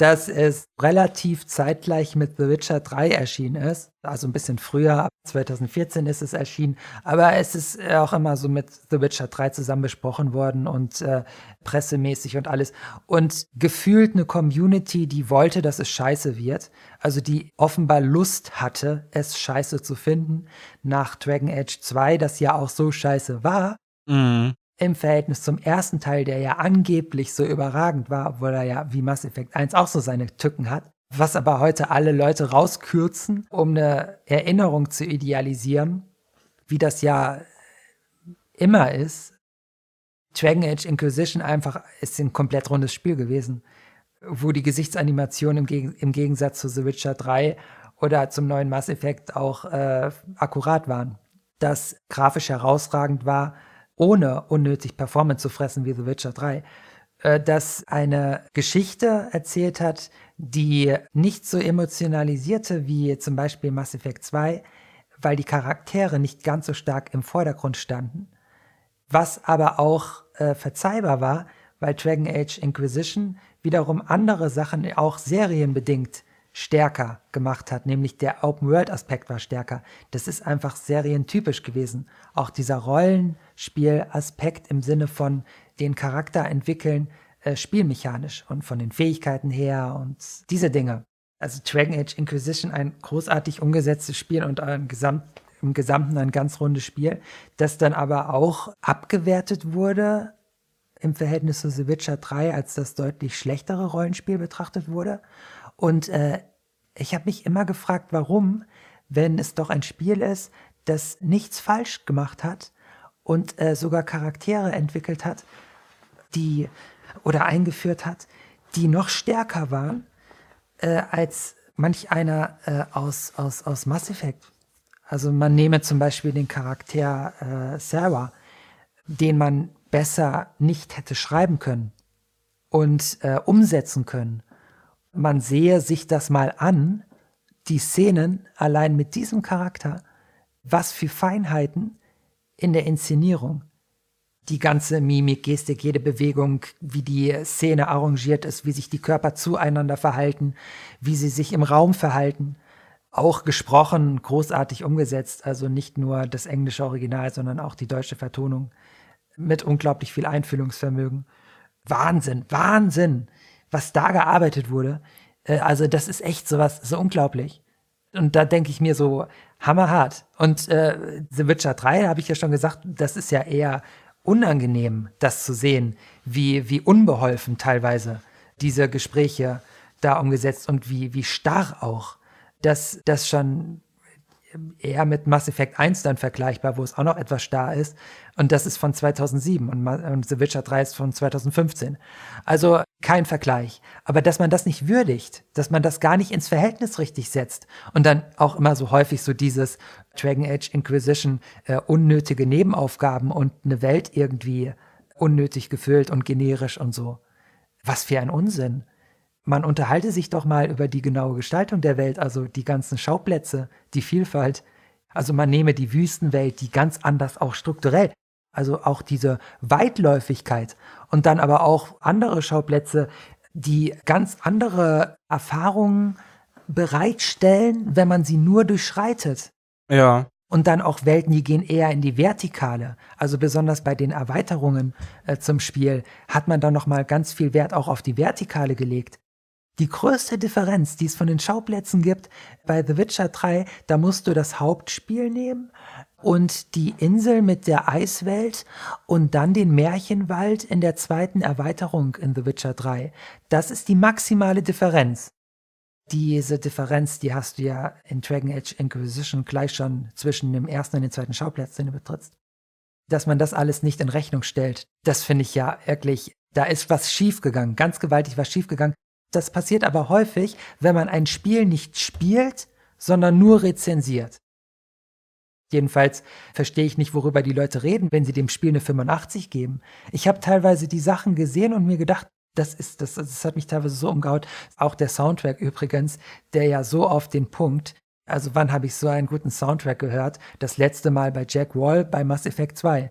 dass es relativ zeitgleich mit The Witcher 3 erschienen ist. Also ein bisschen früher, 2014 ist es erschienen. Aber es ist auch immer so mit The Witcher 3 zusammen besprochen worden und äh, pressemäßig und alles. Und gefühlt eine Community, die wollte, dass es scheiße wird. Also die offenbar Lust hatte, es scheiße zu finden. Nach Dragon Age 2, das ja auch so scheiße war. Mhm im Verhältnis zum ersten Teil, der ja angeblich so überragend war, obwohl er ja wie Mass Effect 1 auch so seine Tücken hat, was aber heute alle Leute rauskürzen, um eine Erinnerung zu idealisieren, wie das ja immer ist. Dragon Age Inquisition einfach ist ein komplett rundes Spiel gewesen, wo die Gesichtsanimationen im, Geg im Gegensatz zu The Witcher 3 oder zum neuen Mass Effect auch äh, akkurat waren. Das grafisch herausragend war, ohne unnötig Performance zu fressen wie The Witcher 3, äh, das eine Geschichte erzählt hat, die nicht so emotionalisierte wie zum Beispiel Mass Effect 2, weil die Charaktere nicht ganz so stark im Vordergrund standen, was aber auch äh, verzeihbar war, weil Dragon Age Inquisition wiederum andere Sachen auch serienbedingt stärker gemacht hat, nämlich der Open-World-Aspekt war stärker. Das ist einfach serientypisch gewesen. Auch dieser Rollenspiel-Aspekt im Sinne von den Charakter entwickeln, äh, spielmechanisch und von den Fähigkeiten her und diese Dinge. Also Dragon Age Inquisition, ein großartig umgesetztes Spiel und ein Gesamt, im Gesamten ein ganz rundes Spiel, das dann aber auch abgewertet wurde im Verhältnis zu The Witcher 3 als das deutlich schlechtere Rollenspiel betrachtet wurde. Und äh, ich habe mich immer gefragt, warum, wenn es doch ein Spiel ist, das nichts falsch gemacht hat und äh, sogar Charaktere entwickelt hat, die oder eingeführt hat, die noch stärker waren äh, als manch einer äh, aus, aus, aus Mass Effect. Also man nehme zum Beispiel den Charakter äh, Sarah, den man besser nicht hätte schreiben können und äh, umsetzen können man sehe sich das mal an, die Szenen allein mit diesem Charakter, was für Feinheiten in der Inszenierung. Die ganze Mimik, Gestik, jede Bewegung, wie die Szene arrangiert ist, wie sich die Körper zueinander verhalten, wie sie sich im Raum verhalten. Auch gesprochen, großartig umgesetzt, also nicht nur das englische Original, sondern auch die deutsche Vertonung mit unglaublich viel Einfühlungsvermögen. Wahnsinn, Wahnsinn! Was da gearbeitet wurde. Äh, also das ist echt sowas, so unglaublich. Und da denke ich mir so, hammerhart. Und äh, The Witcher 3, habe ich ja schon gesagt, das ist ja eher unangenehm, das zu sehen, wie, wie unbeholfen teilweise diese Gespräche da umgesetzt und wie, wie starr auch. dass das schon eher mit Mass Effect 1 dann vergleichbar, wo es auch noch etwas starr ist. Und das ist von 2007 und, und The Witcher 3 ist von 2015. Also kein Vergleich. Aber dass man das nicht würdigt, dass man das gar nicht ins Verhältnis richtig setzt und dann auch immer so häufig so dieses Dragon Age Inquisition äh, unnötige Nebenaufgaben und eine Welt irgendwie unnötig gefüllt und generisch und so. Was für ein Unsinn man unterhalte sich doch mal über die genaue Gestaltung der Welt, also die ganzen Schauplätze, die Vielfalt. Also man nehme die Wüstenwelt, die ganz anders auch strukturell. Also auch diese Weitläufigkeit und dann aber auch andere Schauplätze, die ganz andere Erfahrungen bereitstellen, wenn man sie nur durchschreitet. Ja. Und dann auch Welten, die gehen eher in die Vertikale. Also besonders bei den Erweiterungen äh, zum Spiel hat man dann nochmal ganz viel Wert auch auf die Vertikale gelegt. Die größte Differenz, die es von den Schauplätzen gibt, bei The Witcher 3, da musst du das Hauptspiel nehmen und die Insel mit der Eiswelt und dann den Märchenwald in der zweiten Erweiterung in The Witcher 3. Das ist die maximale Differenz. Diese Differenz, die hast du ja in Dragon Age Inquisition gleich schon zwischen dem ersten und dem zweiten Schauplatz, den du betrittst. Dass man das alles nicht in Rechnung stellt, das finde ich ja wirklich, da ist was schiefgegangen, ganz gewaltig was schiefgegangen. Das passiert aber häufig, wenn man ein Spiel nicht spielt, sondern nur rezensiert. Jedenfalls verstehe ich nicht, worüber die Leute reden, wenn sie dem Spiel eine 85 geben. Ich habe teilweise die Sachen gesehen und mir gedacht, das ist, das, das hat mich teilweise so umgehaut. Auch der Soundtrack übrigens, der ja so auf den Punkt. Also wann habe ich so einen guten Soundtrack gehört? Das letzte Mal bei Jack Wall bei Mass Effect 2.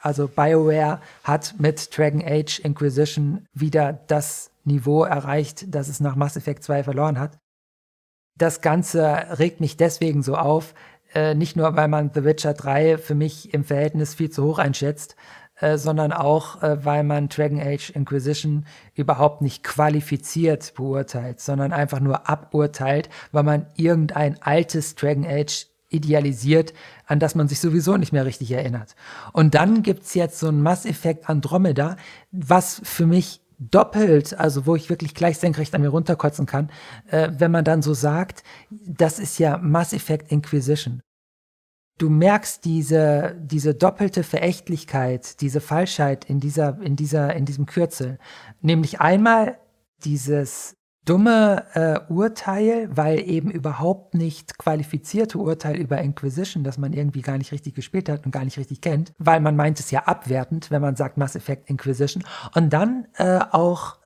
Also BioWare hat mit Dragon Age Inquisition wieder das Niveau erreicht, das es nach Mass Effect 2 verloren hat. Das Ganze regt mich deswegen so auf, äh, nicht nur, weil man The Witcher 3 für mich im Verhältnis viel zu hoch einschätzt, äh, sondern auch, äh, weil man Dragon Age Inquisition überhaupt nicht qualifiziert beurteilt, sondern einfach nur aburteilt, weil man irgendein altes Dragon Age idealisiert, an das man sich sowieso nicht mehr richtig erinnert. Und dann gibt's jetzt so ein Mass Effect Andromeda, was für mich doppelt, also wo ich wirklich gleich senkrecht an mir runterkotzen kann, äh, wenn man dann so sagt, das ist ja Mass Effect Inquisition. Du merkst diese, diese doppelte Verächtlichkeit, diese Falschheit in dieser, in dieser, in diesem Kürzel. Nämlich einmal dieses dumme äh, Urteil, weil eben überhaupt nicht qualifizierte Urteil über Inquisition, das man irgendwie gar nicht richtig gespielt hat und gar nicht richtig kennt, weil man meint es ja abwertend, wenn man sagt Mass Effect Inquisition. Und dann äh, auch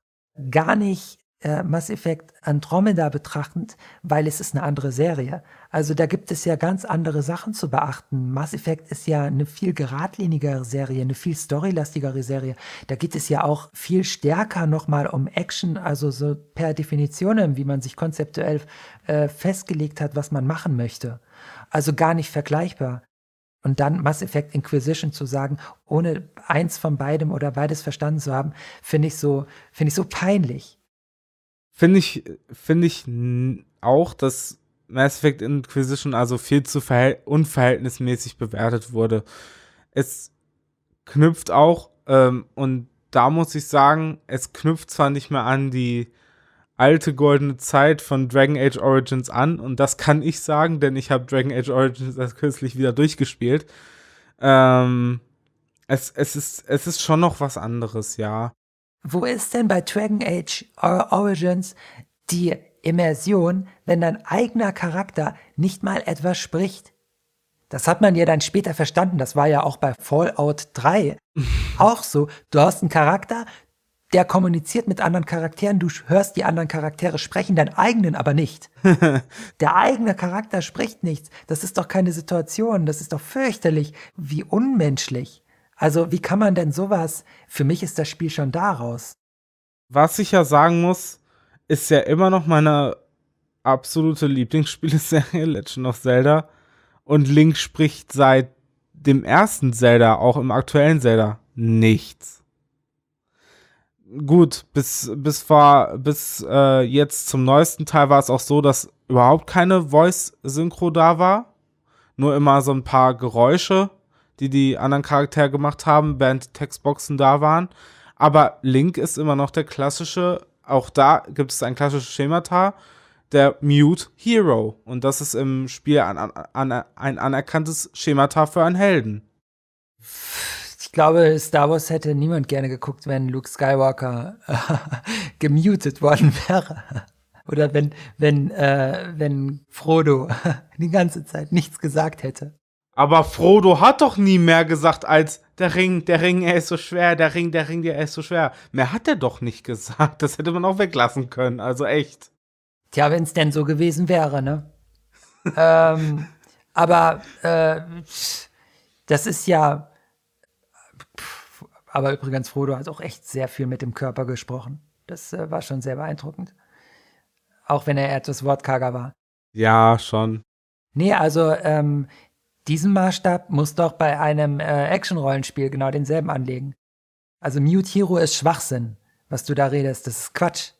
gar nicht äh, Mass Effect Andromeda betrachtend, weil es ist eine andere Serie. Also da gibt es ja ganz andere Sachen zu beachten. Mass Effect ist ja eine viel geradlinigere Serie, eine viel storylastigere Serie. Da geht es ja auch viel stärker nochmal um Action, also so per Definition, wie man sich konzeptuell äh, festgelegt hat, was man machen möchte. Also gar nicht vergleichbar. Und dann Mass Effect Inquisition zu sagen, ohne eins von beidem oder beides verstanden zu haben, finde ich so, finde ich so peinlich. Finde ich, finde ich auch, dass Mass Effect Inquisition also viel zu unverhältnismäßig bewertet wurde. Es knüpft auch, ähm, und da muss ich sagen, es knüpft zwar nicht mehr an die alte goldene Zeit von Dragon Age Origins an, und das kann ich sagen, denn ich habe Dragon Age Origins erst kürzlich wieder durchgespielt. Ähm, es, es, ist, es ist schon noch was anderes, ja. Wo ist denn bei Dragon Age Origins die Immersion, wenn dein eigener Charakter nicht mal etwas spricht? Das hat man ja dann später verstanden. Das war ja auch bei Fallout 3 auch so. Du hast einen Charakter, der kommuniziert mit anderen Charakteren, du hörst die anderen Charaktere sprechen, deinen eigenen aber nicht. der eigene Charakter spricht nichts. Das ist doch keine Situation. Das ist doch fürchterlich. Wie unmenschlich. Also wie kann man denn sowas? Für mich ist das Spiel schon daraus. Was ich ja sagen muss, ist ja immer noch meine absolute Lieblingsspieleserie Legend of Zelda. Und Link spricht seit dem ersten Zelda, auch im aktuellen Zelda, nichts. Gut, bis, bis, war, bis äh, jetzt zum neuesten Teil war es auch so, dass überhaupt keine Voice-Synchro da war. Nur immer so ein paar Geräusche die die anderen Charaktere gemacht haben, während Textboxen da waren. Aber Link ist immer noch der klassische, auch da gibt es ein klassisches Schemata, der Mute Hero. Und das ist im Spiel ein, ein, ein anerkanntes Schemata für einen Helden. Ich glaube, Star Wars hätte niemand gerne geguckt, wenn Luke Skywalker äh, gemutet worden wäre. Oder wenn, wenn, äh, wenn Frodo die ganze Zeit nichts gesagt hätte. Aber Frodo hat doch nie mehr gesagt als der Ring, der Ring, er ist so schwer, der Ring, der Ring, der ist so schwer. Mehr hat er doch nicht gesagt. Das hätte man auch weglassen können. Also echt. Tja, wenn es denn so gewesen wäre, ne? ähm, aber äh, das ist ja, Aber übrigens, Frodo hat auch echt sehr viel mit dem Körper gesprochen. Das äh, war schon sehr beeindruckend. Auch wenn er etwas wortkarger war. Ja, schon. Nee, also ähm, diesen Maßstab muss doch bei einem äh, Action-Rollenspiel genau denselben anlegen. Also Mute Hero ist Schwachsinn, was du da redest. Das ist Quatsch.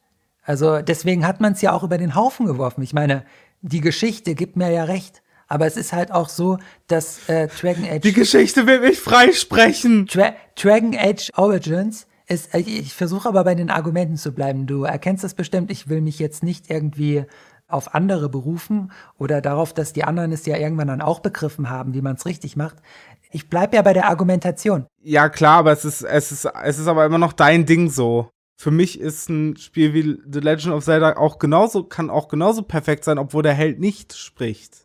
Also deswegen hat man es ja auch über den Haufen geworfen. Ich meine, die Geschichte gibt mir ja recht. Aber es ist halt auch so, dass äh, Dragon Age. Die Geschichte will mich freisprechen. Dra Dragon Age Origins ist. Äh, ich versuche aber bei den Argumenten zu bleiben. Du erkennst das bestimmt. Ich will mich jetzt nicht irgendwie auf andere berufen oder darauf, dass die anderen es ja irgendwann dann auch begriffen haben, wie man es richtig macht. Ich bleibe ja bei der Argumentation. Ja, klar, aber es ist, es ist, es ist aber immer noch dein Ding so. Für mich ist ein Spiel wie The Legend of Zelda auch genauso, kann auch genauso perfekt sein, obwohl der Held nicht spricht.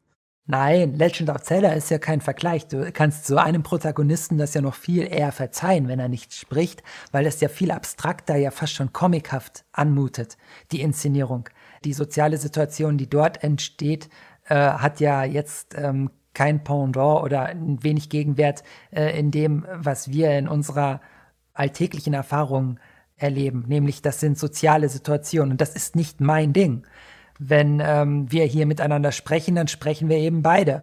Nein, Legend of Zelda ist ja kein Vergleich. Du kannst so einem Protagonisten das ja noch viel eher verzeihen, wenn er nicht spricht, weil das ja viel abstrakter, ja fast schon comichaft anmutet, die Inszenierung. Die soziale Situation, die dort entsteht, äh, hat ja jetzt ähm, kein Pendant oder ein wenig Gegenwert äh, in dem, was wir in unserer alltäglichen Erfahrung erleben. Nämlich, das sind soziale Situationen und das ist nicht mein Ding. Wenn ähm, wir hier miteinander sprechen, dann sprechen wir eben beide.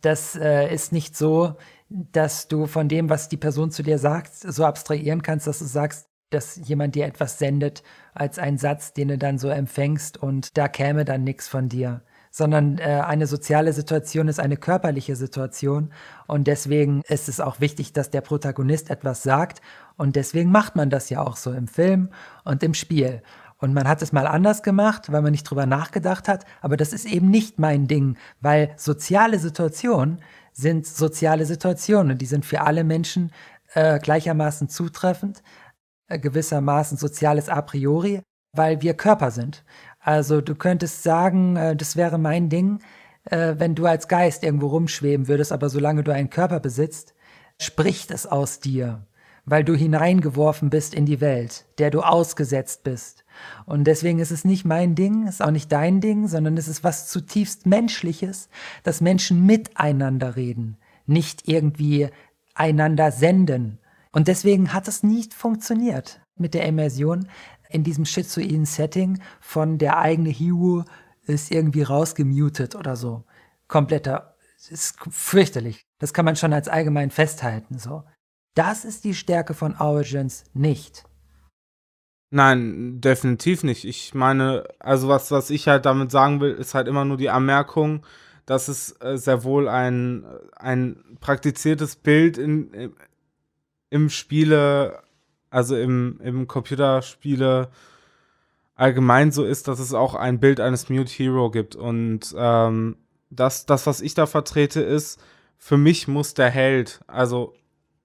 Das äh, ist nicht so, dass du von dem, was die Person zu dir sagt, so abstrahieren kannst, dass du sagst, dass jemand dir etwas sendet als einen Satz, den du dann so empfängst und da käme dann nichts von dir sondern äh, eine soziale Situation ist eine körperliche Situation und deswegen ist es auch wichtig, dass der Protagonist etwas sagt und deswegen macht man das ja auch so im Film und im Spiel. Und man hat es mal anders gemacht, weil man nicht drüber nachgedacht hat, aber das ist eben nicht mein Ding, weil soziale Situationen sind soziale Situationen und die sind für alle Menschen äh, gleichermaßen zutreffend, gewissermaßen soziales a priori, weil wir Körper sind. Also du könntest sagen, äh, das wäre mein Ding, äh, wenn du als Geist irgendwo rumschweben würdest, aber solange du einen Körper besitzt, spricht es aus dir, weil du hineingeworfen bist in die Welt, der du ausgesetzt bist. Und deswegen ist es nicht mein Ding, ist auch nicht dein Ding, sondern es ist was zutiefst Menschliches, dass Menschen miteinander reden, nicht irgendwie einander senden. Und deswegen hat es nicht funktioniert mit der Immersion, in diesem schizoiden Setting von der eigene Hero ist irgendwie rausgemutet oder so. Kompletter, ist fürchterlich. Das kann man schon als allgemein festhalten, so. Das ist die Stärke von Origins nicht. Nein, definitiv nicht. Ich meine, also was, was ich halt damit sagen will, ist halt immer nur die Anmerkung, dass es äh, sehr wohl ein, ein praktiziertes Bild in, im, Spiele also im, im Computerspiele allgemein so ist, dass es auch ein Bild eines Mute Hero gibt. Und ähm, das, das, was ich da vertrete, ist, für mich muss der Held, also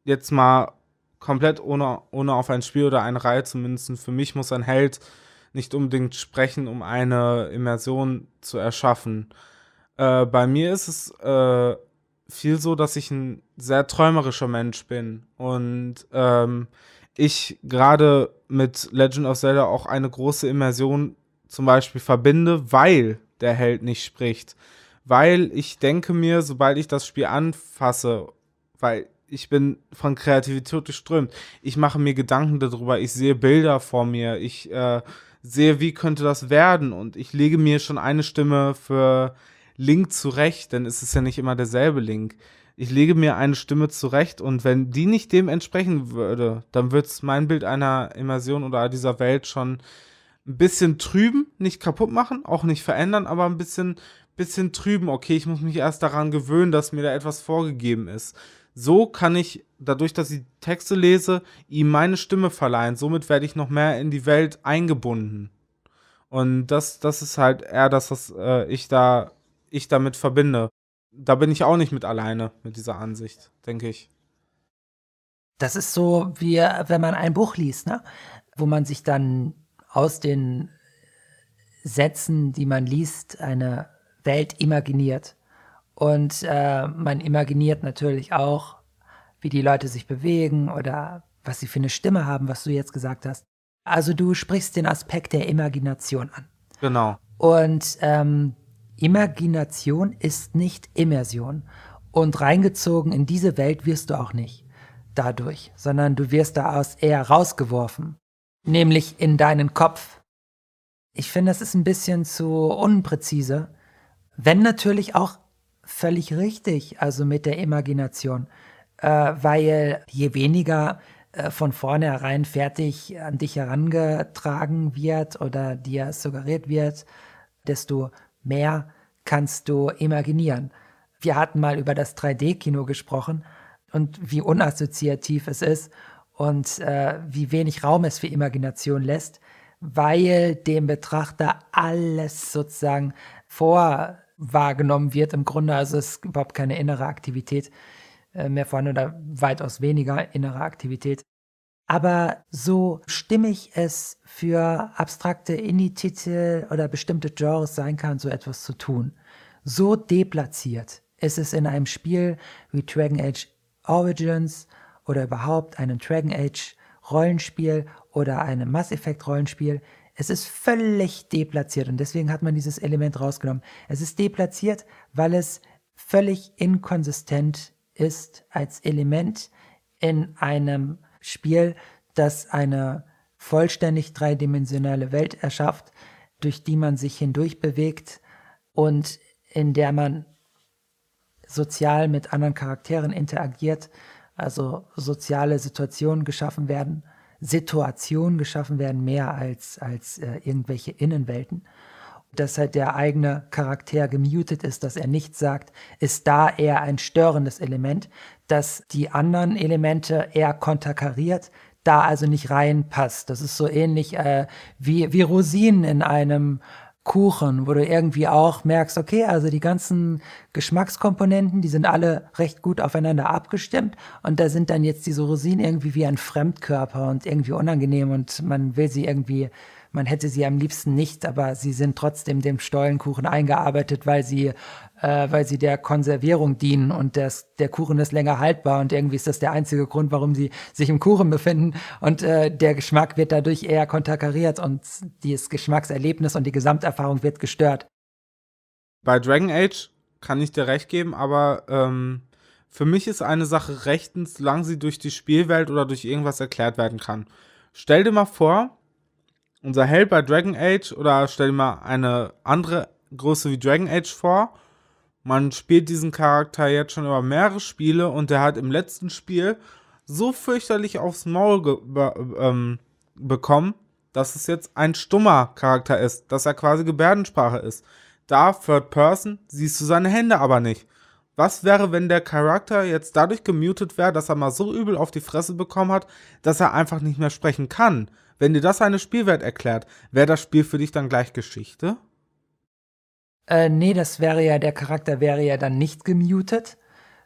jetzt mal komplett ohne, ohne auf ein Spiel oder eine Reihe zumindest, für mich muss ein Held nicht unbedingt sprechen, um eine Immersion zu erschaffen. Äh, bei mir ist es äh, viel so, dass ich ein sehr träumerischer Mensch bin und ähm, ich gerade mit Legend of Zelda auch eine große Immersion zum Beispiel verbinde, weil der Held nicht spricht. Weil ich denke mir, sobald ich das Spiel anfasse, weil ich bin von Kreativität geströmt, ich mache mir Gedanken darüber, ich sehe Bilder vor mir, ich äh, sehe, wie könnte das werden und ich lege mir schon eine Stimme für Link zurecht, denn es ist ja nicht immer derselbe Link ich lege mir eine Stimme zurecht und wenn die nicht dem entsprechen würde, dann wird es mein Bild einer Immersion oder dieser Welt schon ein bisschen trüben, nicht kaputt machen, auch nicht verändern, aber ein bisschen, bisschen trüben. Okay, ich muss mich erst daran gewöhnen, dass mir da etwas vorgegeben ist. So kann ich, dadurch, dass ich Texte lese, ihm meine Stimme verleihen. Somit werde ich noch mehr in die Welt eingebunden. Und das, das ist halt eher das, was äh, ich da, ich damit verbinde da bin ich auch nicht mit alleine mit dieser Ansicht, denke ich. Das ist so, wie wenn man ein Buch liest, ne? wo man sich dann aus den Sätzen, die man liest, eine Welt imaginiert. Und äh, man imaginiert natürlich auch, wie die Leute sich bewegen oder was sie für eine Stimme haben, was du jetzt gesagt hast. Also du sprichst den Aspekt der Imagination an. Genau. Und ähm, Imagination ist nicht Immersion. Und reingezogen in diese Welt wirst du auch nicht. dadurch, sondern du wirst daraus eher rausgeworfen, nämlich in deinen Kopf. Ich finde, das ist ein bisschen zu unpräzise, wenn natürlich auch völlig richtig, also mit der Imagination, äh, weil je weniger äh, von vornherein fertig an dich herangetragen wird oder dir suggeriert wird, desto mehr kannst du imaginieren. Wir hatten mal über das 3D-Kino gesprochen und wie unassoziativ es ist und äh, wie wenig Raum es für Imagination lässt, weil dem Betrachter alles sozusagen vorwahrgenommen wird im Grunde. Also es ist überhaupt keine innere Aktivität äh, mehr vorhanden oder weitaus weniger innere Aktivität. Aber so stimmig es für abstrakte Indie-Titel oder bestimmte Genres sein kann, so etwas zu tun, so deplatziert ist es in einem Spiel wie Dragon Age Origins oder überhaupt einem Dragon Age Rollenspiel oder einem Mass Effect Rollenspiel. Es ist völlig deplatziert und deswegen hat man dieses Element rausgenommen. Es ist deplatziert, weil es völlig inkonsistent ist als Element in einem Spiel, das eine vollständig dreidimensionale Welt erschafft, durch die man sich hindurch bewegt und in der man sozial mit anderen Charakteren interagiert, also soziale Situationen geschaffen werden, Situationen geschaffen werden, mehr als, als äh, irgendwelche Innenwelten. Dass halt der eigene Charakter gemutet ist, dass er nichts sagt, ist da eher ein störendes Element, dass die anderen Elemente eher konterkariert, da also nicht reinpasst. Das ist so ähnlich äh, wie, wie Rosinen in einem Kuchen, wo du irgendwie auch merkst, okay, also die ganzen Geschmackskomponenten, die sind alle recht gut aufeinander abgestimmt und da sind dann jetzt diese Rosinen irgendwie wie ein Fremdkörper und irgendwie unangenehm und man will sie irgendwie man hätte sie am liebsten nicht, aber sie sind trotzdem dem Stollenkuchen eingearbeitet, weil sie, äh, weil sie der Konservierung dienen und das, der Kuchen ist länger haltbar und irgendwie ist das der einzige Grund, warum sie sich im Kuchen befinden und äh, der Geschmack wird dadurch eher konterkariert und das Geschmackserlebnis und die Gesamterfahrung wird gestört. Bei Dragon Age kann ich dir recht geben, aber ähm, für mich ist eine Sache rechtens, solange sie durch die Spielwelt oder durch irgendwas erklärt werden kann. Stell dir mal vor, unser Held bei Dragon Age oder stell dir mal eine andere Größe wie Dragon Age vor. Man spielt diesen Charakter jetzt schon über mehrere Spiele und der hat im letzten Spiel so fürchterlich aufs Maul ähm, bekommen, dass es jetzt ein stummer Charakter ist, dass er quasi Gebärdensprache ist. Da, Third Person, siehst du seine Hände aber nicht. Was wäre, wenn der Charakter jetzt dadurch gemutet wäre, dass er mal so übel auf die Fresse bekommen hat, dass er einfach nicht mehr sprechen kann? Wenn dir das eine Spielwelt erklärt, wäre das Spiel für dich dann gleich Geschichte? Äh, nee, das wäre ja, der Charakter wäre ja dann nicht gemutet,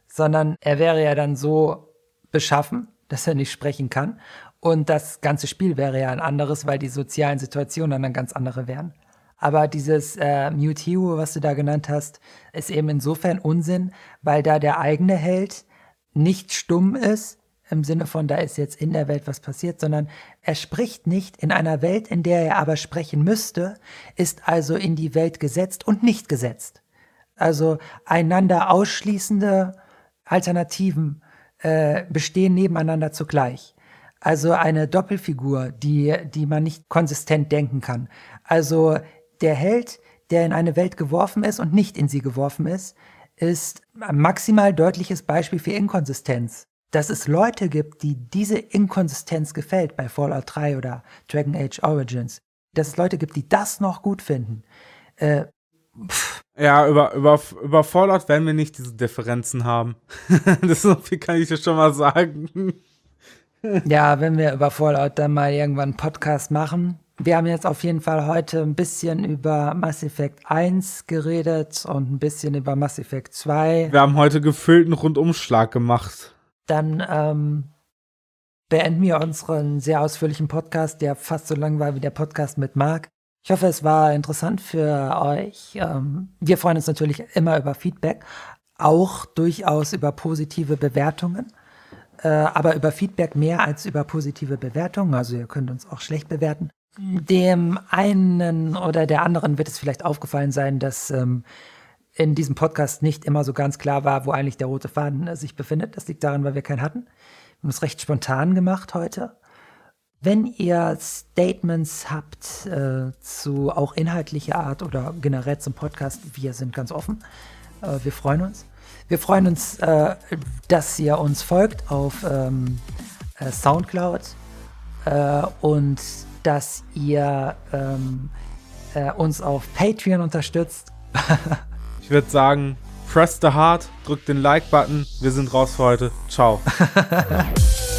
sondern er wäre ja dann so beschaffen, dass er nicht sprechen kann. Und das ganze Spiel wäre ja ein anderes, weil die sozialen Situationen dann ganz andere wären. Aber dieses äh, Hero, was du da genannt hast, ist eben insofern Unsinn, weil da der eigene Held nicht stumm ist, im Sinne von, da ist jetzt in der Welt was passiert, sondern er spricht nicht in einer Welt, in der er aber sprechen müsste, ist also in die Welt gesetzt und nicht gesetzt. Also einander ausschließende Alternativen äh, bestehen nebeneinander zugleich. Also eine Doppelfigur, die, die man nicht konsistent denken kann. Also der Held, der in eine Welt geworfen ist und nicht in sie geworfen ist, ist ein maximal deutliches Beispiel für Inkonsistenz dass es Leute gibt, die diese Inkonsistenz gefällt bei Fallout 3 oder Dragon Age Origins. Dass es Leute gibt, die das noch gut finden. Äh, ja, über, über, über Fallout werden wir nicht diese Differenzen haben. das so viel kann ich dir schon mal sagen. ja, wenn wir über Fallout dann mal irgendwann einen Podcast machen. Wir haben jetzt auf jeden Fall heute ein bisschen über Mass Effect 1 geredet und ein bisschen über Mass Effect 2. Wir haben heute gefüllten Rundumschlag gemacht dann ähm, beenden wir unseren sehr ausführlichen Podcast, der fast so lang war wie der Podcast mit Marc. Ich hoffe, es war interessant für euch. Ähm, wir freuen uns natürlich immer über Feedback, auch durchaus über positive Bewertungen, äh, aber über Feedback mehr als über positive Bewertungen. Also ihr könnt uns auch schlecht bewerten. Dem einen oder der anderen wird es vielleicht aufgefallen sein, dass ähm, in diesem Podcast nicht immer so ganz klar war, wo eigentlich der rote Faden äh, sich befindet. Das liegt daran, weil wir keinen hatten. haben es recht spontan gemacht heute. Wenn ihr Statements habt äh, zu auch inhaltlicher Art oder generell zum Podcast, wir sind ganz offen. Äh, wir freuen uns. Wir freuen uns, äh, dass ihr uns folgt auf ähm, äh, Soundcloud äh, und dass ihr ähm, äh, uns auf Patreon unterstützt. ich würde sagen, press the heart, drückt den Like-Button. Wir sind raus für heute. Ciao.